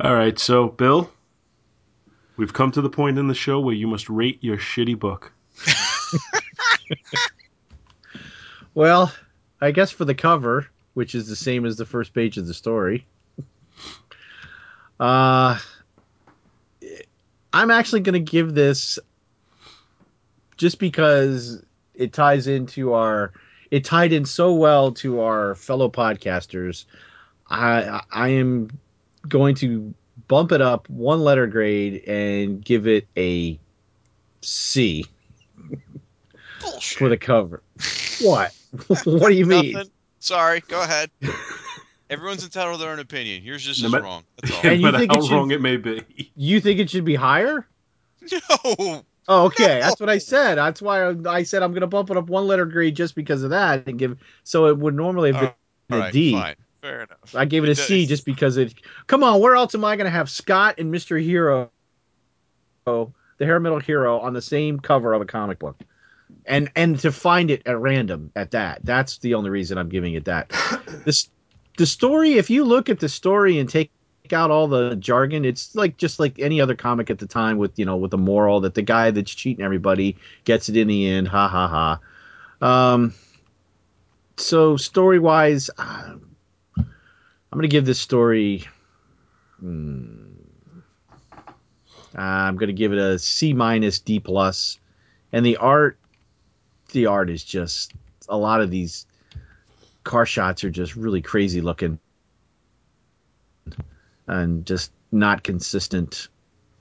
All right, so Bill, we've come to the point in the show where you must rate your shitty book. Well, I guess for the cover, which is the same as the first page of the story, uh, I'm actually going to give this just because it ties into our. It tied in so well to our fellow podcasters. I I am going to bump it up one letter grade and give it a C Bullshit. for the cover. What? what do you mean? Nothing. Sorry. Go ahead. Everyone's entitled to their own opinion. Yours just No is mat- wrong. That's all. And you think how it should- wrong it may be. You think it should be higher? no. Oh, okay. No. That's what I said. That's why I, I said I'm going to bump it up one letter grade just because of that and give. So it would normally have been All a right. D. Fine. Fair enough. I gave it a It C just because it. Come on, where else am I going to have Scott and Mister Hero, the hair metal hero, on the same cover of a comic book, and and to find it at random at that. That's the only reason I'm giving it that. This the story. If you look at the story and take out all the jargon, it's like just like any other comic at the time with you know with the moral that the guy that's cheating everybody gets it in the end. Ha ha ha. Um. So story wise. Uh, I'm gonna give this story. Hmm, I'm gonna give it a C minus D plus, and the art, the art is just a lot of these car shots are just really crazy looking, and just not consistent.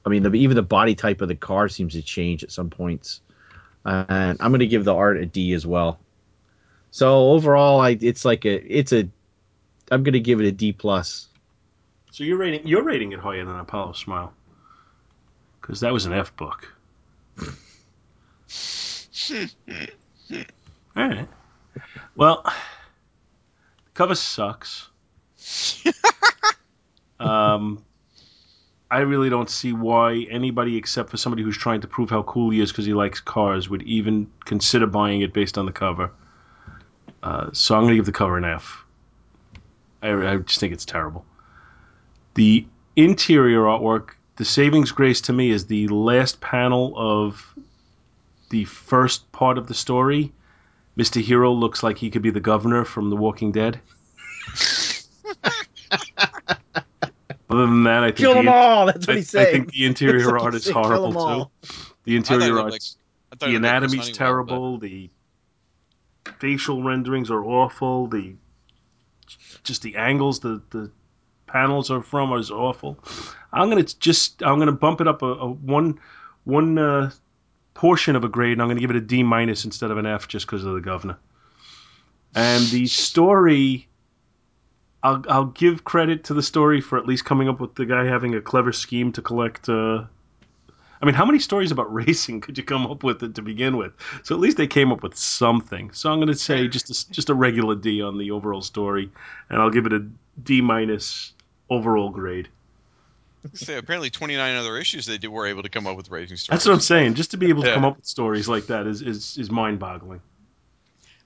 I mean, the, even the body type of the car seems to change at some points, and I'm gonna give the art a D as well. So overall, I it's like a it's a I'm gonna give it a D plus. So you're rating you're rating it higher than Apollo Smile, because that was an F book. All right. Well, the cover sucks. um, I really don't see why anybody except for somebody who's trying to prove how cool he is because he likes cars would even consider buying it based on the cover. Uh, so I'm going to give the cover an F. I, I just think it's terrible. The interior artwork, the savings grace to me is the last panel of the first part of the story. Mr. Hero looks like he could be the governor from The Walking Dead. Other than that, I think Kill the them all. That's what I, he's I think the interior That's art is saying, horrible too. The I thought interior art, like- the it looked like Chris anatomy's Honeywell, terrible. The facial renderings are awful. The just the angles the the panels are from is awful. I'm gonna just I'm gonna bump it up a, a one one uh, portion of a grade, and I'm gonna give it a D minus instead of an F just because of the governor. And the story I'll I'll give credit to the story for at least coming up with the guy having a clever scheme to collect. Uh, I mean, how many stories about racing could you come up with to begin with? So at least they came up with something. So I'm going to say just a, just a regular D on the overall story, and I'll give it a D minus overall grade. Say, apparently, 29 other issues they did were able to come up with racing stories. That's what I'm saying. Just to be able to Yeah. come up with stories like that is is, is mind boggling.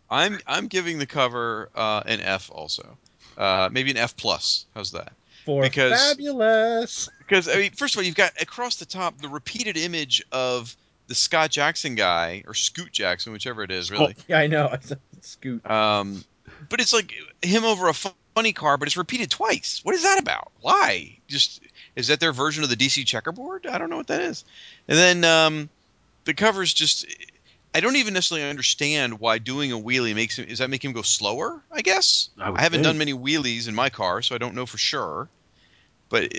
I'm I'm giving the cover uh, an F also, uh, maybe an F plus. How's that? For Because- fabulous. Because I mean, first of all, you've got across the top the repeated image of the Scott Jackson guy or Scoot Jackson, whichever it is, really. Yeah, I know. Scoot. Um, but it's like him over a funny car, but it's repeated twice. What is that about? Why? Just is that their version of the DC checkerboard? I don't know what that is. And then um, the cover's just. I don't even necessarily understand why doing a wheelie makes him. Is that make him go slower? I guess. I, I haven't think. done many wheelies in my car, so I don't know for sure. But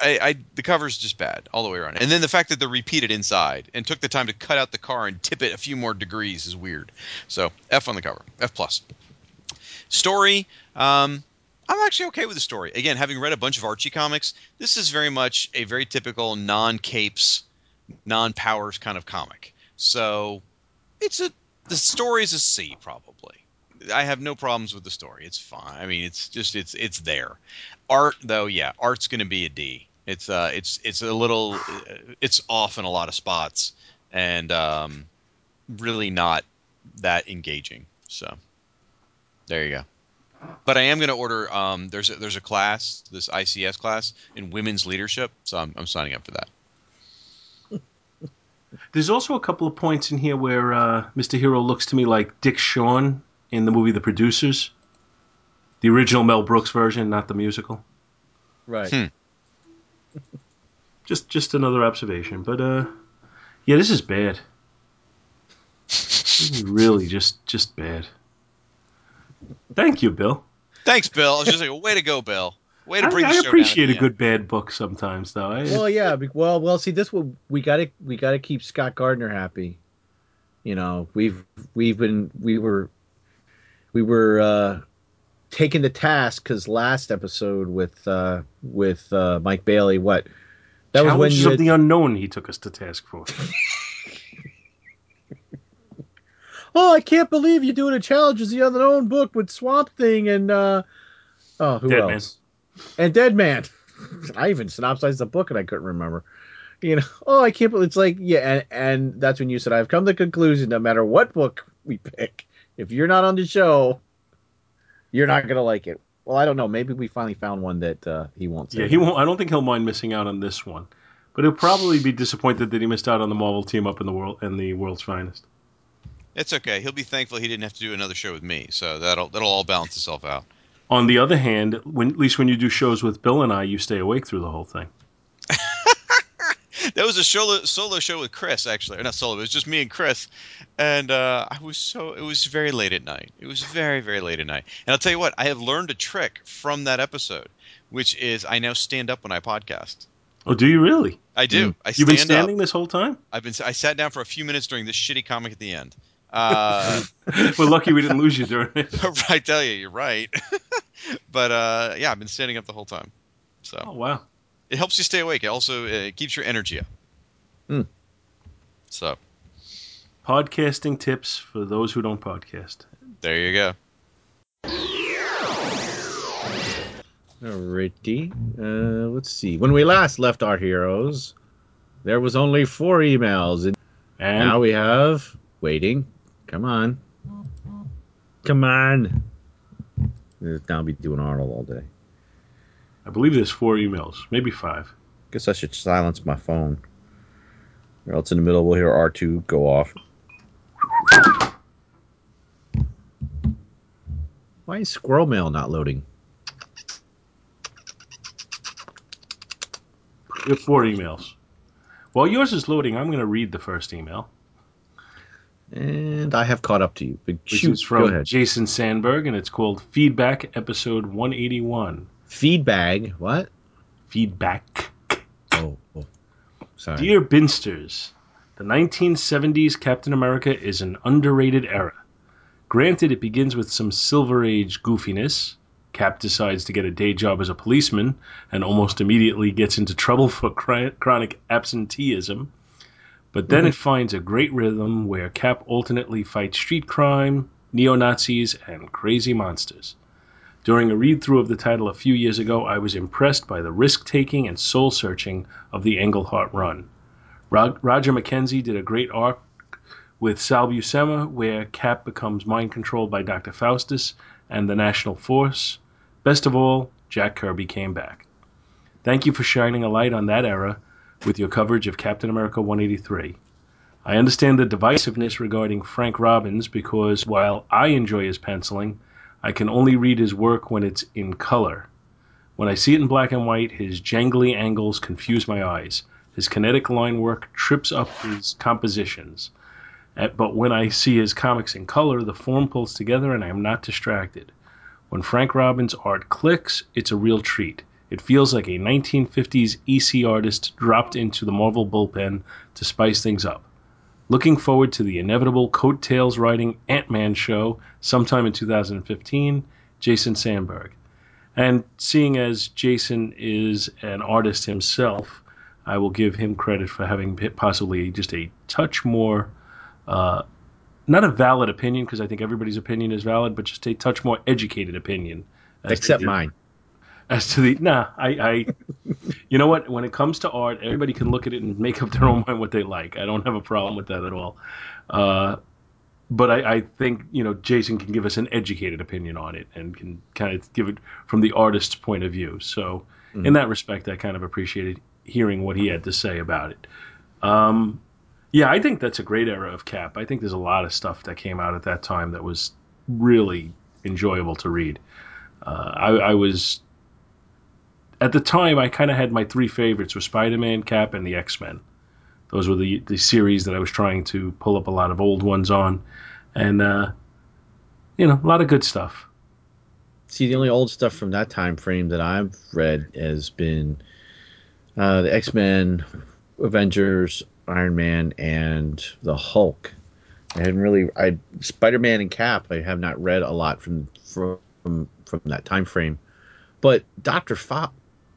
I, I, the cover's just bad all the way around. And then the fact that they're repeated inside and took the time to cut out the car and tip it a few more degrees is weird. So F on the cover, F plus. Story, um, I'm actually okay with the story. Again, having read a bunch of Archie comics, this is very much a very typical non-capes, non-powers kind of comic. So it's a the story is a C probably. I have no problems with the story. It's fine. I mean, it's just it's it's there. Art though, yeah, art's going to be a D. It's uh it's it's a little uh, it's off in a lot of spots and um really not that engaging. So there you go. But I am going to order um there's a, there's a class, this ICS class in women's leadership, so I'm I'm signing up for that. There's also a couple of points in here where uh, Mr. Hero looks to me like Dick Shawn in the movie The Producers, the original Mel Brooks version, not the musical. Right. Hmm. Just just another observation, but uh, yeah, this is bad. This is really just just bad. Thank you, Bill. Thanks, Bill. I was just like, way to go, Bill. Way to I, bring the I show down at appreciate the a end. good bad book sometimes, though. I, Well, yeah. Well, well. See, this will we got to we got to keep Scott Gardner happy. You know, we've we've been we were we were uh taken to task because last episode with uh with uh Mike Bailey, what that was when you of had- the unknown he took us to task for. oh, I can't believe you're doing a challenge challenges the unknown book with Swamp Thing and uh oh who Dead Man. else and Dead Man. I even synopsized the book and I couldn't remember. You know, oh, I can't believe it's like yeah, and, and that's when you said I've come to the conclusion no matter what book we pick, if you're not on the show, you're not gonna like it. Well, I don't know. Maybe we finally found one that uh, he won't. Yeah, he won't. I don't think he'll mind missing out on this one, but he'll probably be disappointed that he missed out on the Marvel team up in the world and the world's finest. It's okay. He'll be thankful he didn't have to do another show with me. So that'll that'll all balance itself out. On the other hand, when at least when you do shows with Bill and I, you stay awake through the whole thing. That was a solo solo show with Chris, actually, or not solo. It was just me and Chris, and uh, I was so it was very late at night. It was very very late at night. And I'll tell you what, I have learned a trick from that episode, which is I now stand up when I podcast. Oh, do you really? I do. I You've been standing up. this whole time. I've been. I sat down for a few minutes during this shitty comic at the end. Uh, We're lucky we didn't lose you during it. I tell you, you're right. but uh, yeah, I've been standing up the whole time. So Oh wow! It helps you stay awake. It also uh, keeps your energy up. Hmm. So Podcasting tips for those who don't podcast. there you go. Alrighty. Uh, let's see. When we last left our heroes, there was only four emails, and And now we have waiting. Come on. Come on. Now I'll be doing Arnold all day. I believe there's four emails, maybe five. Guess I should silence my phone. Or else in the middle we'll hear R2 go off. Why is Squirrel Mail not loading? We have four emails. While yours is loading, I'm going to read the first email, And I have caught up to you. But which shoot, is from. Jason Sandberg, and it's called Feedback Episode 181. Feedbag. What? Feedback. Oh, oh. sorry. Dear Binsters, the 1970s Captain America is an underrated era. Granted, it begins with some Silver Age goofiness, Cap decides to get a day job as a policeman and almost immediately gets into trouble for chronic absenteeism. But then mm-hmm. it finds a great rhythm where Cap alternately fights street crime, neo Nazis, and crazy monsters. During a read through of the title a few years ago, I was impressed by the risk taking and soul searching of the Englehart run. Rog- Roger McKenzie did a great arc with Sal Buscema, where Cap becomes mind controlled by Dr. Faustus and the National Force. Best of all, Jack Kirby came back. Thank you for shining a light on that era with your coverage of Captain America 183. I understand the divisiveness regarding Frank Robbins because while I enjoy his penciling, I can only read his work when it's in color. When I see it in black and white, his jangly angles confuse my eyes. His kinetic line work trips up his compositions. But when I see his comics in color, the form pulls together and I am not distracted. When Frank Robbins' art clicks, it's a real treat. It feels like a 1950s EC artist dropped into the Marvel bullpen to spice things up. Looking forward to the inevitable coattails riding Ant Man show sometime in 2015, Jason Sandberg. And seeing as Jason is an artist himself, I will give him credit for having possibly just a touch more, uh, not a valid opinion, because I think everybody's opinion is valid, but just a touch more educated opinion. Except mine. As to the nah I, I you know what? When it comes to art everybody can look at it and make up their own mind what they like. I don't have a problem with that at all. Uh, but I, I think you know jason can give us an educated opinion on it and can kind of give it from the artist's point of view. So in that respect i kind of appreciated hearing what he had to say about it. Um, yeah i think that's a great era of cap. I think there's a lot of stuff that came out at that time that was really enjoyable to read. Uh, I, I was at the time I kind of had my three favorites were Spider-Man, Cap, and the X-Men. Those were the the series that I was trying to pull up a lot of old ones on, and uh, you know a lot of good stuff. See, the only old stuff from that time frame that I've read has been uh, the X Men, Avengers, Iron Man, and the Hulk. I hadn't really, I Spider Man and Cap. I have not read a lot from from from that time frame, but Doctor Fa-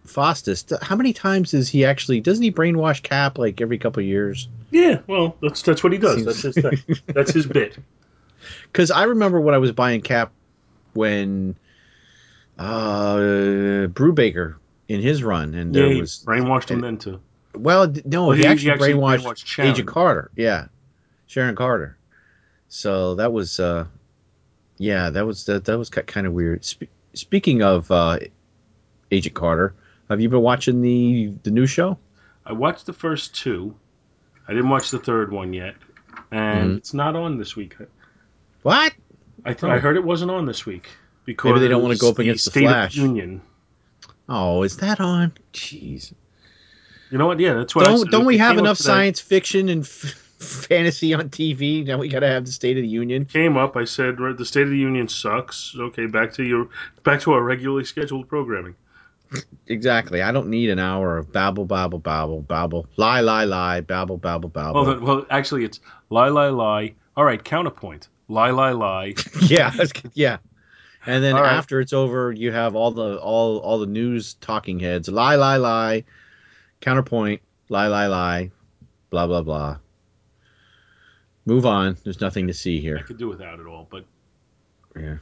Faustus. th- How many times is he actually? Doesn't he brainwash Cap like every couple of years? Yeah, well that's that's what he does. That's his thing. that's his bit. Because I remember when I was buying Cap when uh Brubaker in his run, and Yeah, there he was brainwashed him then too. Well, no, Well, he, he- he actually, brainwashed, brainwashed Sharon. Agent Carter. Yeah, Sharon Carter. So that was, uh, yeah, that was that, that was kind of weird. Spe- speaking of uh, Agent Carter, have you been watching the the new show? I watched the first two. I didn't watch the third one yet, and Mhm. it's not on this week. What? I, th- Oh. I heard it wasn't on this week because Maybe they don't wanna go up against the State Flash. Of Union. Oh, is that on? Jeez. You know what? Yeah, that's what. Don't don't we have enough science fiction and f- fantasy on TV? Now we got to have the State of the Union. came up. I said, the State of the Union sucks. Okay, back to your back to our regularly scheduled programming. Exactly. I don't need an hour of babble, babble, babble, babble, lie, lie, lie, babble, babble, babble. Well, then, well, actually, it's lie, lie, lie. All right, counterpoint. Lie, lie, lie. yeah, yeah. And then right. after it's over, you have all the all all the news talking heads. Lie, lie, lie. Counterpoint. Lie, lie, lie. Blah blah blah. Move on. There's nothing to see here. I could do without it all, but Yeah.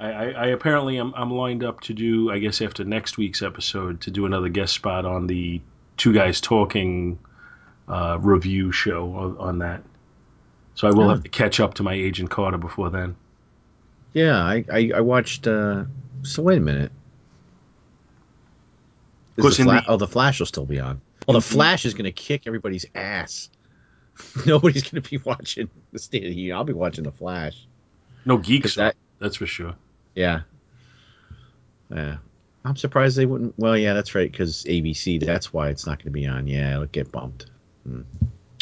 I, I, I apparently am I'm lined up to do. I guess after next week's episode, to do another guest spot on the two guys talking uh, review show on, on that. So I will Oh. have to catch up to my Agent Carter before then. Yeah. I I, I watched. uh So wait a minute. Is course, the Fla- the- oh, the Flash will still be on. Well, the Flash is going to kick everybody's ass. Nobody's going to be watching the State of the Union. I'll be watching the Flash. No geeks, that that's for sure. Yeah. Yeah. I'm surprised they wouldn't. Well, yeah, that's right, because ABC. That's why it's not going to be on. Yeah, it'll get bumped. Hmm.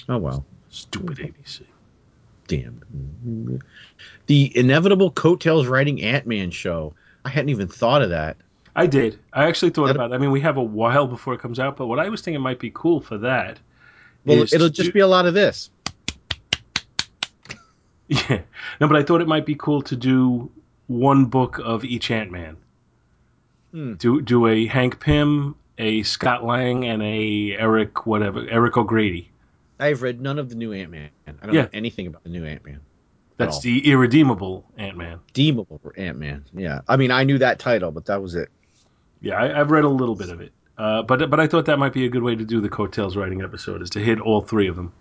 Oh, well. Stupid ABC. Damn. The inevitable coattails riding Ant Man show. I hadn't even thought of that. I did. I actually thought That- about. it. I mean, we have a while before it comes out, but what I was thinking might be cool for that. Well, it'll just do- be a lot of this. Yeah. No, but I thought it might be cool to do one book of each Ant Man. Hmm. Do do a Hank Pym, a Scott Lang, and a Eric whatever Eric O'Grady. I've read none of the new Ant Man. I don't Yeah. know anything about the new Ant Man. That's the irredeemable Ant Man. Deemable Ant Man. Yeah. I mean, I knew that title, but that was it. Yeah, I, I've read a little bit of it, uh, but but I thought that might be a good way to do the coattails writing episode is to hit all three of them.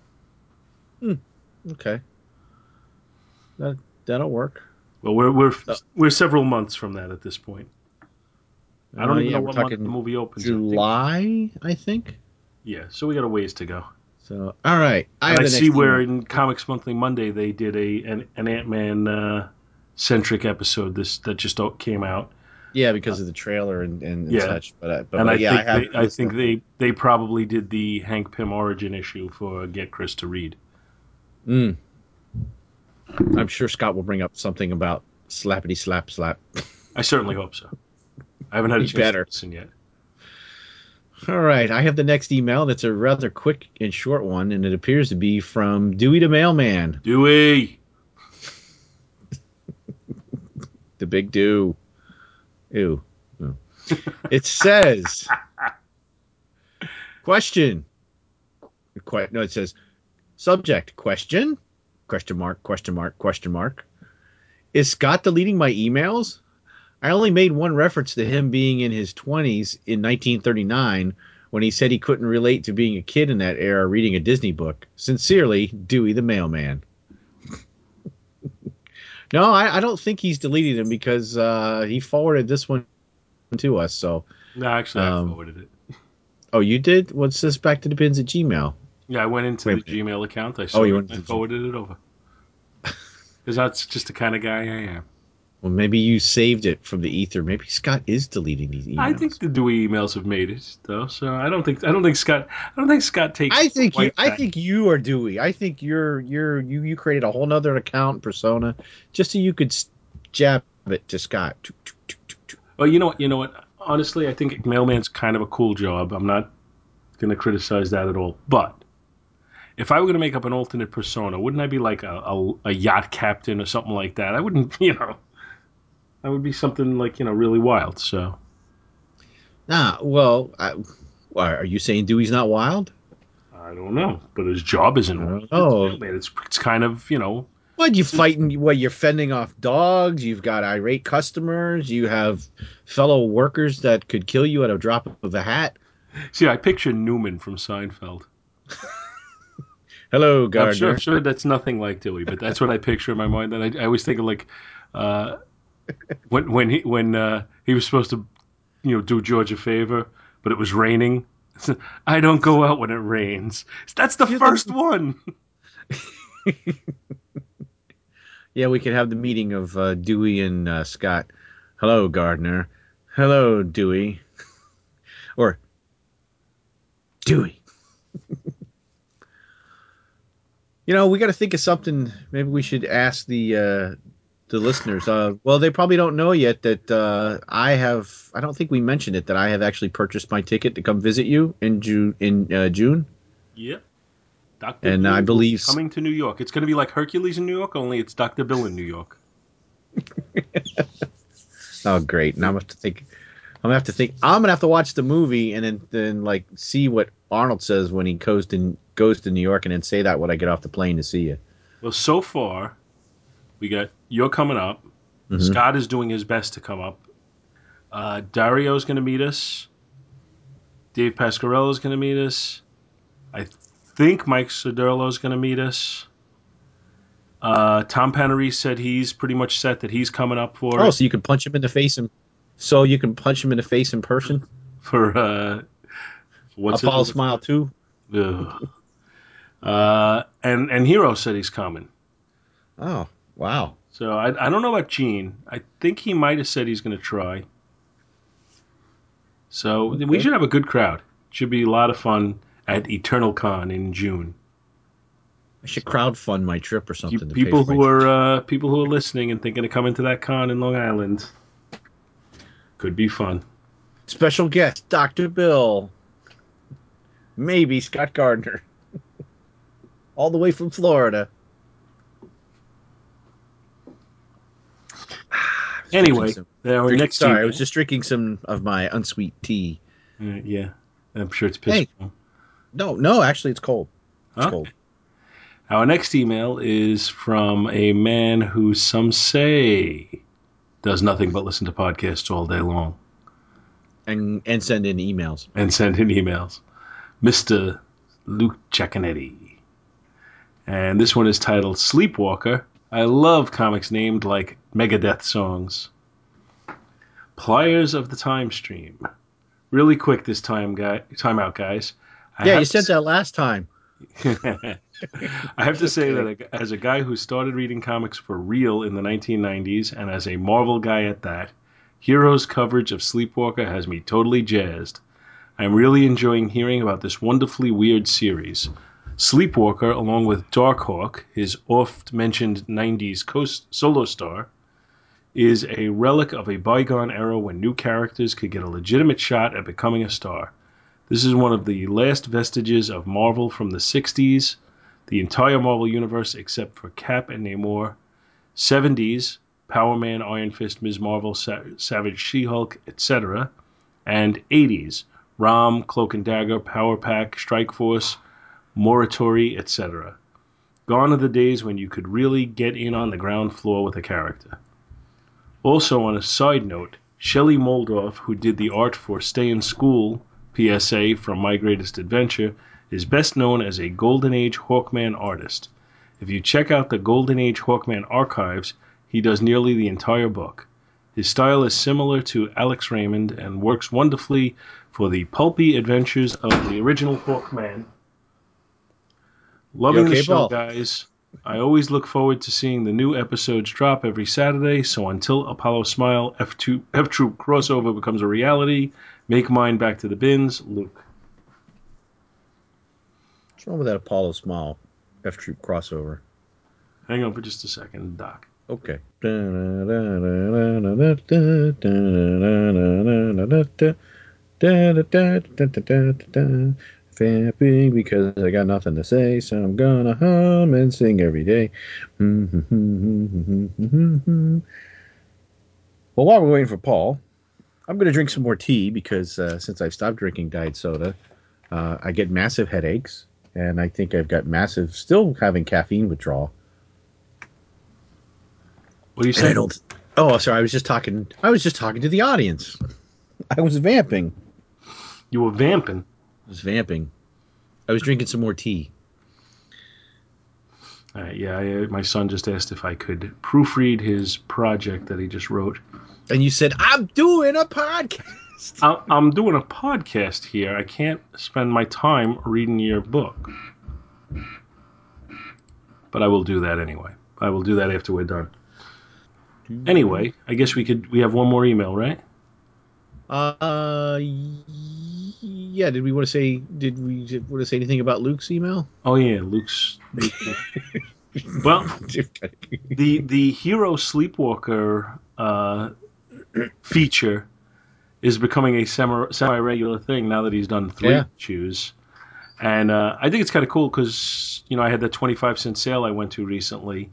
Okay. That that'll work. Well, we're we're Oh. we're several months from that at this point. I don't Uh, even yeah, know what month the movie opens. I think- July, I think. Yeah, so we got a ways to go. So, all right. I, I see where in Comics Monthly Monday they did a an, an Ant Man uh, centric episode this that just came out, Yeah, because of the trailer and, and, Yeah. such. But, I- but, and but I yeah, think I have. they, I think they they probably did the Hank Pym origin issue for Get Chris to read. Mm. I'm sure Scott will bring up something about slappity slap slap. I certainly hope so. I haven't had a chance better. to listen yet. All right, I have the next email. That's a rather quick and short one, and it appears to be from Dewey the Mailman, Dewey, the Big Dew. Ew. No. it says, question. Que- no, it says, subject question, question mark, question mark, question mark. Is Scott deleting my emails? I only made one reference to him being in his 20s in 1939 when he said he couldn't relate to being a kid in that era reading a Disney book. Sincerely, Dewey the Mailman. no, I, I don't think he's deleting them because uh, he forwarded this one to us. So, no, actually, I Um, forwarded it. oh, you did? What's this back to the bins at Gmail? Yeah, I went into Wait the Gmail account. I saw Oh, you went and I to G- forwarded it over. Because that's just the kind of guy I am. Well, maybe you saved it from the ether. Maybe Scott is deleting these emails. I think the Dewey emails have made it though, so I don't think I don't think Scott I don't think Scott takes. I think you. I think you are Dewey. I think you're you're you you created a whole nother account persona just so you could jab it to Scott. Well, you know what? You know what? Honestly, I think mailman's kind of a cool job. I'm not going to criticize that at all. But if I were going to make up an alternate persona, wouldn't I be like a, a, a yacht captain or something like that? I wouldn't, you know. That would be something like you know really wild. So Ah, well, I, why, are you saying Dewey's not wild? I don't know, but his job isn't. I know. It's it's kind of you know What you fighting? What you're fending off dogs? You've got irate customers. You have fellow workers that could kill you at a drop of a hat. See, I picture Newman from Seinfeld. Hello, I'm Gardner. sure, I'm sure that's nothing like Dewey, but that's what I picture in my mind. And I, I always think of like uh, when when he when uh, he was supposed to, you know, do George a favor, but it was raining. I don't go out when it rains. That's the You first one. Yeah, we could have the meeting of uh, Dewey and uh, Scott. Hello, Gardner. Hello, Dewey. or Dewey. You know, we got to think of something. Maybe we should ask the uh, the listeners. Uh, well, they probably don't know yet that uh, I have. I don't think we mentioned it that I have actually purchased my ticket to come visit you in June. In uh, June. Yep. Dr. And Bill I believe- coming to New York. It's going to be like Hercules in New York, only it's Dr. Bill in New York. Oh, great! Now I'm gonna have to think. I'm gonna have to think. I'm gonna have to watch the movie and then then like see what Arnold says when he goes to goes to New York and then say that when I get off the plane to see you. Well, so far, we got you're coming up. Mhm. Scott is doing his best to come up. Uh, Dario's going to meet us. Dave Pasquarello is going to meet us. I think Mike Sodorlo is going to meet us. Uh, Tom Panarese said he's pretty much set that he's coming up for Oh, it, so you can punch him in the face and so you can punch him in the face in person. for uh, what's Apollo his- smile too. Uh, and and Hero said he's coming. Oh, wow. So I, I don't know about Gene. I think he might have said he's going to try. So we should have a good crowd. Should be a lot of fun at Eternal Con in June. I should crowdfund my trip or something. To people who are uh, people who are listening and thinking of coming to that con in Long Island could be fun. special guest, Doctor Bill, maybe Scott Gardner, all the way from Florida. Anyway, some- our Drinking- next sorry, I was just drinking some of my unsweet tea. Uh, yeah, I'm sure it's piss. Hey. No, no, actually, it's cold. It's Okay. cold. Our next email is from a man who some say does nothing but listen to podcasts all day long And and send in emails. and send in emails. Mr. Luke Jaconetti. And this one is titled Sleepwalker. I love comics named like Megadeth songs. Pliers of the Time Stream. Really quick this time, guy. Time out, guys. I yeah, you said that last time. I have to say that as a guy who started reading comics for real in the 1990s, and as a Marvel guy at that, Heroes coverage of Sleepwalker has me totally jazzed. I'm really enjoying hearing about this wonderfully weird series. Sleepwalker, along with Darkhawk, his oft mentioned 90s co- solo star, is a relic of a bygone era when new characters could get a legitimate shot at becoming a star. This is one of the last vestiges of Marvel from the 60s, the entire Marvel universe except for Cap and Namor, 70s, Power Man, Iron Fist, Ms. Marvel, Sa- Savage She Hulk, etc., and 80s, Rom, Cloak and Dagger, Power Pack, Strike Force, Morituri, etc. Gone are the days when you could really get in on the ground floor with a character. Also, on a side note, Shelley Moldoff, who did the art for Stay in School PSA from My Greatest Adventure, is best known as a Golden Age Hawkman artist. If you check out the Golden Age Hawkman archives, he does nearly the entire book. His style is similar to Alex Raymond and works wonderfully for the pulpy adventures of the original Hawkman. Loving okay, the show, Paul? guys. I always look forward to seeing the new episodes drop every Saturday, so until Apollo Smile F2 F Troop crossover becomes a reality, make mine back to the bins, Luke. What's wrong with that Apollo Smile F Troop crossover? Hang on for just a second, Doc. Okay. Vamping because I got nothing to say, so I'm gonna hum and sing every day. Well, while we're waiting for Paul, I'm gonna drink some more tea because uh, since I've stopped drinking diet soda, uh, I get massive headaches, and I think I've got massive, still having caffeine withdrawal. What do you And I say? don't. Oh, sorry. I was just talking. I was just talking to the audience. I was vamping. You were vamping. I was vamping. I was drinking some more tea. All right, yeah, I, uh, my son just asked if I could proofread his project that he just wrote. And you said, I'm doing a podcast. I, I'm doing a podcast here. I can't spend my time reading your book. But I will do that anyway. I will do that after we're done. Anyway, I guess we could. We have one more email, right? Uh, yeah. Did we want to say? Did we want to say anything about Luke's email? Oh yeah, Luke's. well, the the hero sleepwalker uh, feature is becoming a semi semi regular thing now that he's done three Yeah. issues, and uh, I think it's kind of cool because you know I had that twenty five cent sale I went to recently,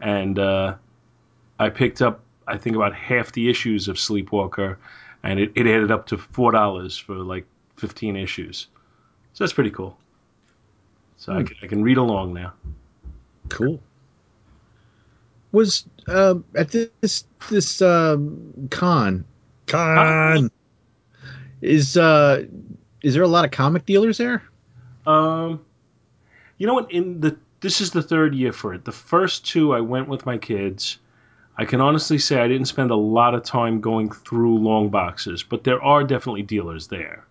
and uh, I picked up I think about half the issues of Sleepwalker, and it, it added up to four dollars for like fifteen issues, so that's pretty cool. So I, Hmm. can, I can read along now. Cool. Was um at this this um con con is uh is there a lot of comic dealers there? Um, you know what? In the this is the third year for it. The first two I went with my kids. I can honestly say I didn't spend a lot of time going through long boxes, but there are definitely dealers there.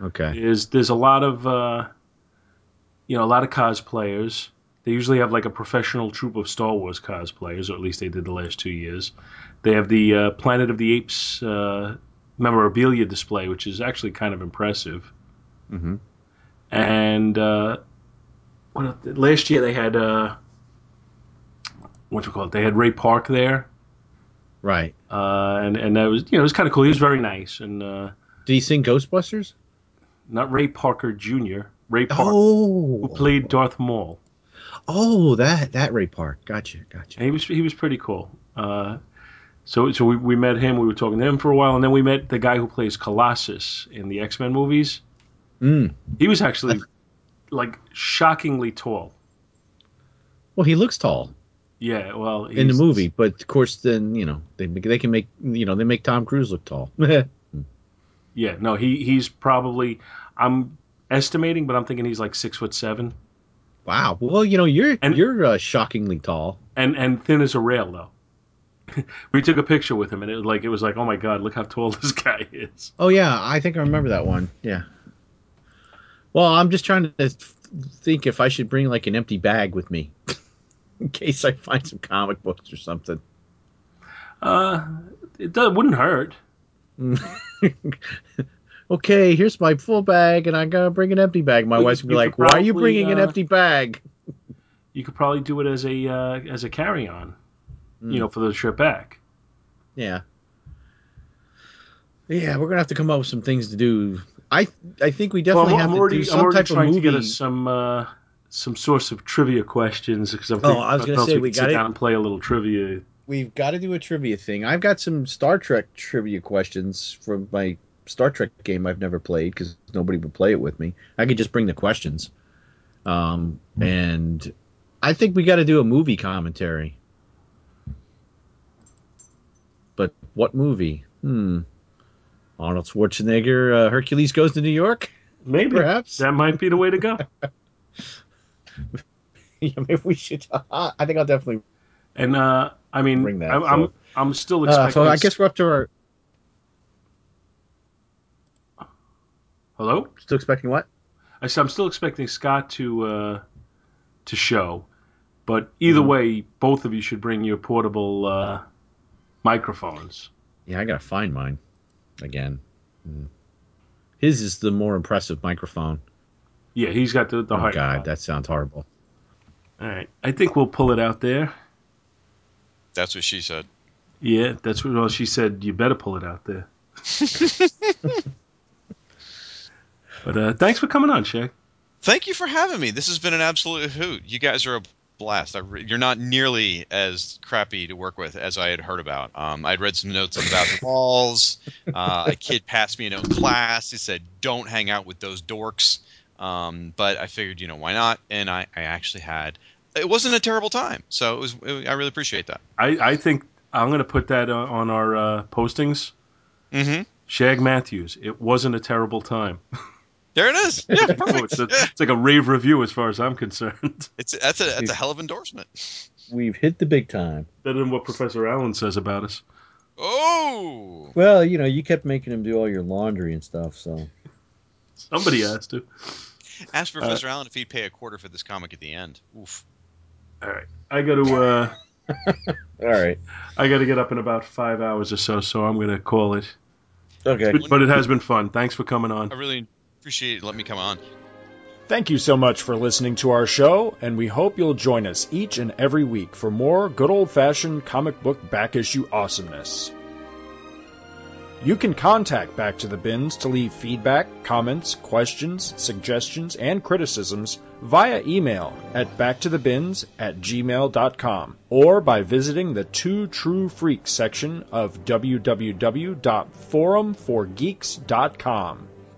Okay. There's there's a lot of uh, you know a lot of cosplayers. They usually have like a professional troupe of Star Wars cosplayers, or at least they did the last two years. They have the uh, Planet of the Apes uh, memorabilia display, which is actually kind of impressive Mm-hmm. and uh, what last year they had uh, what you call it? They had Ray Park there, Right. uh, and and that was you know it was kind of cool. He was very nice, and uh, Did he sing Ghostbusters? not Ray Parker Jr. Ray Park, Oh, who played Darth Maul. Oh, that that Ray Park. Gotcha, gotcha. And he was he was pretty cool. Uh, So so we, we met him. We were talking to him for a while, and then we met the guy who plays Colossus in the X Men movies. Mm. He was actually like shockingly tall. Well, he looks tall Yeah, well, in the movie, but of course, then you know they they can make you know they make Tom Cruise look tall. Yeah, no, he he's probably I'm estimating, but I'm thinking he's like six foot seven wow. Well, you know you're And- you're uh, shockingly tall. and and thin as a rail though. we took a picture with him, and it was like it was like, oh my god, look how tall this guy is. Oh yeah, I think I remember that one. Yeah. Well, I'm just trying to think if I should bring like an empty bag with me in case I find some comic books or something. Uh, it do- wouldn't hurt. Okay, here's my full bag, and I gotta bring an empty bag. My Well, wife's gonna be like, could "Why are you probably, bringing an uh, empty bag?" You could probably do it as a uh, as a carry on, Mm. you know, for the trip back. Yeah. Yeah, we're gonna have to come up with some things to do. I I think we definitely I'm, have I'm to already do I'm some already type of trying to get us some uh, some source of trivia questions because I'm Oh, thinking I was gonna say, we, we could sit down and play a little trivia. We've got to do a trivia thing. I've got some Star Trek trivia questions from my Star Trek game I've never played because nobody would play it with me. I could just bring the questions. Um, and I think we got to do a movie commentary. But what movie? Hmm. Arnold Schwarzenegger, uh, Hercules Goes to New York? Maybe Perhaps. that might be the way to go. yeah, maybe we should. I think I'll definitely. And uh, I mean, Bring that, I'm, I'm I'm still Uh, expecting. so I guess we're up to our. Hello. Still expecting what? I said I'm still expecting Scott to uh, to show, but either Mhm. way, both of you should bring your portable uh, microphones. Yeah, I gotta find mine again. Hmm. His is the more impressive microphone. Yeah, he's got the the Oh high. God, that sounds horrible. All right, I think we'll pull it out there. That's what she said. Yeah, that's what well, she said. You better pull it out there. but uh, thanks for coming on, Shag. Thank you for having me. This has been an absolute hoot. You guys are a blast. I re- you're not nearly as crappy to work with as I had heard about. Um, I'd read some notes about the balls. Uh, a kid passed me a note in class. He said, "Don't hang out with those dorks." Um, but I figured, you know, why not? And I, I actually had. It wasn't a terrible time, so it was. It, I really appreciate that. I, I think I'm going to put that on, on our uh, postings. Mm-hmm. Shag Matthews. It wasn't a terrible time. There it is. Yeah, Oh, perfect. it's, a, it's like a rave review as far as I'm concerned. It's that's a that's a hell of endorsement. We've hit the big time. Better than what Professor Allen says about us. Oh, Well, you know, you kept making him do all your laundry and stuff, so Somebody has to. ask Professor Allen if he'd pay a quarter for this comic at the end. Oof. All right, I got to. Uh, all right. I got to get up in about five hours or so, so I'm going to call it. Okay. But, but it has been fun. Thanks for coming on. I really appreciate it. Let me come on. Thank you so much for listening to our show, and we hope you'll join us each and every week for more good old fashioned comic book back issue awesomeness. You can contact Back to the Bins to leave feedback, comments, questions, suggestions, and criticisms via email at backtothebins at gmail.com or by visiting the Two True Freaks section of www.forumforgeeks.com.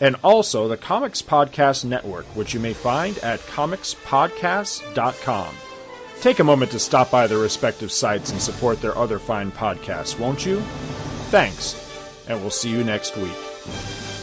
and also the Comics Podcast Network, which you may find at comicspodcasts.com. Take a moment to stop by their respective sites and support their other fine podcasts, won't you? Thanks, and we'll see you next week.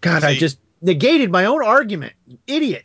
God, I just negated my own argument. You idiot.